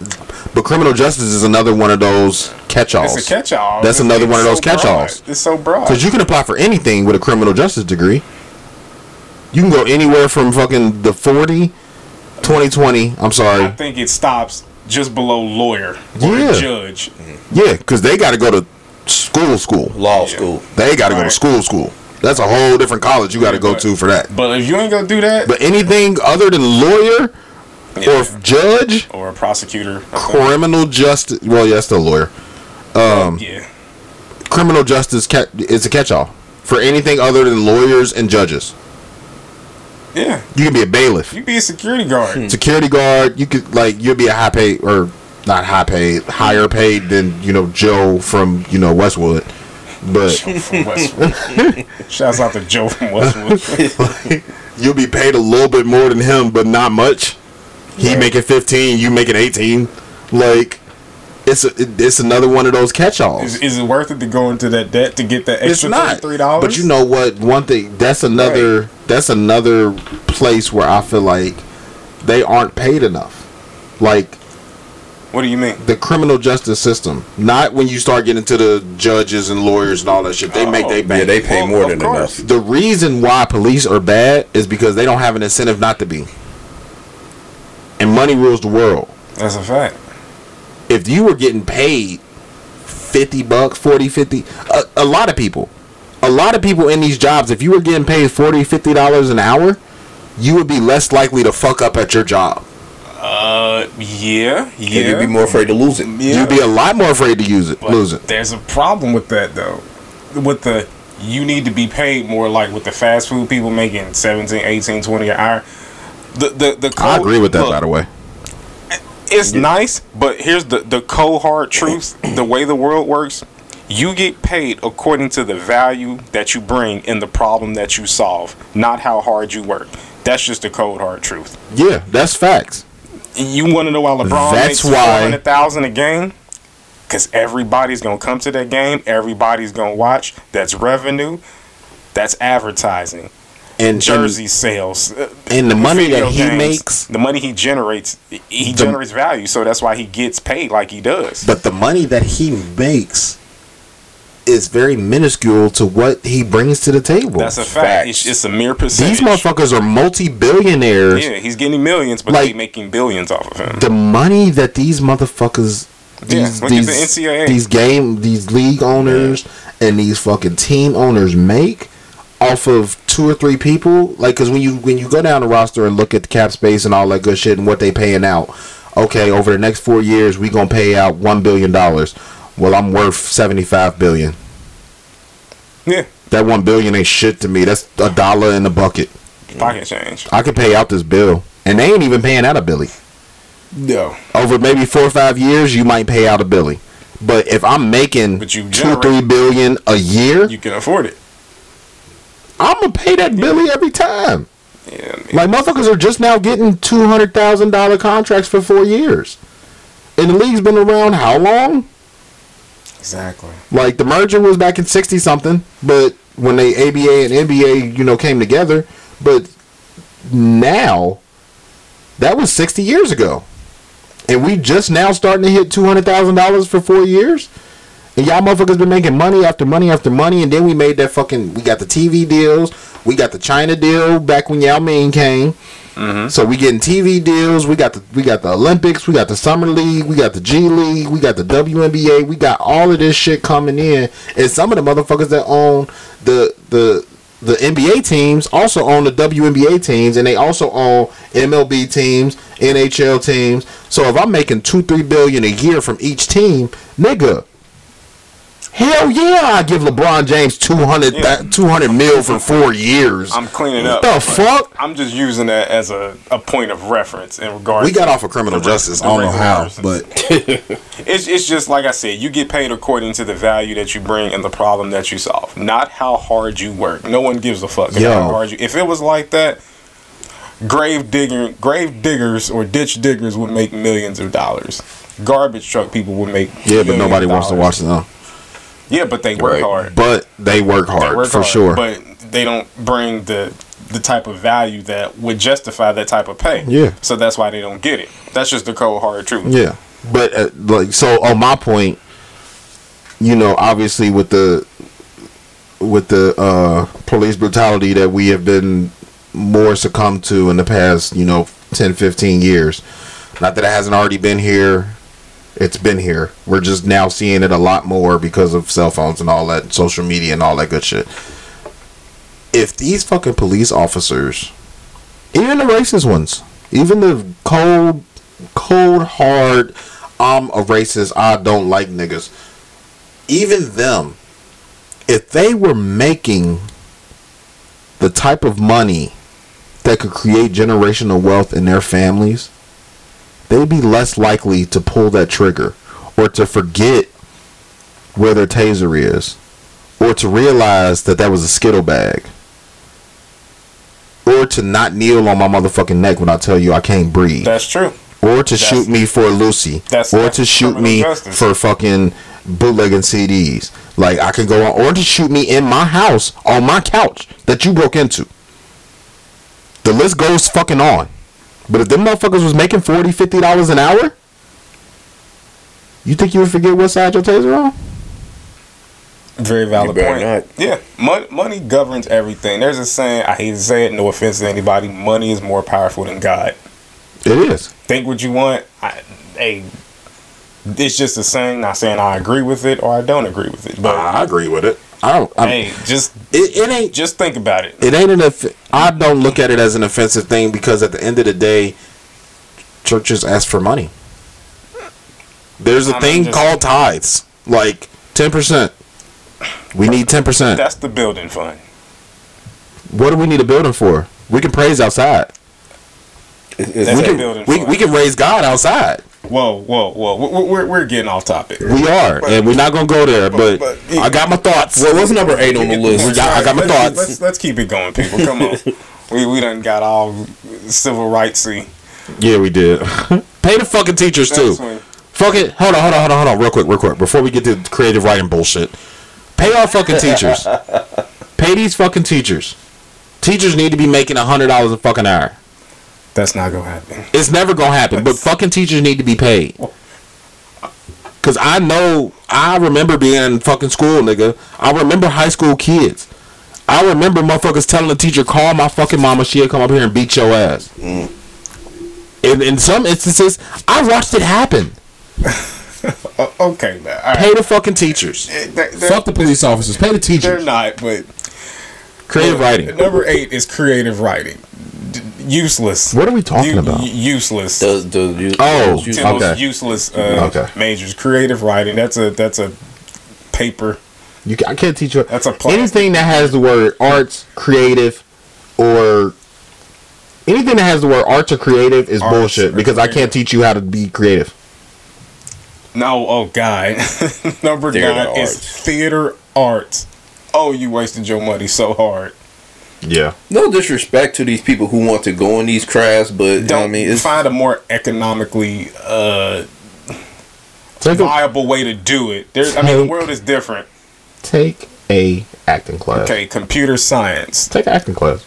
but criminal justice is another one of those catch-alls. It's a catch-all. That's It's- another one of so those catch-alls. broad. It's so broad. Because you can apply for anything with a criminal justice degree. You can go anywhere from fucking the 40, 2020. I'm sorry. I think it stops just below lawyer or Yeah. judge. Yeah, because they got to go to school, school. Law school. They got to go to school, school. That's a whole different college you got to Yeah, go but- to for that. But if you ain't gonna do that, But anything other than lawyer Yeah. or judge, or a prosecutor, I think. criminal justice. Well, yeah, the lawyer. Um, yeah, criminal justice ca- is a catch-all for anything other than lawyers and judges. yeah, You can be a bailiff, you can be a security guard. security guard. You could like you'll be a high paid or not high paid, higher paid than you know Joe from you know Westwood. But Westwood. Shouts out to Joe from Westwood. you'll be paid a little bit more than him, but not much. He Right. making fifteen, you making eighteen. Like it's a, it's another one of those catch-alls. is, is it worth it to go into that debt to get that extra not three dollars? But you know what? One thing that's another that's another place where I feel like they aren't paid enough. Like What do you mean? the criminal justice system. Not when you start getting to the judges and lawyers and all that shit. They oh, make they bank. Yeah, they pay Well, more than course. enough. the reason why police are bad is because they don't have an incentive not to be. And money rules the world. That's a fact. If you were getting paid 50 bucks, 40, 50, a, a lot of people, a lot of people in these jobs, if you were getting paid 40, 50 dollars an hour, you would be less likely to fuck up at your job. Uh, yeah, And yeah. you'd be more afraid to lose it. yeah. You'd be a lot more afraid to use it, But lose it. There's a problem with that though. With the you need to be paid more like with the fast food people making 17, 18, 20 an hour. The the the I agree with that, look, by the way. It's nice, but here's the the cold hard truth. the way the world works, you get paid according to the value that you bring in the problem that you solve, not how hard you work. That's just the cold hard truth. Yeah, that's facts. You want to know why LeBron That's makes four hundred thousand a game? Because everybody's gonna come to that game. Everybody's gonna watch. That's revenue. That's advertising. And Jersey sales. uh, and the money that he games, makes, the money he generates, he The- generates value. So that's why he gets paid like he does. but the money that he makes is very minuscule to what he brings to the table. That's a fact. It's, it's a mere percentage. These motherfuckers are multi-billionaires. Yeah, he's getting millions, but Like- they making billions off of him. The money that these motherfuckers, Yeah, these look the these, NCAA. these game, these league owners, and these fucking team owners make off of two or three people. Like, cause when you when you go down the roster and look at the cap space and all that good shit and what they paying out. Okay, over the next four years, we gonna pay out one billion dollars. Well, I'm worth seventy-five billion. Yeah, That one billion ain't shit to me. That's a dollar in the bucket. pocket change. I could pay out this bill, and they ain't even paying out a billy. No, Over maybe four or five years, you might pay out a billy. But if I'm making But you two, three billion a year, you can afford it. I'm gonna pay that billy every time. Yeah, Like motherfuckers are just now getting two hundred thousand dollar contracts for four years, and the league's been around how long? exactly. Like the merger was back in sixty something, but when they ABA and NBA, you know, came together, but now that was sixty years ago, and we just now starting to hit two hundred thousand dollars for four years. And y'all motherfuckers been making money after money after money, and then we made that fucking. We got the TV deals, we got the China deal back when Yao Ming came. Mm-hmm. So we getting TV deals. We got the we got the Olympics. We got the Summer League. We got the G League. We got the WNBA. We got all of this shit coming in, and some of the motherfuckers that own the the the NBA teams also own the WNBA teams, and they also own MLB teams, NHL teams. So if I'm making two three billion a year from each team, nigga. Hell yeah, I give LeBron James 200, Yeah. 200 mil for four years. I'm cleaning up. the fuck? I'm just using that as a, a point of reference in regards. We got off of criminal justice. I don't know how, but It's it's just like I said, you get paid according to the value that you bring and the problem that you solve, not how hard you work. No one gives a fuck Yo. how hard you. If it was like that, grave digger, grave diggers or ditch diggers would make millions of dollars. Garbage truck people would make. yeah, but nobody wants to watch them. Yeah, but they work Right. hard. But they work They hard work for hard, sure. But they don't bring the the type of value that would justify that type of pay. Yeah. So that's why they don't get it. That's just the cold hard truth. yeah, but uh, like so on my point, you know, obviously with the with the uh, police brutality that we have been more succumbed to in the past, you know, 10, 15 years. Not that it hasn't already been here. It's been here. We're just now seeing it a lot more because of cell phones and all that, social media and all that good shit. If these fucking police officers, even the racist ones, even the cold, cold, hard, I'm a racist, I don't like niggas, even them, if they were making the type of money that could create generational wealth in their families, they'd be less likely to pull that trigger or to forget where their taser is or to realize that that was a skittle bag or to not kneel on my motherfucking neck when I tell you I can't breathe That's true. or to shoot me for loosies, That's- or to shoot me justice. for fucking bootlegging CDs. Like I can go on, or to shoot me in my house on my couch that you broke into. The list goes fucking on. But if them motherfuckers was making 40 50 dollars an hour, you think you would forget what side your taser on? Very valid You better point. Yeah, money, money governs everything. There's a saying. I hate to say it. No offense to anybody. Money is more powerful than God. It is. Think what you want. I, hey, it's just a saying. Not saying I agree with it or I don't agree with it. But I agree with it. I don't. I'm, hey, just it, it ain't. just think about it. It ain't an. Off- I don't look at it as an offensive thing because at the end of the day, churches ask for money. There's a I'm thing just- called tithes, like ten percent. We need ten percent. That's the building fund. What do we need a building for? We can praise outside. That's we the can building we, fund. we can raise God outside. Whoa, whoa, whoa. We're, we're, we're getting off topic. We are, and we're not gonna go there. But, but- I got my thoughts. Well, what's number eight on the list? We got- I got my let's, thoughts. Let's, let's keep it going, people. Come on. we, we done got all civil rightsy. Yeah, we did. Pay the fucking teachers too. Next. Fuck it. Hold on, hold on, hold on, hold on. Real quick, real quick. Before we get to creative writing bullshit, pay our fucking teachers. Pay these fucking teachers. Teachers need to be making a hundred dollars a fucking hour. That's not gonna happen. It's never gonna happen. But fucking teachers need to be paid. Cause I know, I remember being in fucking school, nigga. I remember high school kids. I remember motherfuckers telling the teacher, "Call my fucking mama. She'll come up here and beat your ass." Mm. In in some instances, I watched it happen. Okay, man. Right. Pay the fucking teachers. They're, they're- Fuck the police officers. Pay the teachers. they're not, but Creative writing. Number eight is creative writing. D- useless. What are we talking U- about? useless. The, the, you- Oh, you- okay. useless uh, Okay. majors. Creative writing. That's a that's a paper. You, ca- I can't teach you. That's a plastic. anything that has the word arts, creative, or anything that has the word arts or creative is Arts bullshit or because I can't teach you how to be creative. No, oh god. Number Theater nine is theater arts. Oh, you wasted your money so hard. Yeah. no disrespect to these people who want to go in these crafts, but you know Don't what I mean, it's find a more economically uh, Take a, viable way to do it. There's, I mean, the world is different. take a acting class. Okay, computer science. Take an acting class.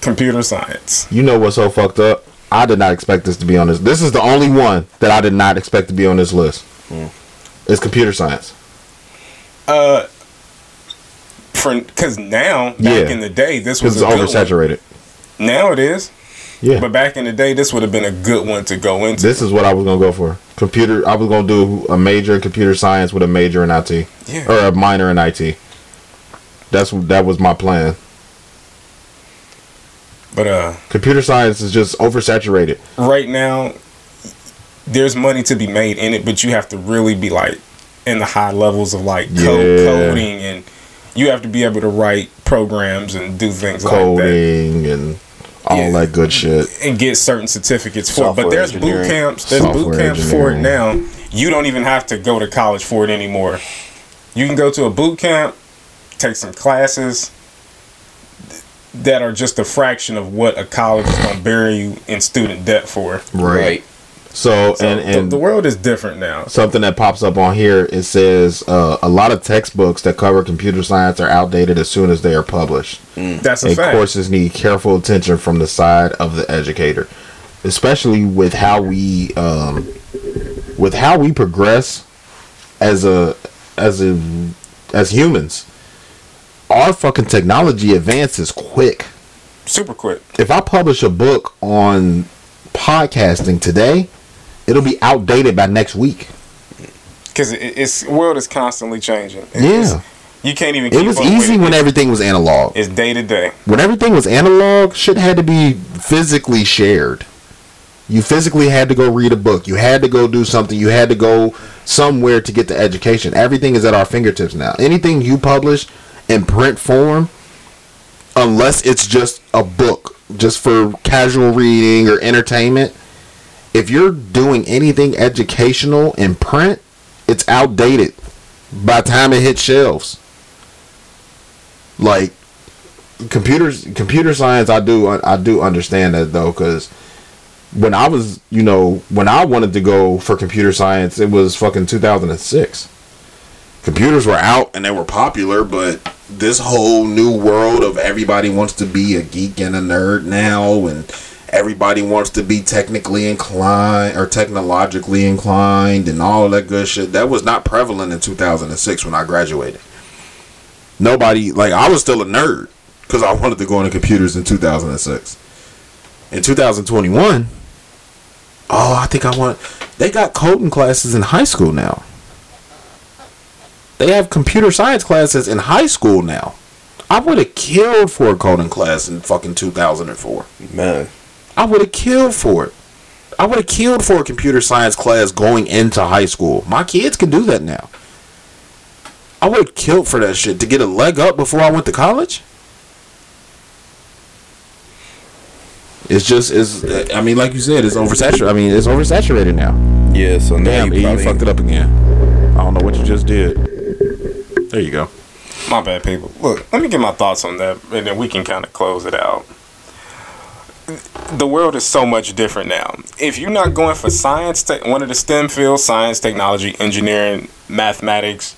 Computer science. You know what's so fucked up? I did not expect this to be on this. This is the only one that I did not expect to be on this list. It's computer science. Uh, for because now, back Yeah. in the day, this was good one. Now it is, Yeah. but back in the day, this would have been a good one to go into. This is what I was gonna go for. Computer. I was gonna do a major in computer science with a major in IT, Yeah. or a minor in IT. That's that was my plan. But uh, Computer science is just oversaturated. right now, there's money to be made in it, but you have to really be like in the high levels of like code, Yeah. coding, and you have to be able to write programs and do things like. Coding and all Yeah. that good shit. and get certain certificates for it. But there's boot camps. There's boot camps for it now. You don't even have to go to college for it anymore. You can go to a boot camp, take some classes that are just a fraction of what a college is going to bury you in student debt for. right. So, So and the, and the world is different now. something that pops up on here it says uh, a lot of textbooks that cover computer science are outdated as soon as they are published. That's a and fact. courses need careful attention from the side of the educator, especially with how we um, with how we progress as a as a as humans. Our fucking technology advances quick. Super quick. If I publish a book on podcasting today, it'll be outdated by next week. Because it, it's world is constantly changing. It- Yeah. You can't even It was up with easy it. when everything was analog. It's day to day. when everything was analog, shit had to be physically shared. You physically had to go read a book. You had to go do something. You had to go somewhere to get the education. Everything is at our fingertips now. Anything you publish in print form, unless it's just a book, just for casual reading or entertainment, if you're doing anything educational in print, it's outdated by the time it hits shelves. Like computers computer science i do i do understand that though because when i was you know when i wanted to go for computer science it was fucking 2006 computers were out and they were popular but this whole new world of everybody wants to be a geek and a nerd now, and everybody wants to be technically inclined or technologically inclined, and all that good shit. That was not prevalent in 2006 when I graduated. Nobody like I was still a nerd because I wanted to go into computers in 2006. In 2021, oh, I think I want. They got coding classes in high school now. They have computer science classes in high school now. I would have killed for a coding class in fucking 2004. Man, I would have killed for it. I would have killed for a computer science class going into high school. My kids can do that now. I would have killed for that shit to get a leg up before I went to college. It's just is I mean, like you said, it's oversaturated. I mean, it's oversaturated now. yeah. So now Damn, you E, you fucked it up again. I don't know what you just did. There you go. My bad, people. Look, let me get my thoughts on that, and then we can kind of close it out. The world is so much different now. If you're not going for science, te- one of the STEM fields, science, technology, engineering, mathematics,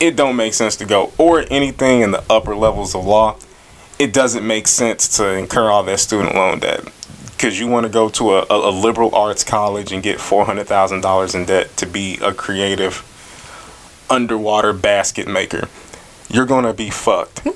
it don't make sense to go. Or anything in the upper levels of law, it doesn't make sense to incur all that student loan debt. Because you want to go to a, a, a liberal arts college and get $400,000 in debt to be a creative underwater basket maker, you're gonna be fucked.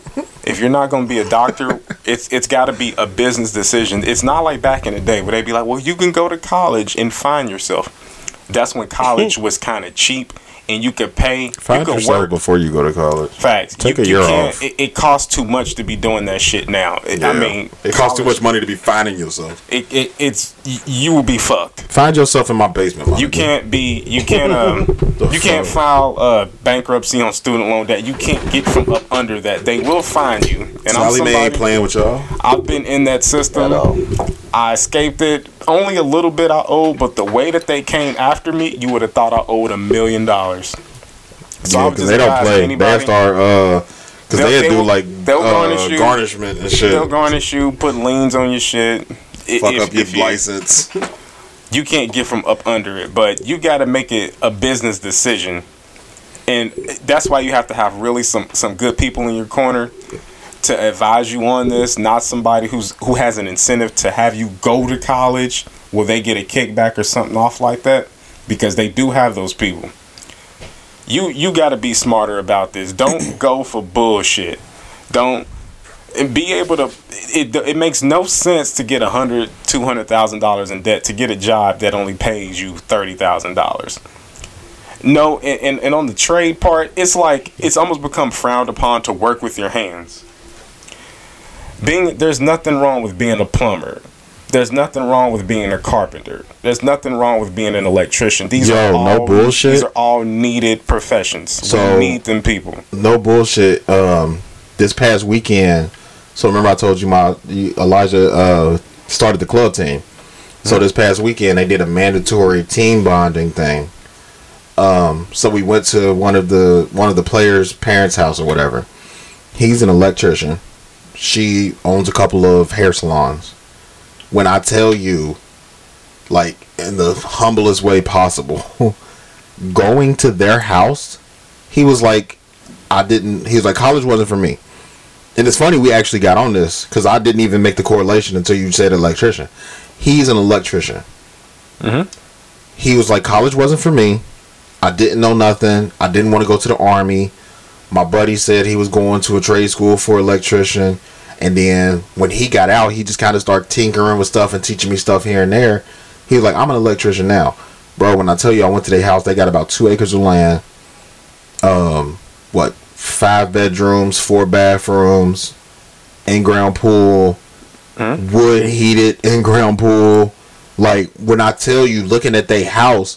if you're not gonna be a doctor, it's it's got to be a business decision. It's not like back in the day where they'd be like, "Well, you can go to college and find yourself." That's when college was kind of cheap and you could pay. Find you could yourself work. before you go to college. Facts. Take you, a year can't- off. It, it costs too much to be doing that shit now. It- I mean, it costs too much money to be finding yourself. It, it it's you will be fucked. Find yourself in my basement. my You nigga. can't be. You can't. Um. you can't file uh, bankruptcy on student loan debt. You can't get from up under that. They will find you. And I'm Sallie Mae ain't somebody. playing with y'all. I've been in that system. I escaped it. Only a little bit I owed, but the way that they came after me, you would have thought I owed a million dollars. So yeah, because they don't advise play. They anybody- start uh, because They'll- they they do will- like they'll uh, garnish you. garnishment and shit. They'll garnish you, put liens on your shit. Fuck if- up your if you- license. you can't get from up under it, but you got to make it a business decision, and that's why you have to have really some some good people in your corner to advise you on this. Not somebody who's who has an incentive to have you go to college. Will they get a kickback or something off like that? Because they do have those people. You you got to be smarter about this. Don't go for bullshit. Don't and be able to it, it makes no sense to get a hundred two hundred thousand dollars in debt to get a job that only pays you thirty thousand dollars no and, and, and on the trade part it's like it's almost become frowned upon to work with your hands being there's nothing wrong with being a plumber there's nothing wrong with being a carpenter there's nothing wrong with being an electrician these Yo, are no all bullshit. these are all needed professions So- we need them people no bullshit. Um, this past weekend, so remember I told you my Elijah uh started the club team. So this past weekend they did a mandatory team bonding thing. Um, so we went to one of the one of the players' parents' house or whatever. He's an electrician. She owns a couple of hair salons. When I tell you, like in the humblest way possible, going to their house, he was like, I didn't. He was like, college wasn't for me. And it's funny we actually got on this because I didn't even make the correlation until you said electrician. He's an electrician. Mhm. He was like, college wasn't for me. I didn't know nothing. I didn't want to go to the army. My buddy said he was going to a trade school for electrician. And then when he got out, he just kind of started tinkering with stuff and teaching me stuff here and there. He was like, I'm an electrician now. Bro, when I tell you I went to their house, they got about two acres of land. Um, what, five bedrooms, four bathrooms, in ground pool, wood heated in ground pool. Like when I tell you, looking at their house,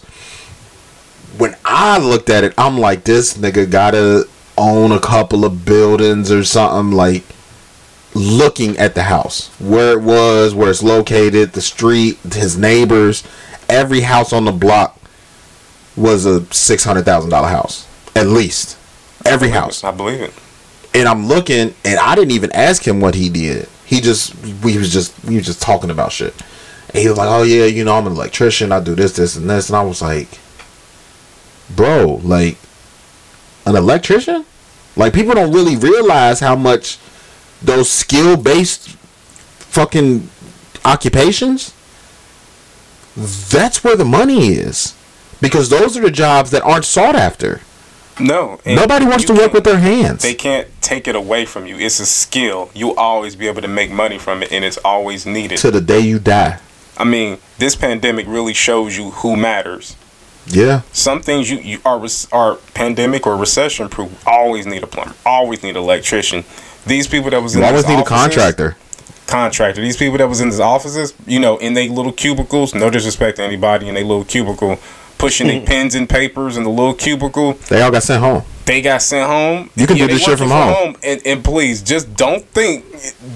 when I looked at it, I'm like, this nigga gotta own a couple of buildings or something. Like looking at the house, where it was, where it's located, the street, his neighbors, every house on the block was a six hundred thousand dollar house at least. Every house. i believe it And I'm looking, and I didn't even ask him what he did. He just, we was just, we was just talking about shit. And he was like, "Oh yeah, you know, I'm an electrician. I do this, this, and this." And I was like, "Bro, like, an electrician? Like people don't really realize how much those skill based fucking occupations. That's where the money is, because those are the jobs that aren't sought after. No, Nobody wants to work with their hands. They can't take it away from you. It's a skill. You'll always be able to make money from it, and it's always needed. to the day you die. I mean, this pandemic really shows you who matters. Yeah. Some things you, you are are pandemic or recession proof. Always need a plumber. Always need an electrician. These people that was in You always these need a contractor. Contractor. These people that was in these offices, you know, in their little cubicles. No disrespect to anybody in their little cubicle, pushing their pens and papers in the little cubicle. They all got sent home. They got sent home. You can do they this shit working from home. And, and please, just don't think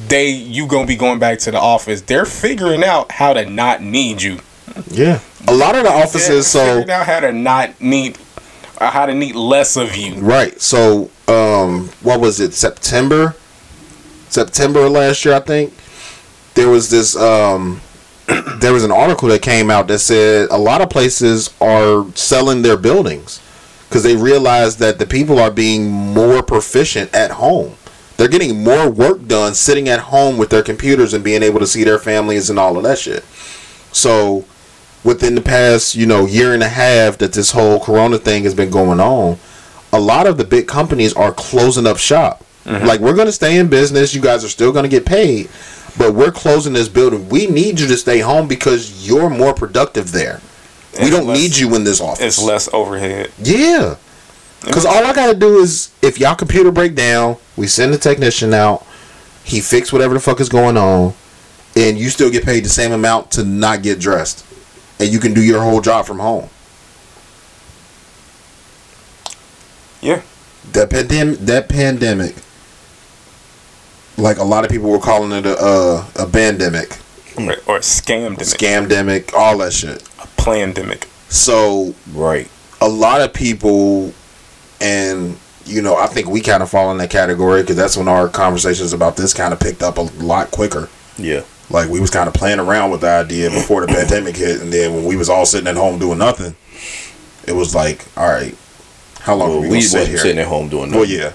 they you gonna be going back to the office. They're figuring out how to not need you. Yeah. A lot of the They're offices, so figuring out how to not need, uh, how to need less of you. right. So, um, what was it? September, September last year, I think. There was this. Um, there was an article that came out that said a lot of places are selling their buildings because they realize that the people are being more proficient at home. They're getting more work done sitting at home with their computers and being able to see their families and all of that shit. So, within the past, you know, year and a half that this whole corona thing has been going on, a lot of the big companies are closing up shop. Mm-hmm. Like we're going to stay in business, you guys are still going to get paid, but we're closing this building. We need you to stay home because you're more productive there. we don't less- need you in this office. It's less overhead. Yeah. Because all I got to do is, if y'all computer break down, we send the technician out, he fix whatever the fuck is going on, and you still get paid the same amount to not get dressed. And you can do your whole job from home. Yeah. That pandemic, that pandemic, like a lot of people were calling it a, a, a pandemic, Or, or a scam scamdemic, all that shit. a plandemic. So Right. a lot of people, and you know, I think we kind of fall in that category because that's when our conversations about this kind of picked up a lot quicker. Yeah. Like we was kind of playing around with the idea before the pandemic hit, and then when we was all sitting at home doing nothing, it was like, all right, how long Well, we we wasn't here? sitting at home doing Well, nothing. yeah,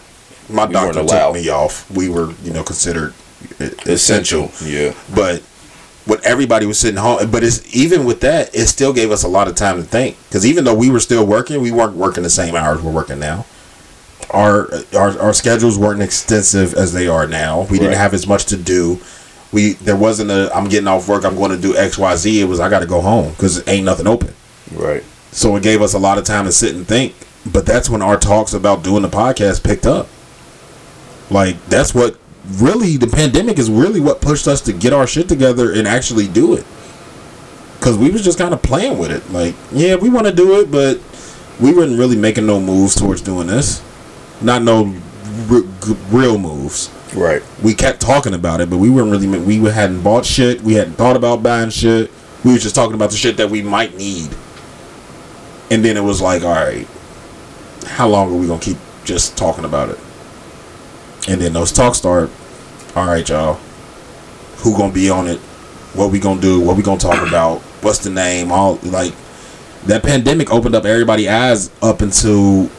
my We doctor took me off. We were, you know, considered e- essential. Yeah. But when everybody was sitting home, but it's even with that, it still gave us a lot of time to think. Because even though we were still working, we weren't working the same hours we're working now. Our our, our schedules weren't extensive as they are now. We didn't have as much to do. We there wasn't a I'm getting off work. I'm going to do X Y Z. It was I got to go home because ain't nothing open. Right. So it gave us a lot of time to sit and think. But that's when our talks about doing the podcast picked up. Like that's what really the pandemic is really what pushed us to get our shit together and actually do it. Cause we was just kind of playing with it. Like, yeah, we want to do it, but we weren't really making no moves towards doing this. Not no r- g- real moves. Right. We kept talking about it, but we weren't really. We hadn't bought shit. We hadn't thought about buying shit. We were just talking about the shit that we might need. And then it was like, all right, how long are we gonna keep just talking about it? And then those talks start. All right, y'all. Who gonna be on it? What we gonna do? What we gonna talk about? What's the name? All like that pandemic opened up everybody's eyes up into.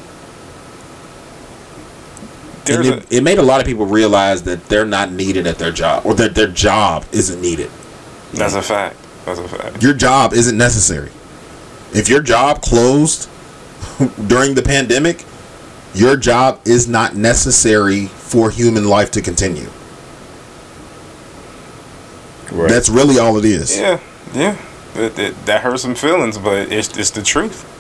There's a, it, it made a lot of people realize that they're not needed at their job, or that their job isn't needed. that's a fact. That's a fact. Your job isn't necessary. If your job closed during the pandemic, your job is not necessary for human life to continue. Right. That's really all it is. Yeah, yeah. It, it, that hurts some feelings, but it's it's the truth.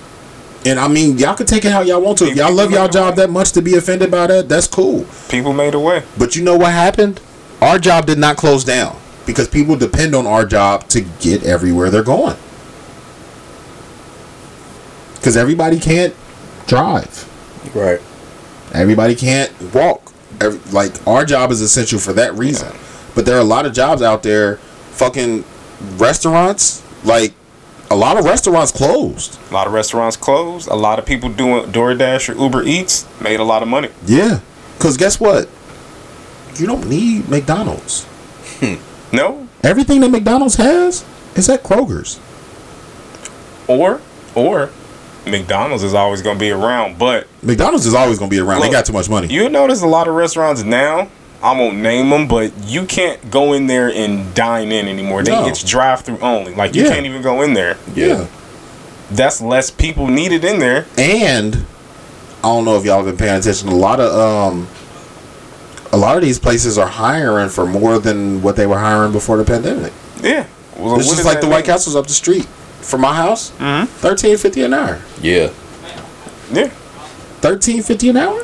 And I mean, y'all can take it how y'all want to. If y'all love y'all job that much to be offended by that, that's cool. People made a way. But you know what happened? Our job did not close down because people depend on our job to get everywhere they're going. Because everybody can't drive. right. Everybody can't walk. Every, like our job is essential for that reason. But there are a lot of jobs out there, fucking restaurants. Like a lot of restaurants closed. A lot of restaurants closed. A lot of people doing DoorDash or Uber Eats made a lot of money. Yeah. Cause guess what? You don't need McDonald's. Hmm. No, Everything that McDonald's has is at Kroger's. or or McDonald's is always going to be around, but McDonald's is always gonna be around. Look, they got too much money. you notice a lot of restaurants now. I won't name them, but you can't go in there and dine in anymore. They, No. It's drive through only. Like you Yeah. can't even go in there. yeah. That's less people needed in there. And I don't know if y'all have been paying attention. A lot of um, a lot of these places are hiring for more than what they were hiring before the pandemic. Yeah, well, it's just like the White? Castle's up the street from my house. Mhm. Thirteen fifty an hour. Yeah. Yeah, Thirteen fifty an hour.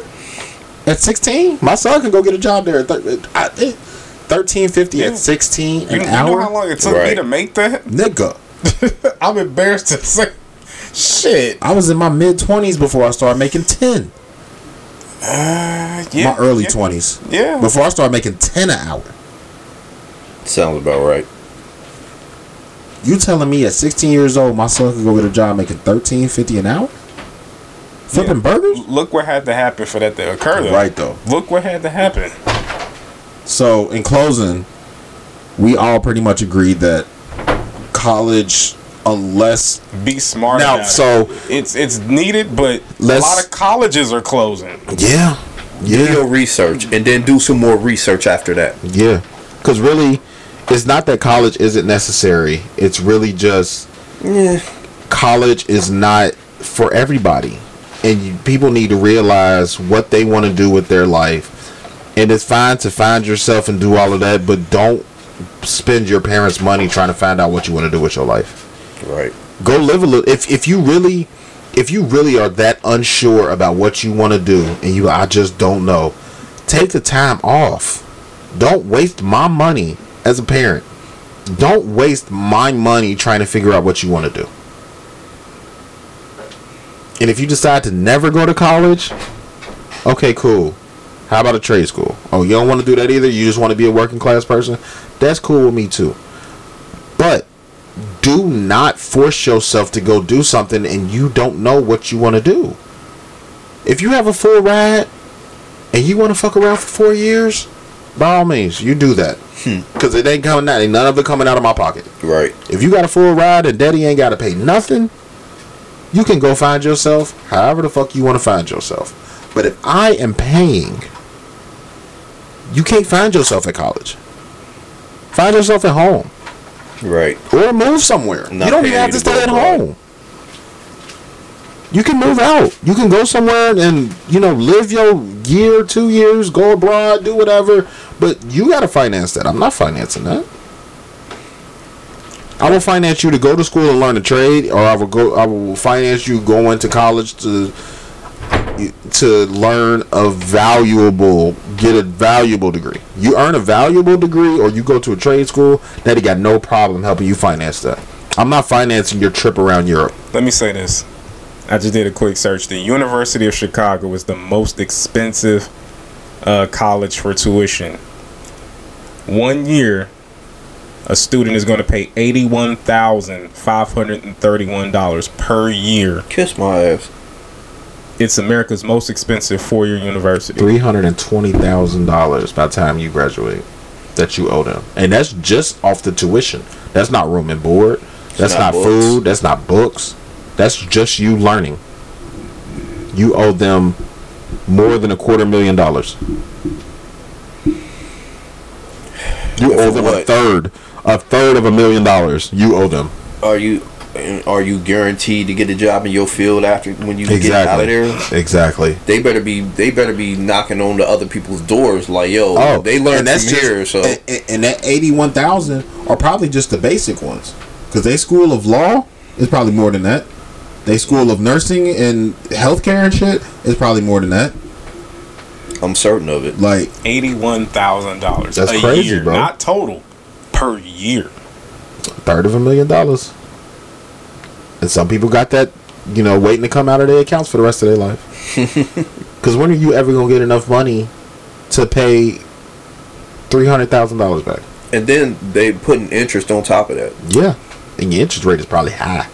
At sixteen, my son can go get a job there. at thir- I- it- Thirteen fifty Yeah. at sixteen you, an you hour. know how long it took me to make that? Nigga, I'm embarrassed to say. Shit. I was in my mid twenties before I started making ten. Uh, yeah, my early yeah. twenties. Yeah. Before I started making ten an hour. Sounds about right. You telling me at 16 years old my son could go get a job making 13.50 an hour? Flipping Yeah. burgers? Look what had to happen for that to occur. Though. Right though. Look what had to happen. So in closing, we all pretty much agreed that college, unless Be smart. Now, about it. so- it's it's needed, but a lot of colleges are closing. yeah, yeah Do your research and then do some more research after that. yeah, because really, it's not that college isn't necessary. It's really just Yeah. college is not for everybody, and you, people need to realize what they want to do with their life. And it's fine to find yourself and do all of that, but don't spend your parents' money trying to find out what you want to do with your life. Right. Go live a little. If if you really, if you really are that unsure about what you want to do, and you I just don't know, take the time off. Don't waste my money as a parent. Don't waste my money trying to figure out what you want to do. And if you decide to never go to college, okay, cool. How about a trade school? Oh, you don't want to do that either? You just want to be a working class person? That's cool with me too. But do not force yourself to go do something and you don't know what you want to do. If you have a full ride and you want to fuck around for four years, by all means, you do that. Because it ain't coming out. Ain't none of it coming out of my pocket. Right. If you got a full ride and daddy ain't got to pay nothing, you can go find yourself however the fuck you want to find yourself. But if I am paying, you can't find yourself at college. Find yourself at home Right. or move somewhere. Not you don't even have to stay at home. You can move out. You can go somewhere and you know live your year, two years, go abroad, do whatever. But you got to finance that. I'm not financing that. I will finance you to go to school and learn a trade, or I will go. I will finance you going to college to to learn a valuable, get a valuable degree. You earn a valuable degree, or you go to a trade school. Daddy got no problem helping you finance that. I'm not financing your trip around Europe. Let me say this. I just did a quick search. The University of Chicago is the most expensive uh, college for tuition. One year, a student is going to pay eighty-one thousand five hundred and thirty-one dollars per year. Kiss my ass. It's America's most expensive four-year university. Three hundred and twenty thousand dollars by the time you graduate that you owe them, and that's just off the tuition. That's not room and board. That's not not, food. That's not books. That's just you learning. You owe them more than a quarter million dollars. You owe them a third, a third of a million dollars. You owe them. Are you are you guaranteed to get a job in your field after when you get out of Exactly. there? Exactly. They better be they better be knocking on the other people's doors like yo. Oh, they learned and from just- here. So and, and- that eighty-one thousand are probably just the basic ones, because they school of law is probably more than that. They school of nursing and healthcare and shit is probably more than that. I'm certain of it. Like Eighty-one thousand dollars. That's a crazy, year, bro. Not total, per year. third of a million dollars, and some people got that, you know, waiting to come out of their accounts for the rest of their life. Because when are you ever gonna get enough money to pay three hundred thousand dollars back? And then they put an interest on top of that. Yeah, and your interest rate is probably high.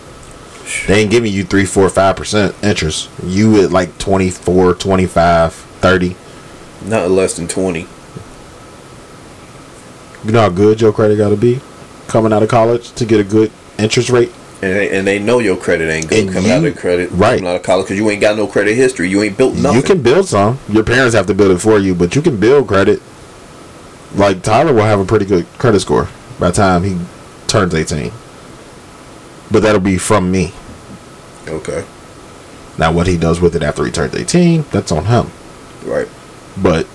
They ain't giving you three, four, five percent interest. You at like 24, 25, 30. Not less than twenty. You know how good your credit got to be coming out of college to get a good interest rate. And they, and they know your credit ain't good And coming out you- of credit, right. Coming out of college because you ain't got no credit history. You ain't built nothing. You can build some. Your parents have to build it for you, but you can build credit. Like Tyler will have a pretty good credit score by the time he turns 18. But that'll be from me. Okay. Now, what he does with it after he turns 18, that's on him. Right. But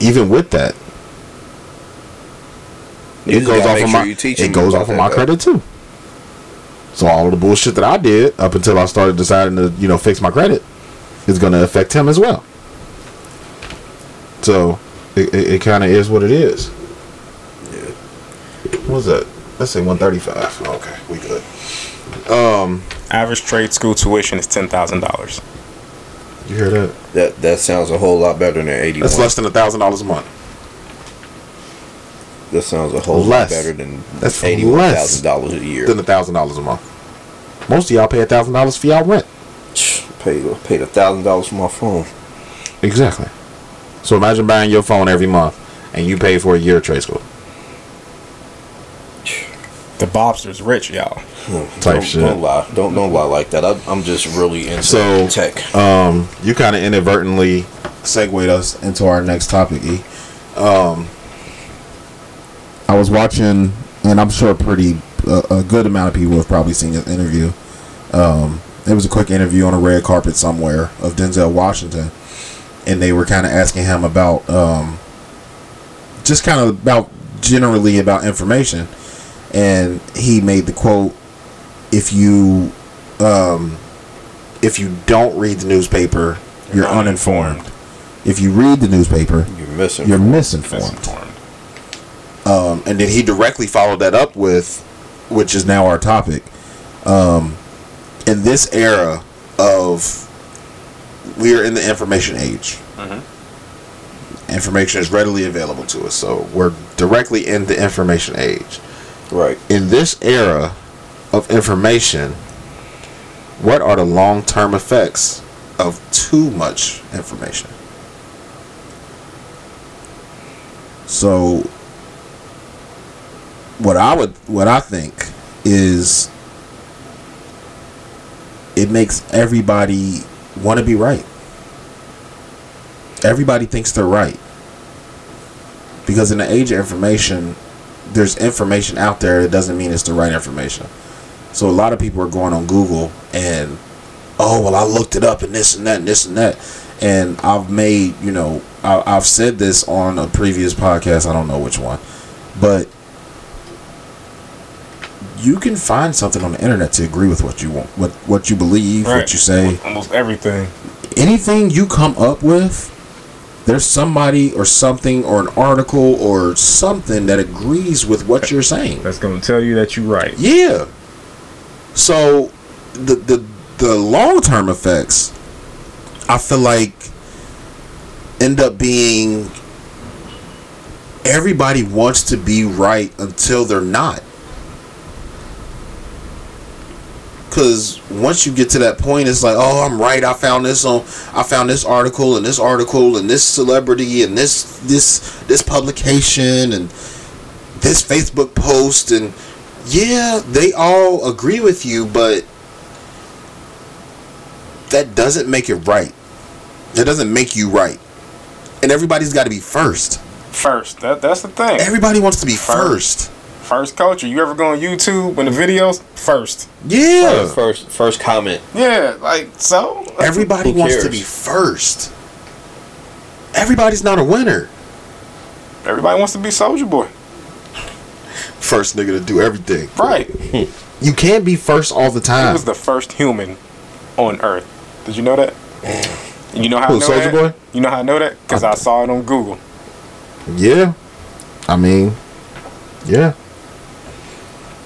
even with that, You it goes off of sure my it goes off of my credit too. So all of the bullshit that I did up until I started deciding to you know fix my credit is going to affect him as well. So it, it, it kind of is what it is. Yeah. What's that? Let's say one thirty five. Okay, we good. Um, Average trade school tuition is ten thousand dollars. you hear that? That that sounds a whole lot better than eighty one. That's less than a thousand dollars a month. That sounds a whole Less. lot better than That's eighty one less thousand dollars a year. Than a thousand dollars a month. Most of y'all pay a thousand dollars for y'all rent. paid paid a thousand dollars for my phone. Exactly. So imagine buying your phone every month and you pay for a year of trade school. The Bobster's rich, y'all. Type don't, shit. Don't lie. Don't don't lie like that. I, I'm just really into So tech. um, you kind of inadvertently segued us into our next topic. E. Um, I was watching, and I'm sure pretty uh, a good amount of people have probably seen this interview. Um, it was a quick interview on a red carpet somewhere of Denzel Washington, and they were kind of asking him about um, just kind of about generally about information, and he made the quote, "If you um, if you don't read the newspaper, you're uninformed. If you read the newspaper, You're missing. you're misinformed." Um, and then he directly followed that up with, which is now our topic. Um, in this era of, we are in the information age. Information is readily available to us, so we're directly in the information age. Right. In this era of information, what are the long term effects of too much information? So, what I would, what I think is, it makes everybody want to be right. Everybody thinks they're right. Because in the age of information, there's information out there. It doesn't mean it's the right information. So a lot of people are going on Google and, oh well, I looked it up and this and that and this and that, and I've made you know I, I've said this on a previous podcast. I don't know which one, but you can find something on the internet to agree with what you want, what what you believe, what you say Almost everything. anything you come up with, there's somebody or something or an article or something that agrees with what you're saying. That's gonna tell you that you're right. Yeah. So the the the long term effects, I feel like, end up being everybody wants to be right until they're not. Cause once you get to that point, it's like, oh, I'm right. I found this on, I found this article and this article and this celebrity and this this this publication and this Facebook post and yeah, they all agree with you, but that doesn't make it right. That doesn't make you right. And everybody's got to be first. First, that that's the thing. Everybody wants to be first. First culture. You ever go on YouTube when the videos first? Yeah. First first comment. Yeah, like so. Everybody Who wants to be first. Everybody's not a winner. Everybody wants to be Soulja Boy. First nigga to do everything. Right. You can't be first all the time. He was the first human on Earth. Did you know that? You know how Who, I know Soulja that? Boy? You know how I know that? Because I saw it on Google. Yeah. I mean, yeah.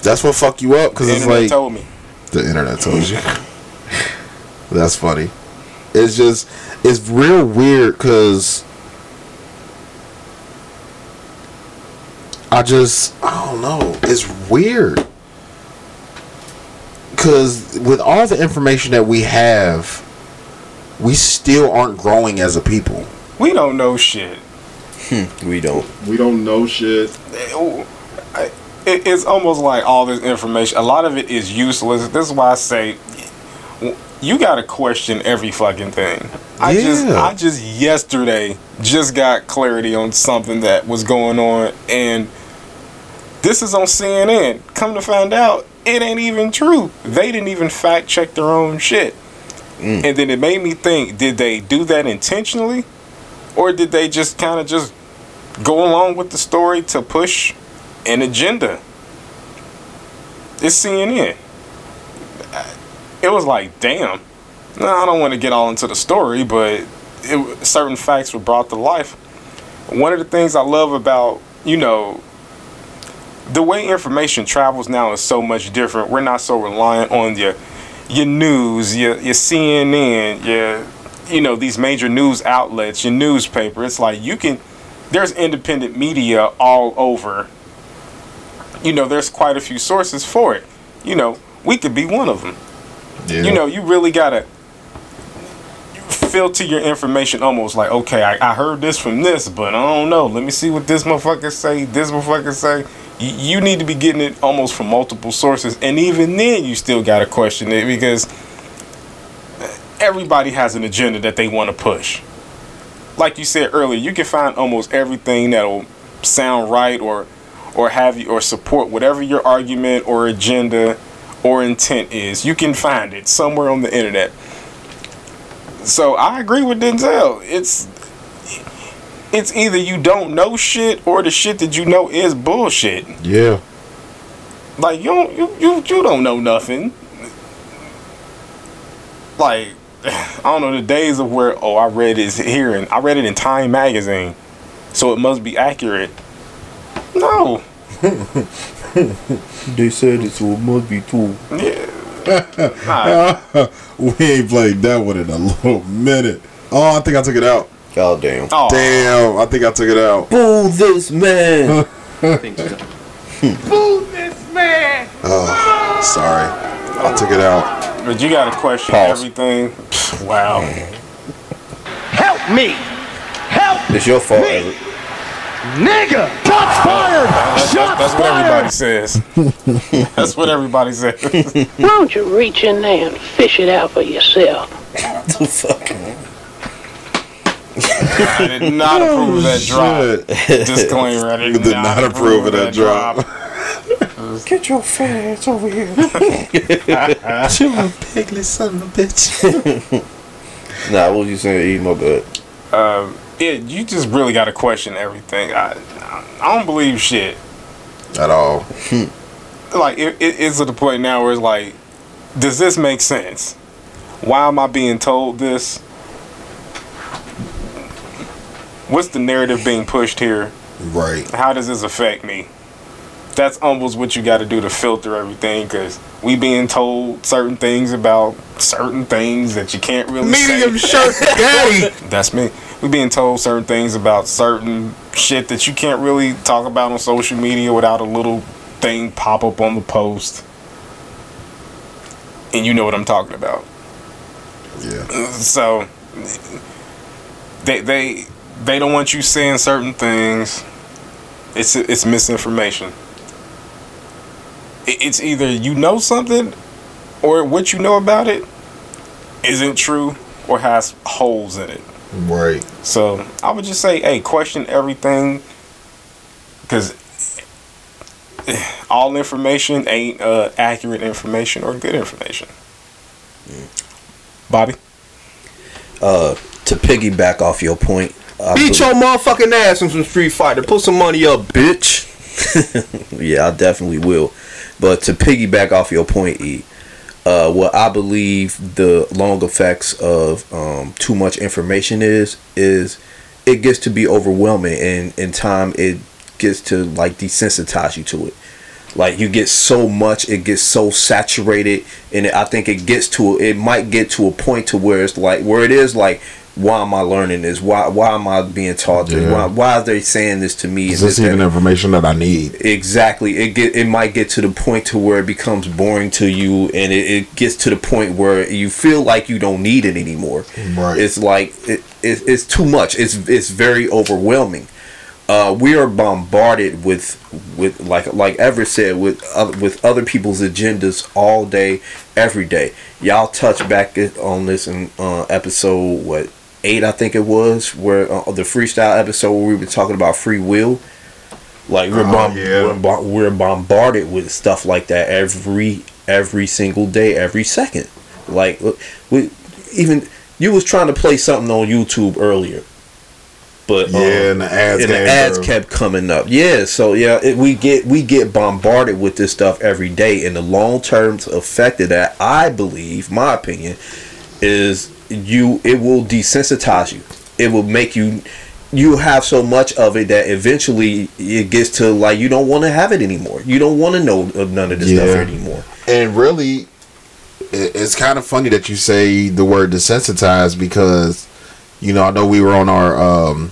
That's what fuck you up because it's like The internet told me. the internet told you. That's funny. It's just it's real weird because I just I don't know. It's weird because with all the information that we have, we still aren't growing as a people. We don't know shit. Hmm, we don't. We don't know shit. It, it's almost like all this information. A lot of it is useless. This is why I say you got to question every fucking thing. I just Yeah. I just yesterday just got clarity on something that was going on and this is on CNN. Come to find out it ain't even true. They didn't even fact check their own shit. Mm. And then it made me think, did they do that intentionally? Or did they just kind of just go along with the story to push an agenda? It's CNN. It was like, damn. No, I don't want to get all into the story, but it, certain facts were brought to life. One of the things I love about, you know, the way information travels now is so much different. We're not so reliant on your your news, your your CNN, your you know these major news outlets, your newspaper. It's like you can. There's independent media all over. You know, there's quite a few sources for it. You know, we could be one of them. Yeah. You know, you really gotta filter your information almost like, okay, I, I heard this from this, but I don't know. Let me see what this motherfucker say, this motherfucker say. You, you need to be getting it almost from multiple sources, and even then, you still gotta question it because everybody has an agenda that they want to push. Like you said earlier, you can find almost everything that'll sound right or or have you or support whatever your argument or agenda or intent is. You can find it somewhere on the internet. So I agree with Denzel. It's it's either you don't know shit or the shit that you know is bullshit. Yeah. Like you don't you you, you don't know nothing. Like I don't know the days of where oh I read it here and I read it in Time magazine, so it must be accurate. No. They said it, so it must be true. we ain't played that one in a little minute. Oh, I think I took it out. God damn. Oh. Damn, I think I took it out. Boo this man. Boo this man. Oh, sorry. I took it out. But you gotta question Pause. everything. Wow. Help me! Help it's your fault, Everett. Nigga! Shots fired! That's, Shots that's what everybody says. that's what everybody says. Why don't you reach in there and fish it out for yourself? the fuck? I did not approve of that drop. Disclaimer: I did, Did not approve of that drop. Get your fat ass over here. Piglet son of a bitch. nah, what was you saying? Eat my bad. Um, yeah, you just really got to question everything. I, I don't believe shit. At all. Like, it, it, it's at the point now where it's like, does this make sense? Why am I being told this? What's the narrative being pushed here? Right. How does this affect me? That's almost what you got to do to filter everything because we being told certain things about certain things that you can't really Medium say. shirt daddy. That's me. We being told certain things about certain shit that you can't really talk about on social media without a little thing pop up on the post. And you know what I'm talking about. Yeah. So they they they don't want you saying certain things. It's it's misinformation. It- It's either you know something or what you know about it isn't true or has holes in it. Right. So I would just say, hey, question everything, because all information ain't uh, accurate information or good information. Bobby, Uh, to piggyback off your point, I Beat be- your motherfucking ass in some Street Fighter. Put some money up, bitch. yeah, I definitely will. But to piggyback off your point, E, uh, what I believe the long effects of um, too much information is is it gets to be overwhelming, and in time it gets to like desensitize you to it. Like you get so much, it gets so saturated, and I think it gets to it might get to a point to where it's like where it is like. Why am I learning this? Why why am I being taught this? Yeah. Why why are they saying this to me? Is this that? even information that I need? Exactly. It get it might get to the point to where it becomes boring to you, and it, it gets to the point where you feel like you don't need it anymore. Right. It's like it, it, it's too much. It's it's very overwhelming. uh, we are bombarded with with like like Everett said with uh, with other people's agendas all day, every day. Y'all touch back on this in uh, episode what eight I think it was, where uh, the freestyle episode where we were talking about free will. Like we're, Oh, bomb- yeah. we're, bo- we're bombarded with stuff like that every every single day, every second. Like we even you was trying to play something on YouTube earlier, but um, Yeah, and the ads and the ads kept coming up. Yeah, so yeah, it, we get we get bombarded with this stuff every day, and the long term effect of that, I believe, my opinion, is you it will desensitize you. It will make you you have so much of it that eventually it gets to like you don't want to have it anymore. You don't want to know of none of this Yeah. stuff anymore. And really, it's kind of funny that you say the word desensitized because, you know, I know we were on our, um,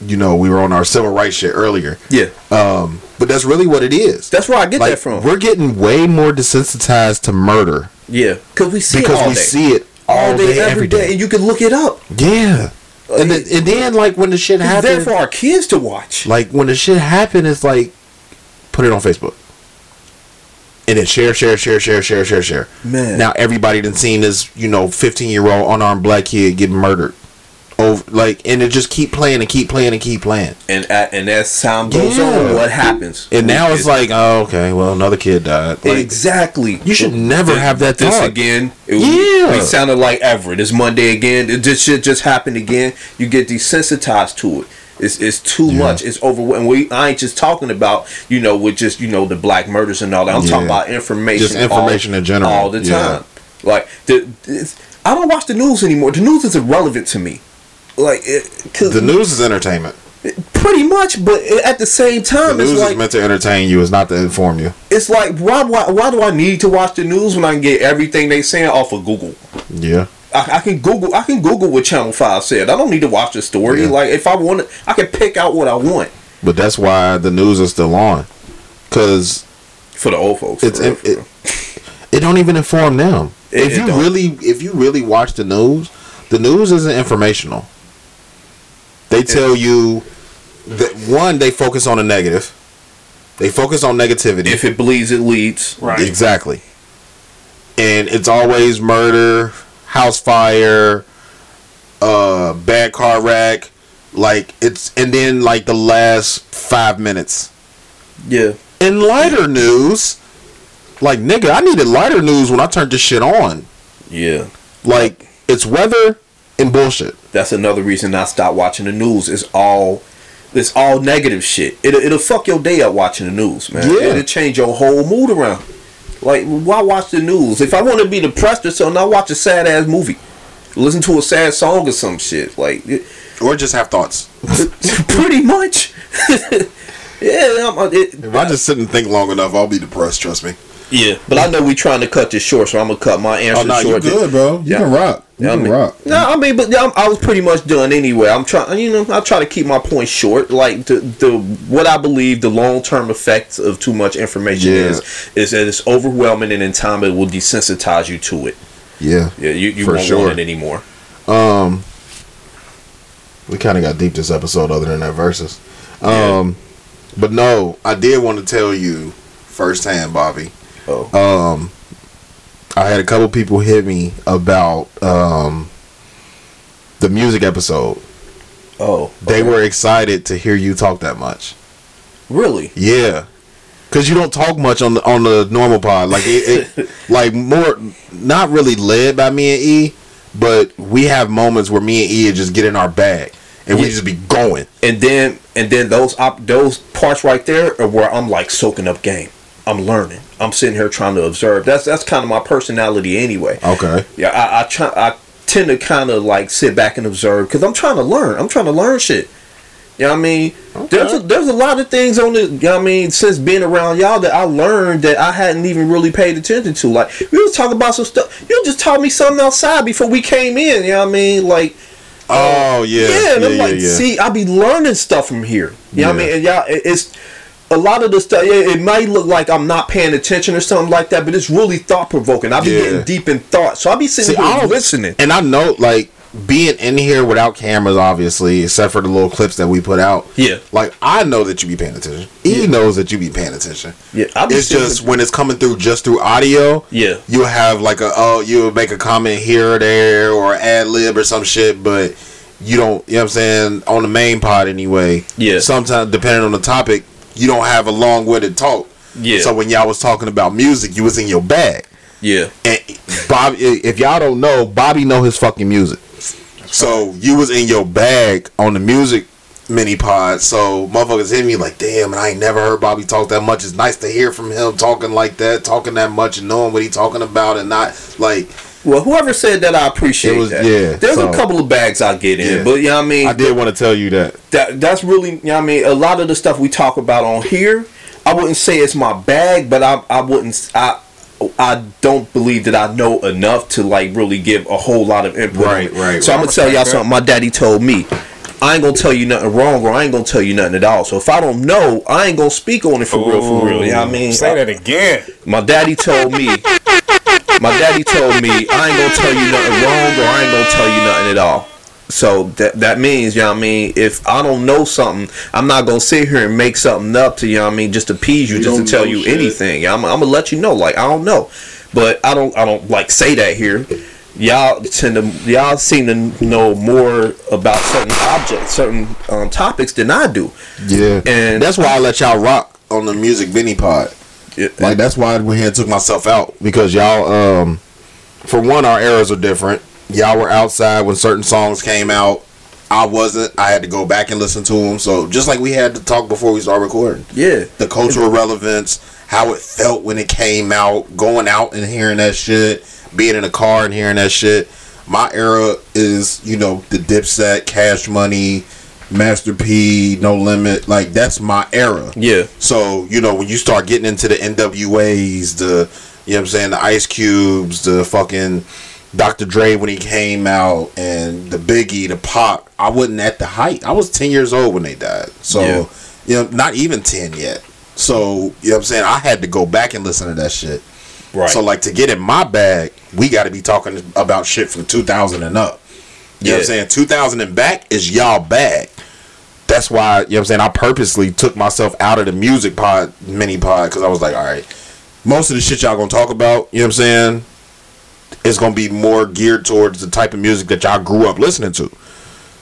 you know, we were on our civil rights shit earlier. Yeah. Um, but that's really what it is. That's where I get Like, that from. We're getting way more desensitized to murder Yeah, because we see because it all we day. see it all, day, every day. and you can look it up. Yeah. And then, and then like when the shit It's there happened, for our kids to watch. like when the shit happened, it's like put it on Facebook. And then share, share, share, share, share, share, share. Man. Now everybody done seen this, you know, fifteen year old unarmed black kid get murdered. Over like and it just keep playing and keep playing and keep playing. And at, and as time goes Yeah. on, what happens? And now it's like, oh, okay, well another kid died. Like, exactly. You should never have that this thought. again. It, Yeah. we sounded like Everett. It's Monday again. It, this shit just happened again. You get desensitized to it. It's, it's too much. It's overwhelming. We I ain't just talking about you know with just you know the black murders and all that. I'm talking about information. Just information all, in general. all the Yeah. time. Like the, I don't watch the news anymore. The news is irrelevant to me. Like it, cause the news is entertainment. pretty much, but at the same time, The news it's is meant to entertain you, it's not to inform you. it's like why, why why do I need to watch the news when I can get everything they saying off of Google? Yeah. I, I can Google I can Google what Channel Five said. I don't need to watch the story. Yeah. Like if I want, I can pick out what I want But that's why the news is still on. Cause for the old folks. it's real, it, it, it don't even inform them. It- if you really if you really watch the news, the news isn't informational. They tell you that one, they focus on the negative. They focus on negativity. if it bleeds, it leads. Right. Exactly. And it's always murder, house fire, uh, bad car wreck. Like it's and then like the last five minutes. Yeah. In lighter news, like nigga, I needed lighter news when I turned this shit on. Yeah. Like it's weather and bullshit. That's another reason I stopped watching the news. It's all it's all negative shit. It'll, it'll fuck your day up watching the news, man. Yeah. It'll change your whole mood around. Like, why watch the news? If I want to be depressed or something, I'll watch a sad ass movie. Listen to a sad song or some shit. Like, it, Or just have thoughts. pretty much. yeah, I'm, it, If I just sit and think long enough, I'll be depressed, trust me. Yeah. But I know we trying to cut this short, so I'm gonna cut my answer Oh no, you short. good, bro. You Yeah. can rock. You Yeah, I can mean, rock. No, I mean, but yeah, I'm- I was pretty much done anyway. I'm trying, you know, I try to keep my points short. Like the the what I believe the long term effects of too much information Yeah. is is that it's overwhelming, and in time it will desensitize you to it. Yeah. Yeah, you, you For won't sure. want it anymore. Um, we kind of got deep this episode, other than that verses. Um, but no, I did want to tell you firsthand, Bobby. Oh, Um, I had a couple people hit me about um the music episode. oh, They were excited to hear you talk that much. really? Yeah. Cause you don't talk much on the on the normal pod, like it, it like more not really led by me and E, but we have moments where me and E just get in our bag and we just be going. And then and then those op- those parts right there are where I'm like soaking up game. I'm learning. I'm sitting here trying to observe. That's that's kind of my personality anyway. Okay. Yeah, I, I try. I tend to kind of like sit back and observe because I'm trying to learn. I'm trying to learn shit. You know what I mean? There's a, there's a lot of things on the. You know what I mean? Since being around y'all that I learned that I hadn't even really paid attention to. Like we was talking about some stuff. You just taught me something outside before we came in. You know what I mean? Like Oh yeah. yeah, and yeah, I'm yeah, like, yeah. see, I be learning stuff from here. You know what I mean? And y'all, it- it's a lot of the stuff. Yeah, it might look like I'm not paying attention or something like that, but it's really thought provoking. I be Yeah. getting deep in thought, so I be sitting See, here listening. And I know, like, being in here without cameras, obviously, except for the little clips that we put out. Yeah. Like I know that you be paying attention. He knows that you be paying attention. Yeah, It's just when it's coming through just through audio. Yeah. You'll have like a oh you'll make a comment here or there or ad lib or some shit, but you don't. You know what I'm saying on the main pod anyway. Yeah. Sometimes depending on the topic, you don't have a long winded talk. Yeah. So when y'all was talking about music, you was in your bag. Yeah. And Bobby, if y'all don't know, Bobby know his fucking music. So you was in your bag on the music mini pod. So motherfuckers hit me like, damn, and I ain't never heard Bobby talk that much. It's nice to hear from him talking like that, talking that much, and knowing what he talking about, and not like. Well, whoever said that, I appreciate It was- that. yeah, There's so- a couple of bags I get in, Yeah. but you know what I mean. I did want to tell you that. that that's really you know what I mean a lot of the stuff we talk about on here I wouldn't say it's my bag but I I wouldn't I I don't believe that I know enough to like really give a whole lot of input. on Right, it. right, So I'm gonna tell y'all something. My daddy told me, I ain't gonna tell you nothing wrong or I ain't gonna tell you nothing at all. So if I don't know, I ain't gonna speak on it for real, for real. You know what I mean? Say that again. My daddy told me. My daddy told me I ain't gonna tell you nothing wrong or I ain't gonna tell you nothing at all. So that that means, you know what I mean, if I don't know something, I'm not gonna sit here and make something up to you know what I mean, just appease you, You just to tell you shit. anything. I'm, I'm gonna let you know, like I don't know, but I don't I don't like say that here. Y'all tend to y'all seem to know more about certain objects, certain um, topics than I do. Yeah, And- that's why I let y'all rock on the music mini pod. Like that's why I went here and took myself out because y'all, um, for one, our eras are different. Y'all were outside when certain songs came out. I wasn't. I had to go back and listen to them. So just like we had to talk before we start recording, Yeah. the cultural relevance, how it felt when it came out, going out and hearing that shit, being in a car and hearing that shit. My era is, you know, the Dipset, Cash Money, Master P, No Limit. Like that's my era. Yeah. So, you know, when you start getting into the NWAs, the you know what I'm saying, the Ice Cubes, the fucking Dr. Dre when he came out and the Biggie, the Pac, I wasn't at the height. I was 10 years old when they died. So, Yeah. you know, not even 10 yet. So, you know what I'm saying? I had to go back and listen to that shit. Right. So, like, to get in my bag, we got to be talking about shit from 2000 and up. You know what I'm saying? 2000 and back is y'all bag. That's why, you know what I'm saying? I purposely took myself out of the music pod, mini pod, because I was like, all right, most of the shit y'all gonna talk about, you know what I'm saying? Is gonna be more geared towards the type of music that y'all grew up listening to.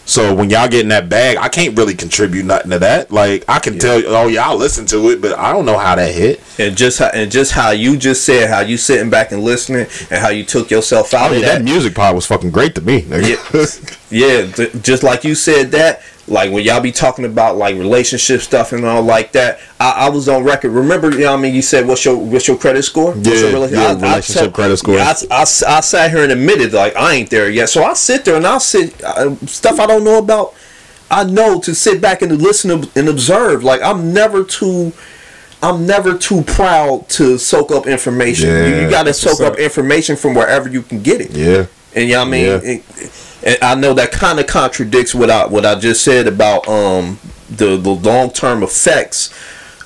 So when y'all get in that bag, I can't really contribute nothing to that. Like I can tell you, oh yeah, I listen to it, but I don't know how that hit. And just how and just how you just said how you sitting back and listening and how you took yourself out Oh, of that. that music pod was fucking great to me. nigga. Yeah, th- just like you said that, like when y'all be talking about like relationship stuff and all like that, I, I was on record. Remember, you know what I mean? You said, what's your what's your credit score? What's Yeah, your rela- yeah, relationship credit score. Yeah, I, I, I sat here and admitted, like, I ain't there yet. So I sit there and I'll sit, uh, stuff I don't know about, I know to sit back and listen and observe. Like, I'm never too. I'm never too proud to soak up information. You, you got to soak up information from wherever you can get it. yeah. And you know what I mean? Yeah. And I know that kind of contradicts what I what I just said about um the the long term effects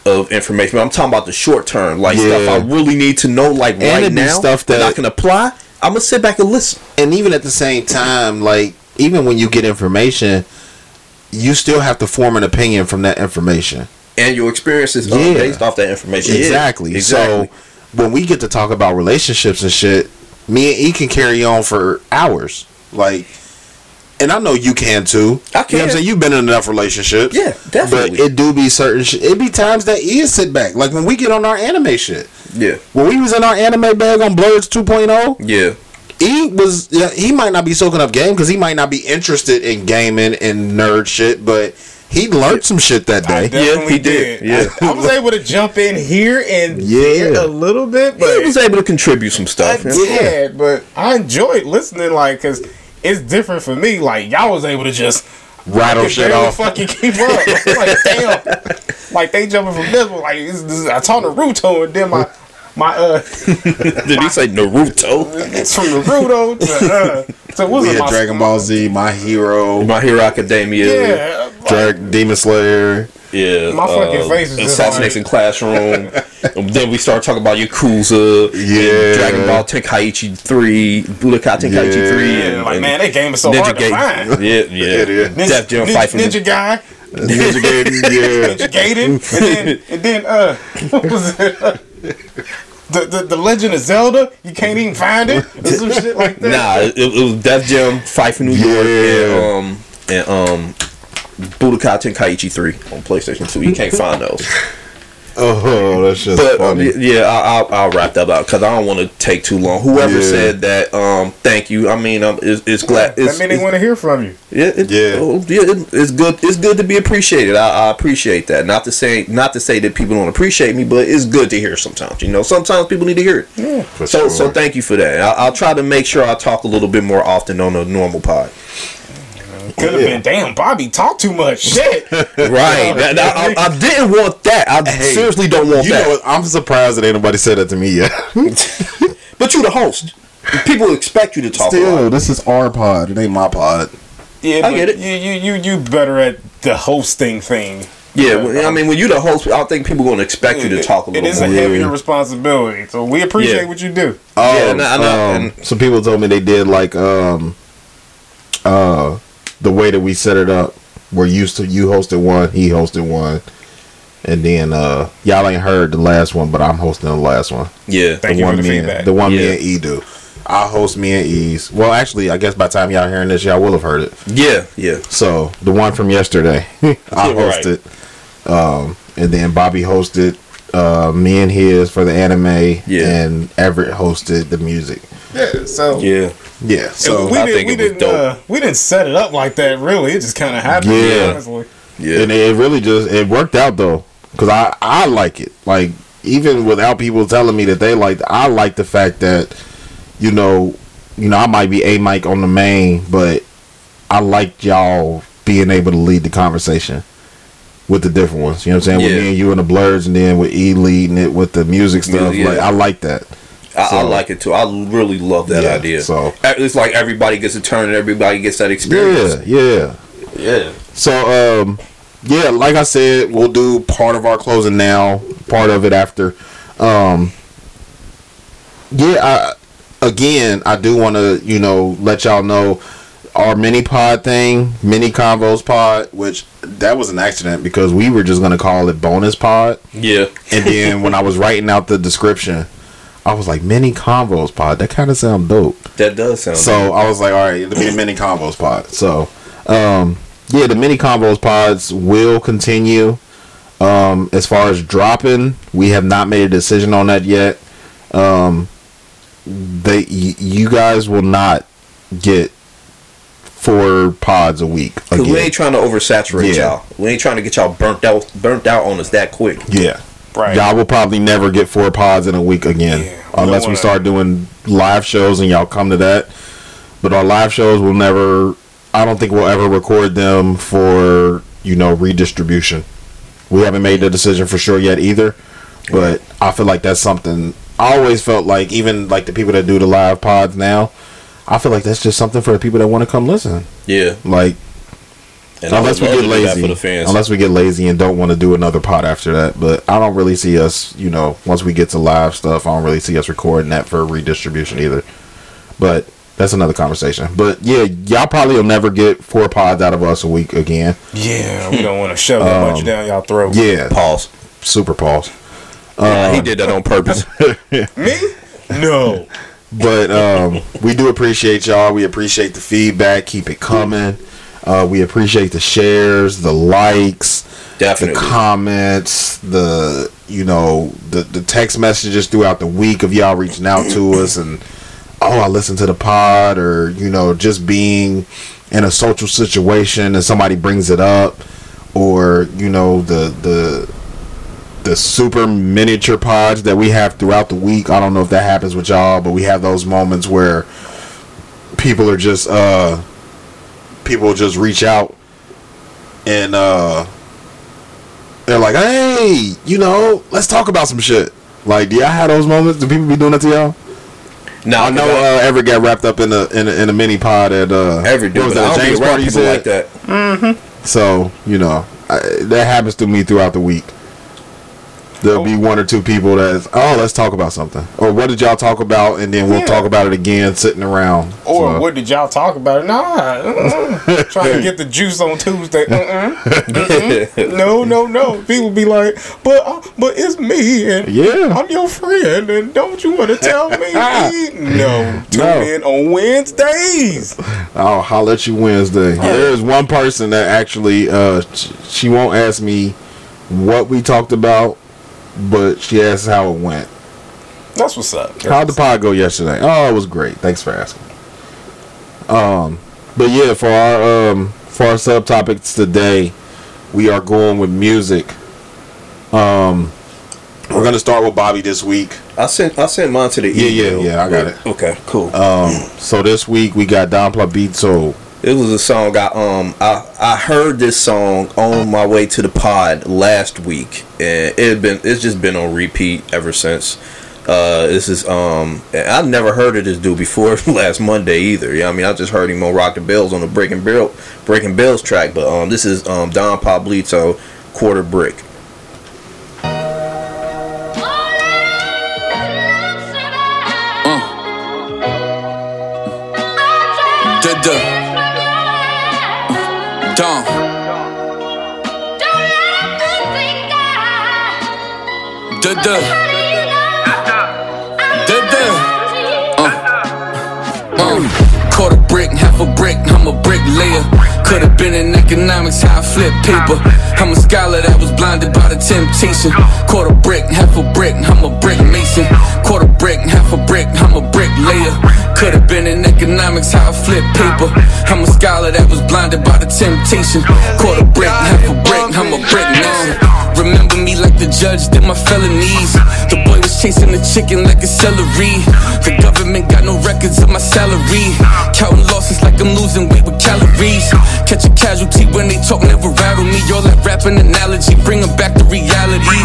of information. But I'm talking about the short term, like stuff I really need to know, like And right now, stuff that, I can apply. I'm gonna sit back and listen. and even at the same time, like even when you get information, you still have to form an opinion from that information. And your experiences are Yeah. based off that information. Yeah, Exactly. exactly. So when we get to talk about relationships and shit, me and E can carry on for hours. Like and I know you can too. I can. You know what I'm saying? You've been in enough relationships. Yeah, definitely. But it do be certain shit. It be times that is sit back. Like when we get on our anime shit. yeah, When we was in our anime bag on Blurs 2.0, yeah, he was yeah, he might not be soaking up game because he might not be interested in gaming and nerd shit, but he learned some shit that I day. definitely he did. did. Yeah. I, I was able to jump in here and Yeah. there a little bit, but he was able to contribute some stuff. I stuff. did, but I enjoyed listening, like, cause it's different for me. Like, y'all was able to just Rattle shit off. Fucking keep up. like, damn, like they jumping from this one. Like, this, this, I taught Naruto, and then my my uh, Did he say Naruto? it's from Naruto to uh, to what's We it? had My, Dragon Ball Z, My Hero, My Hero Academia. yeah, Drag Demon Slayer. Yeah. My fucking face is just Assassination Classroom. and then we start talking about Yakuza. Yeah. and Dragon Ball Tenkaichi 3. Budokai Tenkaichi Yeah. 3. yeah, And, like and man, that game is so hard to find. Yeah, yeah. It is. Ninja, Def Jam Ninja, the- Ninja guy, Ninja Gaiden, yeah. Ninja Gaiden, and then and then uh, what was it? The, the, the Legend of Zelda, you can't even find it, or some shit like that. Nah, it, it was Def Jam Fight for New York Yeah. and um and um Budokai Tenkaichi 3 on PlayStation 2. You can't find those. Oh, that's just But um, yeah, I, I'll, I'll wrap that up because I don't want to take too long. Whoever Yeah. said that, um, thank you. I mean, um, it's, it's glad. That It's, mean they want to hear from you. yeah, it, Yeah. oh, yeah, it- it's good. It's good to be appreciated. I, I appreciate that. Not to say, not to say that people don't appreciate me, but it's good to hear sometimes. You know, sometimes people need to hear it. Yeah. For So, so thank you for that. I, I'll try to make sure I talk a little bit more often on a normal pod. Could have been, damn, Bobby talk too much. Shit. Right. That- that- I, I didn't want that. I Hey, seriously don't want You that. know? I'm surprised that ain't nobody said that to me yet. but you're the host. People expect you to talk. a Still, lot. this is our pod. It ain't my pod. Yeah, I but get it. You, you, you, you better at the hosting thing. Yeah, well, I mean, when you're the host, I think people are gonna expect you to talk a It little is more. a heavier responsibility, so we appreciate Yeah. what you do. Oh, Yeah, and I- and um, some people told me they did like um uh the way that we set it up. We're used to you hosted one, he hosted one, and then uh y'all ain't heard the last one, but I'm hosting the last one. Yeah, Thank the you for one the me feedback. and, the one me and E do. I host me and E's. Well, actually, I guess by the time y'all hearing this, y'all will have heard it. yeah, yeah. So the one from yesterday, I Yeah, right. hosted, um, and then Bobby hosted uh, me and his for the anime, Yeah. and Everett hosted the music. Yeah, so Yeah, Yeah, so we didn't think we it was didn't dope. uh, we didn't set it up like that. Really, it just kind of happened. Yeah. honestly. yeah. and it really just it worked out though, because I I like it. Like even without people telling me that they like, I like the fact that you know, you know, I might be a mic on the main, but I like y'all being able to lead the conversation with the different ones. You know what I'm saying? With me and you and the blurs, and then with E leading it with the music stuff. Yeah. Like I like that. I, I like it too. I really love that Yeah, idea. so- it's like everybody gets a turn and everybody gets that experience. Yeah, yeah. Yeah, So, um, yeah, like I said, we'll do part of our closing now, part of it after. Um, yeah, I, again, I do want to, you know, let y'all know our mini pod thing, mini convos pod, which that was an accident because we were just going to call it bonus pod. yeah, And then when I was writing out the description, I was like, mini convos pod. That kind of sound dope. that does sound. So I was like, all right, it'll be a mini convos pod. So, um, yeah, the mini convos pods will continue. Um, as far as dropping, we have not made a decision on that yet. Um, they, y- you guys will not get four pods a week Cause we ain't trying to oversaturate Yeah. y'all. We ain't trying to get y'all burnt out, burnt out on us that quick. Yeah. Right. Y'all will probably never get four pods in a week again. Yeah, unless don't we start doing live shows and y'all come to that. But our live shows will never I don't think we'll ever record them for, you know, redistribution. We haven't made the decision for sure yet either. But I feel like that's something I always felt like even like the people that do the live pods now, I feel like that's just something for the people that want to come listen. Yeah, Like and unless we get to do that lazy, for the fans. unless we get lazy and don't want to do another pod after that. But I don't really see us, you know, once we get to live stuff, I don't really see us recording that for redistribution either. But that's another conversation. But yeah, y'all probably will never get four pods out of us a week again. Yeah, we don't want to shove that much um, down y'all throat. Yeah, Pause. super pause. Yeah, he um, did that on purpose. Me? No. But um, we do appreciate y'all. We appreciate the feedback. Keep it coming. Uh, we appreciate the shares, the likes, the comments, the you know the the text messages throughout the week of y'all reaching out to us and oh I listen to the pod or you know just being in a social situation and somebody brings it up or you know the the the super miniature pods that we have throughout the week. I don't know if that happens with y'all, but we have those moments where people are just uh people just reach out and uh they're like, "Hey, you know, let's talk about some shit." Like, do y'all have those moments? Do people be doing that to y'all? No, I know uh, Everett got wrapped up in a in a, in a mini pod at uh Everett do, what was but I that, James be party you people said? like that. Mm-hmm. So you know I, that happens to me throughout the week. There'll be one or two people that's oh let's talk about something or what did y'all talk about and then we'll Yeah. talk about it again sitting around. Or So- what did y'all talk about? Nah, uh-uh. trying to get the juice on Tuesday. Uh-uh. Mm-mm. No, no, no. People be like, but uh, but it's me and Yeah. I'm your friend and don't you want to tell me? no, tune No. in on Wednesdays. I'll holler at you Wednesday. There is one person that actually, uh, she won't ask me what we talked about, but she asks how it went. That's what's up. How'd the pod go yesterday? Oh, it was great. Thanks for asking. Um, but yeah, for our um for our subtopics today, we are going with music. Um, we're gonna start with Bobby this week. I sent I sent mine to the email. Yeah, yeah, yeah. I got it. Okay, cool. Um, so this week we got Don Plabito. It was a song I um I I heard this song on my way to the pod last week and it had been it's just been on repeat ever since. Uh, this is um and I never heard of this dude before last Monday either. Yeah, I mean I just heard him on Rock the Bells on the Breaking Bill Breaking Bells track, but um this is um Don Pablito Quarter Brick. Duh, duh. Duh, duh. Uh. Uh. Quarter brick, half a brick, I'm a brick layer. Could've been in economics, how I flip paper. I'm a scholar that was blinded by the temptation. Quarter brick, half a brick, I'm a brick mason. Quarter brick, half a brick, I'm a brick layer. Could've been in economics, how I flip paper. I'm a scholar that was blinded by the temptation. Quarter brick, half a brick, I'm a brick mason. Remember me like the judge did my felonies. The boy was chasing the chicken like a celery. The government got no records of my salary. Counting losses like I'm losing weight with calories. Catch a casualty when they talk, never rattle me. All that rapping analogy, bring back to reality.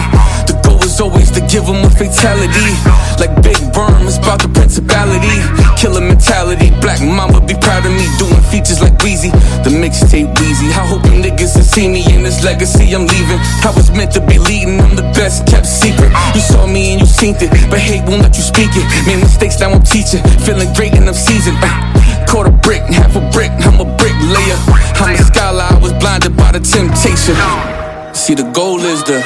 The goal is always to give 'em a fatality. Like Big Worm, it's about the principality. Killer mentality, Black Mamba be proud of me. Doing features like Weezy, the mixtape Weezy. I hope you niggas can see me in this legacy I'm leaving. I was meant to be leading, I'm the best kept secret. You saw me and you seen it, but hate won't let you speak it. Made mistakes, now I'm teaching. Feeling great and I'm seasoned. Uh, quarter brick, half a brick, I'm a brick layer. I'm a scholar, I was blinded by the temptation. See, the goal is to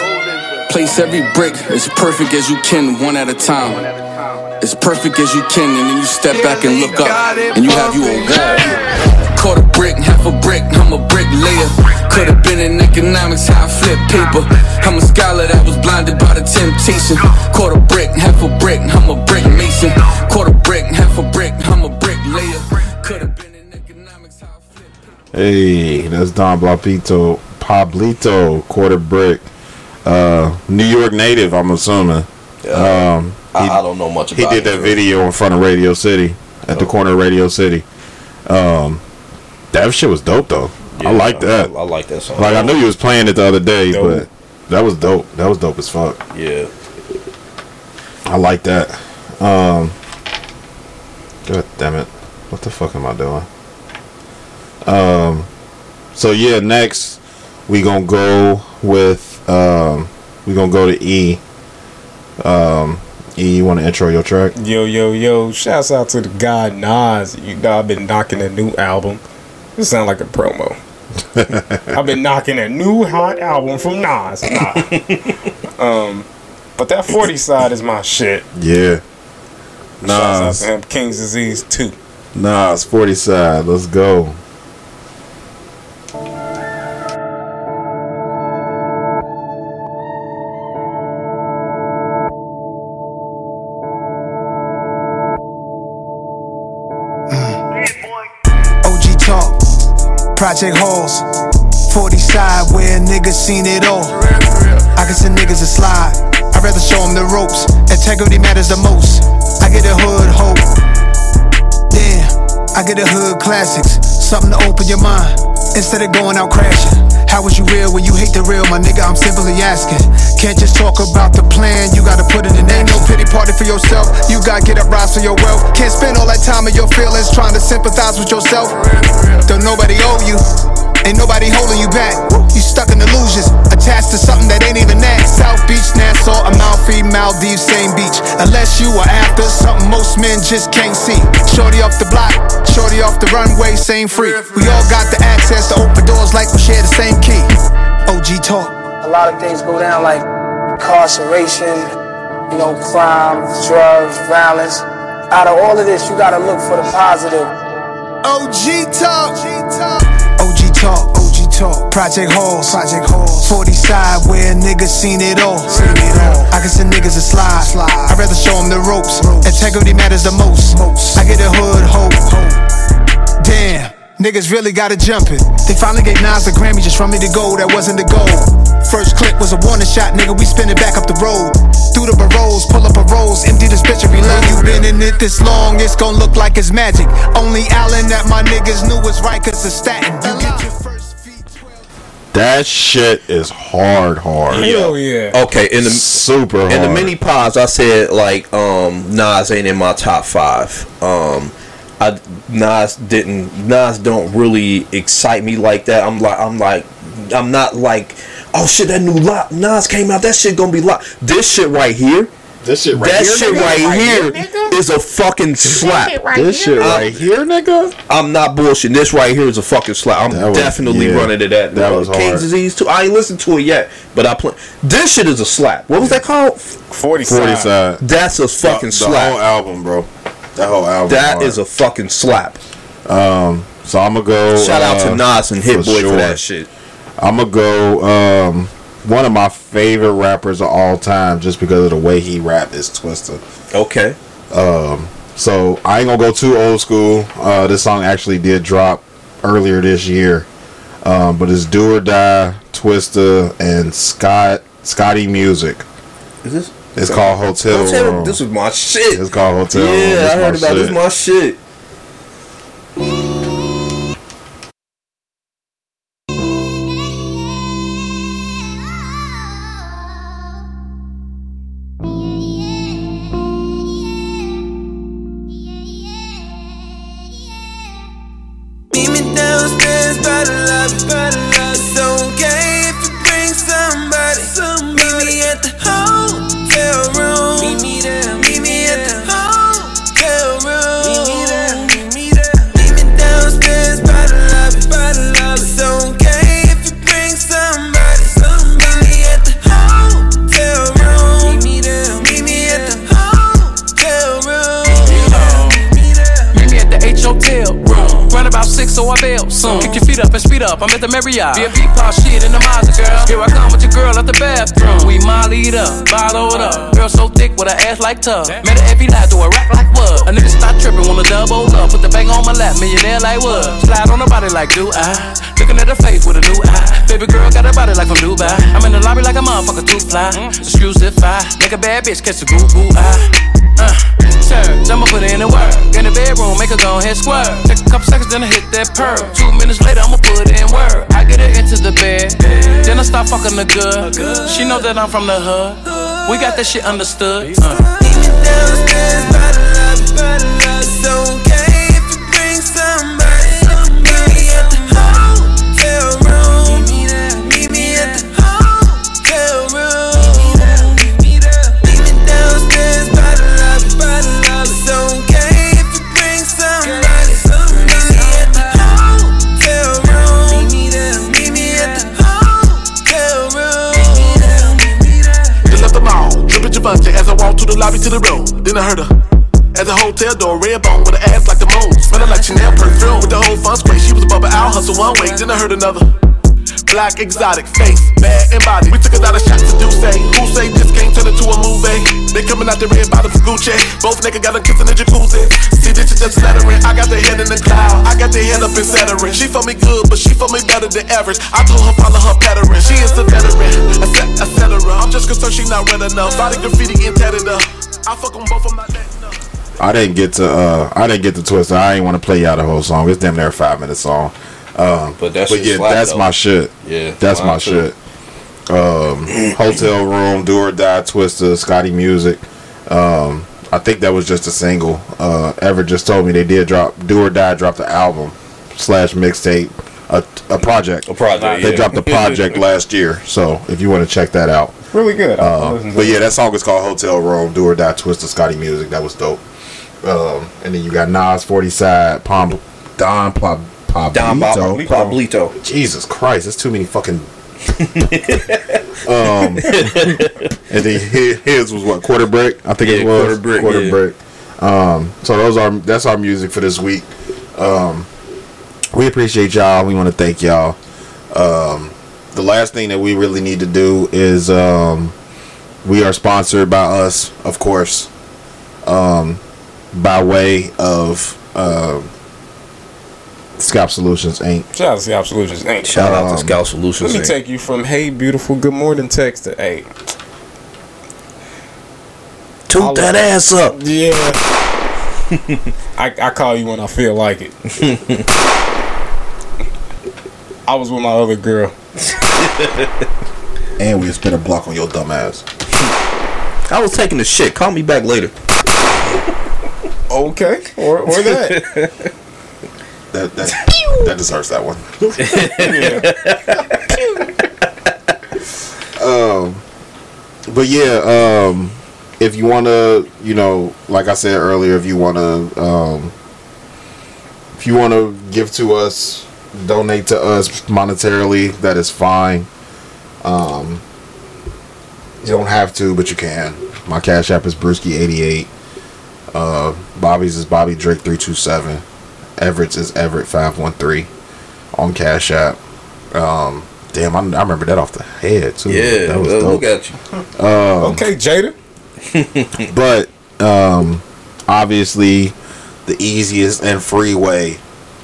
place every brick as perfect as you can, one at a time. As perfect as you can, and then you step back and look up, and you have you a wall. Quarter brick, half a brick, I'm a brick layer. Could've been in economics, how I flip paper. I'm a scholar that was blinded by the temptation. Quarter brick, half a brick, I'm a brick mason. Quarter brick, half a brick, I'm a brick layer. Could've been in economics, how I flip Hey, that's Don Pablito, Pablito, quarter brick, uh, New York native. I'm assuming. Um, I, I don't know much he did that video in front of Radio City at the corner of Radio City. Um, that shit was dope though. I like that. I, I like that song. Like I knew you was playing it the other day, Dope. but that was dope. That was dope as fuck. Yeah. I like that. Um, God damn it! What the fuck am I doing? Um, so yeah, next we gonna go with um, we gonna go to E. Um, E, you want to intro your track? Yo, yo, yo! Shouts out to the guy Nas. You know I've been knocking a new album. This sound like a promo. I've been knocking a new hot album from Nas. Nah. um, but that forty side is my shit. Yeah. Shouts out Nas, to him. King's Disease two. Nas, forty side. Let's go. Project halls, 40 side where niggas seen it all. I can send niggas a slide. I'd rather show them the ropes. Integrity matters the most. I get a hood hope. I get a hood classics. Something to open your mind instead of going out crashing. How was you real when you hate the real, my nigga? I'm simply asking. Can't just talk about the plan, you gotta put it in action. Ain't no pity party for yourself. You gotta get up, rise for your wealth. Can't spend all that time in your feelings trying to sympathize with yourself. Don't nobody owe you. Ain't nobody holding you back. You stuck in illusions, attached to something that ain't even that. South Beach, Nassau, Amalfi, Maldives, same beach. Unless you are after something most men just can't see. Shorty off the block, shorty off the runway, same free. We all got the access to open doors like we share the same key. OG talk. A lot of things go down like incarceration, you know, crime, drugs, violence. Out of all of this, you gotta look for the positive. OG talk. OG talk. OG talk. Project halls. Project halls. 40 side where niggas seen it all. Seen it all. I can send niggas a slide. slide. I'd rather show them the ropes. Integrity matters the most. most. I get a hood hope. Damn. Niggas really got it jumping. They finally gave Nas a Grammy just for me to go. That wasn't the goal. First clip was a warning shot, nigga. We spinning back up the road. Through the barrows, pull up a rose, empty the bitch and reload. You been in it this long, it's gon' look like it's magic. Only Allen that my niggas knew was right, cause it's statin. You get your first That shit is hard, hard. Hell yeah. Okay, in the super in the mini pods, I said like um Nas ain't in my top five. Um, I Nas didn't Nas don't really excite me like that. I'm like I'm like I'm not like oh shit that new lot Nas came out that shit gonna be lot. This shit right here. This shit right that here, shit nigga? right, Right here here, is a fucking slap. right This here, shit right here, nigga. I'm not bullshitting. This right here is a fucking slap. I'm was- definitely yeah. running to that. That was King's hard. Disease too. I ain't listened to it yet, but I play. This shit is a slap. What was that called? 40 40 side. That's a fucking the, slap. The whole album, bro. That whole album. That hard. is a fucking slap. Um, so I'm gonna go. Shout out to uh, Nas and Hit for Boy sure. for that shit. I'm gonna go. Um, one of my favorite rappers of all time, just because of the way he rap, is Twista. Okay. Um, so I ain't gonna go too old school. Uh, this song actually did drop earlier this year, um, but it's Do or Die, Twista, and Scott Scotty Music. Is this? It's called Hotel, Hotel- Room. this was my shit. It's called Hotel Room. Yeah, I heard about this. My shit. At the Marriott. VIP pop shit in the Mazda, girl. Here I come with your girl at the bathroom. We mollied up, bottle it up. Girl so thick with her ass like tub. Met her every night, do a rack like what? A nigga stop tripping, wanna double up. Put the bang on my lap, millionaire like what? Slide on her body like do I? Looking at her face with a new eye. Baby girl got a body like from Dubai. I'm in the lobby like a motherfucker too fly. Excuse if I make a bad bitch catch a goo goo eye. Uh, I'ma put in the work. In the bedroom, make her go ahead squirt. Take a couple seconds, then I hit that pearl. Two minutes later, I'ma put in work. I get her into the bed, then I start fucking the good. She know that I'm from the hood. We got that shit understood. Uh. To the the room. Then I heard her at the hotel door, red bone with an ass like the moon. Smelling like Chanel perfume with the whole fun spray. She was above an out hustle one way. Then I heard another. Black exotic face, bad and body. We took a lot of shots to do say. Who say this game turn into a movie? They coming out the red bottoms Gucci. Both niggas got them kissing in the jacuzzi. See this shit just flattering. I got their head in the cloud. I got their head up in Saturn. She for me good, but she for me better than average. I told her follow her pattern. She is the veteran. Etc. etc. I'm just concerned she not red enough. Body graffiti and tatted up. I fuck them both. I'm not that. I didn't get to uh I didn't get to Twista. I ain't want to play y'all the whole song. It's damn near a five minute song. Um, But that but yeah, slap, that's though. my shit. Yeah, that's my too. shit. Um, Hotel Room, Do or Die, Twista, Scotty Music. Um, I think that was just a single. Uh, Ever just told me they did drop Do or Die dropped the album slash mixtape, a, a project. A project, They yeah. dropped a project last year, so if you want to check that out. Really good. I'll Uh, but yeah, that song is called Hotel Room. Do or Die Twista Scotty Music. That was dope. Um, and then you got Nas 40 side, Palm, Don Pla, Pablito. Don Pablito. Pablito. Jesus Christ, that's too many fucking. um, and then his, his was what quarter break. I think it was Quarter break. Quarter yeah. brick. Um, so those are that's our music for this week. Um, we appreciate y'all. We want to thank y'all. Um, the last thing that we really need to do is um, we are sponsored by us, of course, um, by way of uh, Scalp Solutions Inc. Shout out to Scalp Solutions Inc. Shout out to Um, Scout Solutions. Let me Inc. take you from hey beautiful good morning text to hey Toot that ass up. Yeah. I, I call you when I feel like it. I was with my other girl. and we spent a block on your dumb ass. I was taking the shit. Call me back later. Okay. Or or that. That that, that deserves that one. um, but yeah, um, if you want to, you know, like I said earlier, if you want to, um, if you want to give to us, donate to us monetarily, that is fine. Um, you don't have to, but you can. My cash app is Brewski88. Uh, Bobby's is Bobby Drake 327. Everett's is Everett 513 on Cash App. Um, damn, I, I remember that off the head too. Yeah, that was well, dope. look at you. Um, okay, Jada. but um, obviously, the easiest and free way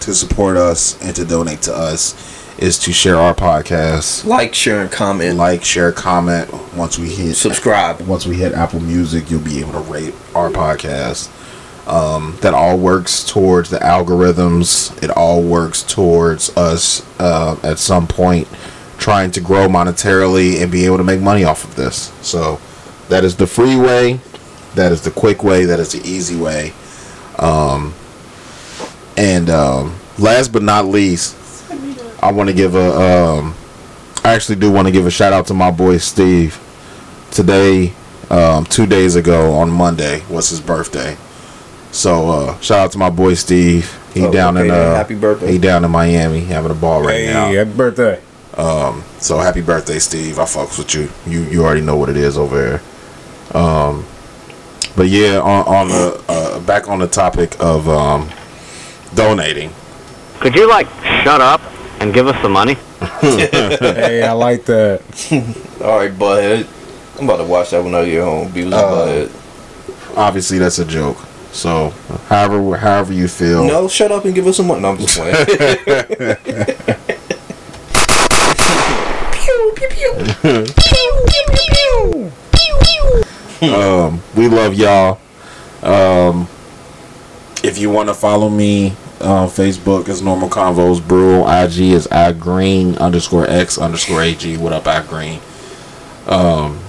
to support us and to donate to us is to share our podcast. Like, share, and comment. Like, share, comment. Once we hit subscribe. Once we hit Apple Music, you'll be able to rate our podcast. Um, that all works towards the algorithms. It all works towards us uh, at some point trying to grow monetarily and be able to make money off of this. So that is the free way. That is the quick way. That is the easy way. Um, and um, last but not least, I want to give a. Um, I actually do want to give a shout out to my boy Steve. Today, um, two days ago on Monday was his birthday. So uh, shout out to my boy Steve. He Oh, down in okay, uh, happy birthday. He down in Miami having a ball right Hey, now. happy birthday. Um, so happy birthday, Steve. I fucks with you. You you already know what it is over there. Um, but yeah, on on the uh, back on the topic of um, donating. Could you like shut up and give us some money? hey, I like that. All right, butthead. I'm about to watch that when I get home. Be like, Uh, butthead. Obviously, that's a joke. So however however you feel. No, shut up and give us some money. No, I'm just playing. Pew, pew, pew. um, we love y'all. Um, if you want to follow me on Facebook, is Normal Convos Brew. IG is I Green underscore X underscore AG. What up, I Green? Um,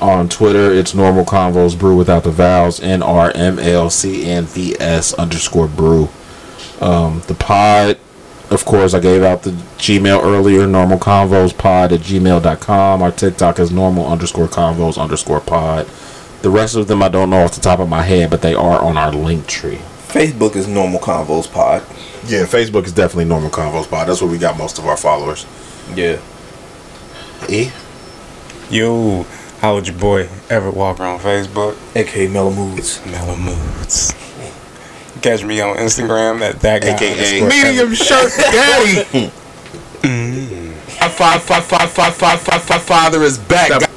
on Twitter, it's Normal Convos Brew without the vowels. N R M L C N V S underscore Brew. Um, the pod, of course, I gave out the Gmail earlier. Normal Convos Pod at gmail.com. Our TikTok is normal underscore convos underscore pod. The rest of them I don't know off the top of my head, but they are on our Linktree. Facebook is Normal Convos Pod. Yeah, Facebook is definitely Normal Convos Pod. That's where we got most of our followers. Yeah. E? Yo, how would your boy Everett Walker on Facebook? AKA Mellow Moods. Mellow Moods. Catch me on Instagram at that guy. AKA underscore Medium Shirt Daddy. My fa- fa- fa- fa- fa- fa- fa- father is back.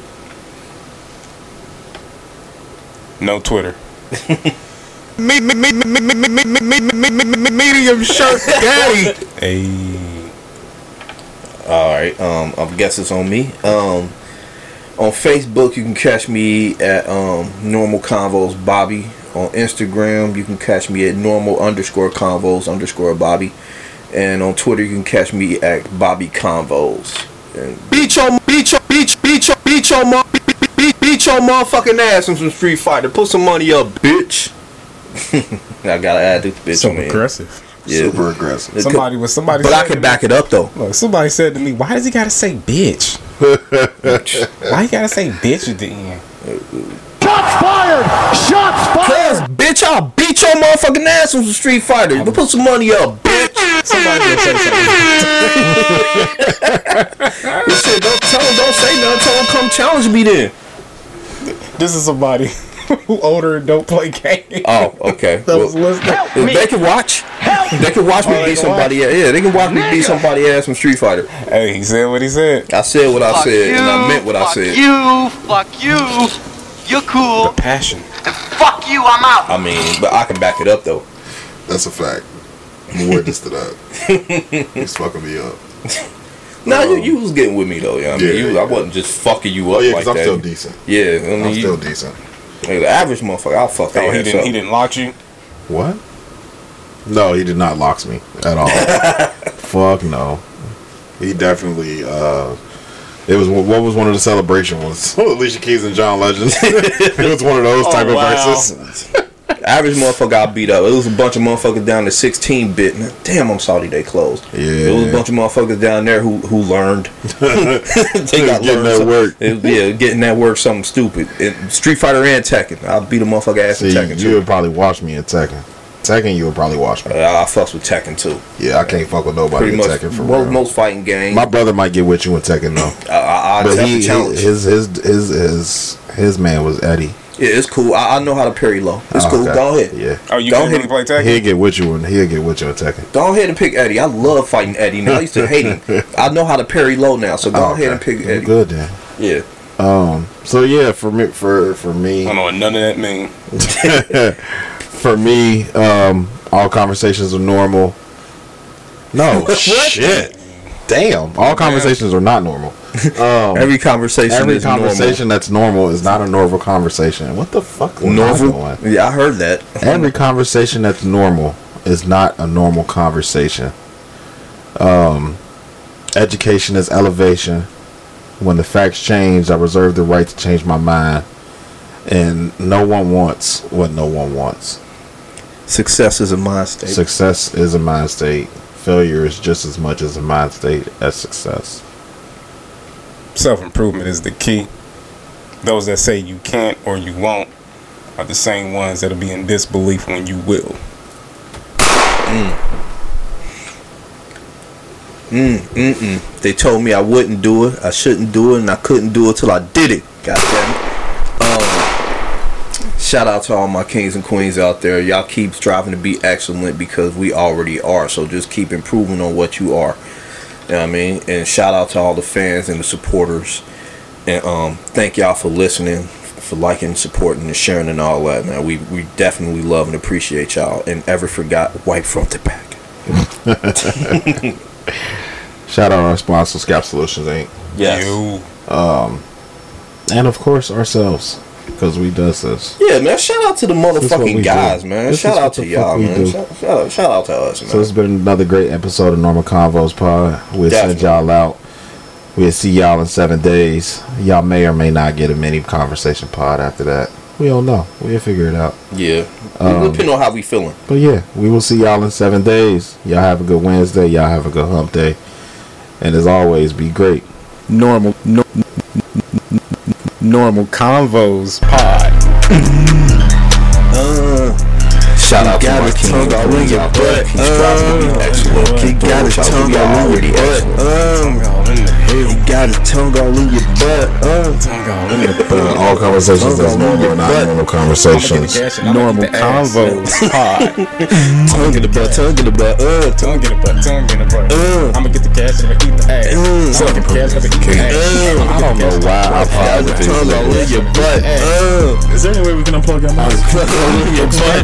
No Twitter. Me- me- me- me- me- me- me- me- me- me- me- me- me- Medium Shirt Daddy. Hey. All right. Um, I guess it's on me. Um, on Facebook, you can catch me at um, Normal Convos Bobby. On Instagram, you can catch me at Normal underscore Convos underscore Bobby. And on Twitter, you can catch me at Bobby Convos. And Beat your, beat your, beat, beat your, beat your, mo- beat, beat, beat beat your motherfucking ass in some Street Fighter. Put some money up, bitch. I gotta add this bitch So on aggressive. Yeah. Super aggressive. Somebody was somebody. But I to can me- back it up though. Look, somebody said to me, "Why does he gotta say bitch? Why you gotta say bitch at the end?" Shots fired! Shots Cause bitch, I'll beat your motherfucking ass in some Street Fighter. But put some money up, bitch. Somebody will say something. Listen, don't tell him, don't say nothing. Tell him come challenge me then. This is somebody who older and don't play games. Oh, okay. That was listening. They can watch. Help! They can watch me Oh, beat somebody ass. Yeah, they can watch me beat somebody ass from Street Fighter. Hey, he said what he said. I said what I Fuck said, and I meant what I fuck said. you, fuck you. You're cool. Passion. And Fuck you, I'm out. I mean, but I can back it up though. That's a fact. I'm a witness to that. He's fucking me up. No, you, um, you was getting with me though. Yeah, I mean, Yeah, you, yeah. I wasn't just fucking you oh, up Oh yeah, like because I'm that. still decent. Yeah, I mean, I'm you- still decent. Hey, the average motherfucker, I'll fuck Oh, he didn't. up. He didn't lock you. What? No, he did not locks me at all. Fuck no. He definitely. uh It was what was one of the celebration ones? Alicia Keys and John Legend. it was one of those type Oh, wow. of verses. Average motherfucker got beat up. It was a bunch of motherfuckers down to 16 bit. Damn, I'm sorry they closed. Yeah. It was a bunch of motherfuckers down there who who learned. they Getting learned that work. it- yeah, getting that work something stupid. And Street Fighter and Tekken. I'll beat a motherfucker ass in See, Tekken you too. would probably watch me in Tekken. Tekken, you would probably watch me. Uh, I fucks with Tekken too. Yeah, I can't fuck with nobody Pretty in Tekken for most, real. most fighting games. My brother might get with you in Tekken though. I, I, I but he, the challenge. his his his his his man was Eddie. Yeah, it's cool. I, I know how to parry low. It's Oh, cool. okay. Go ahead. Yeah. Oh, you Go can't ahead. really play Tekken. He'll get with you and he'll get with you in Tekken. Go ahead and pick Eddie. I love fighting Eddie. Now I used to hate him. I know how to parry low now, so go Oh, ahead and okay. pick Well, Eddie. Good then. Yeah. Um. So yeah, for me, for for me, I don't know what none of that mean. for me, um, all conversations are normal. No shit. Damn. All conversations are not normal. Um, Every conversation every conversation that's normal is not a normal conversation. What the fuck? normal. Yeah, I heard that. Every conversation that's normal is not a normal conversation. Um, education is elevation. When the facts change, I reserve the right to change my mind. And no one wants what no one wants. Success is a mind state. Success is a mind state. Failure is just as much as a mind state as success. Self improvement is the key. Those that say you can't or you won't are the same ones that'll be in disbelief when you will. Mm, mm, mm. They told me I wouldn't do it, I shouldn't do it, and I couldn't do it till I did it. God damn it. Um, shout out to all my kings and queens out there. Y'all keep striving to be excellent because we already are. So just keep improving on what you are. You know what I mean? And shout out to all the fans and the supporters. And um, thank y'all for listening, for liking, supporting, and sharing and all that, man. We we definitely love and appreciate y'all. And ever forgot, wipe front to back. Shout out our sponsor, Scalp Solutions Inc. Yes. Um, and of course ourselves, because we does this. Yeah, man. Shout out to the This is what we motherfucking do. guys, man. This shout out to y'all, man. Shout, shout, out, shout out to us, man. So it's been another great episode of Normal Convos Pod. We'll send y'all out. We'll see y'all in seven days. Y'all may or may not get a mini conversation pod after that. We don't know. We'll figure it out. yeah. Um, Depending on how we feeling. But yeah, we will see y'all in seven days. Y'all have a good Wednesday. Y'all have a good hump day. And as always, be great. Normal, no, normal convos pod. Uh, shout out to my a kings tongue all in your butt. Keep striving to be excellent. He got his tongue y'all all in your butt. excellent. He got his tongue all in your butt. Uh, all conversations that's normal, not normal conversations. Normal convos. Tongue in the butt, tongue in the butt. Uh, Tongue in the butt, tongue in the butt. Uh. I'ma get the cash and I'ma eat the ass. I'ma get the cash and I'ma eat the ass. I don't know why I pod with these tongue all in niggas. your butt. Uh, Is there any way we can unplug your mic? tongue all in your butt.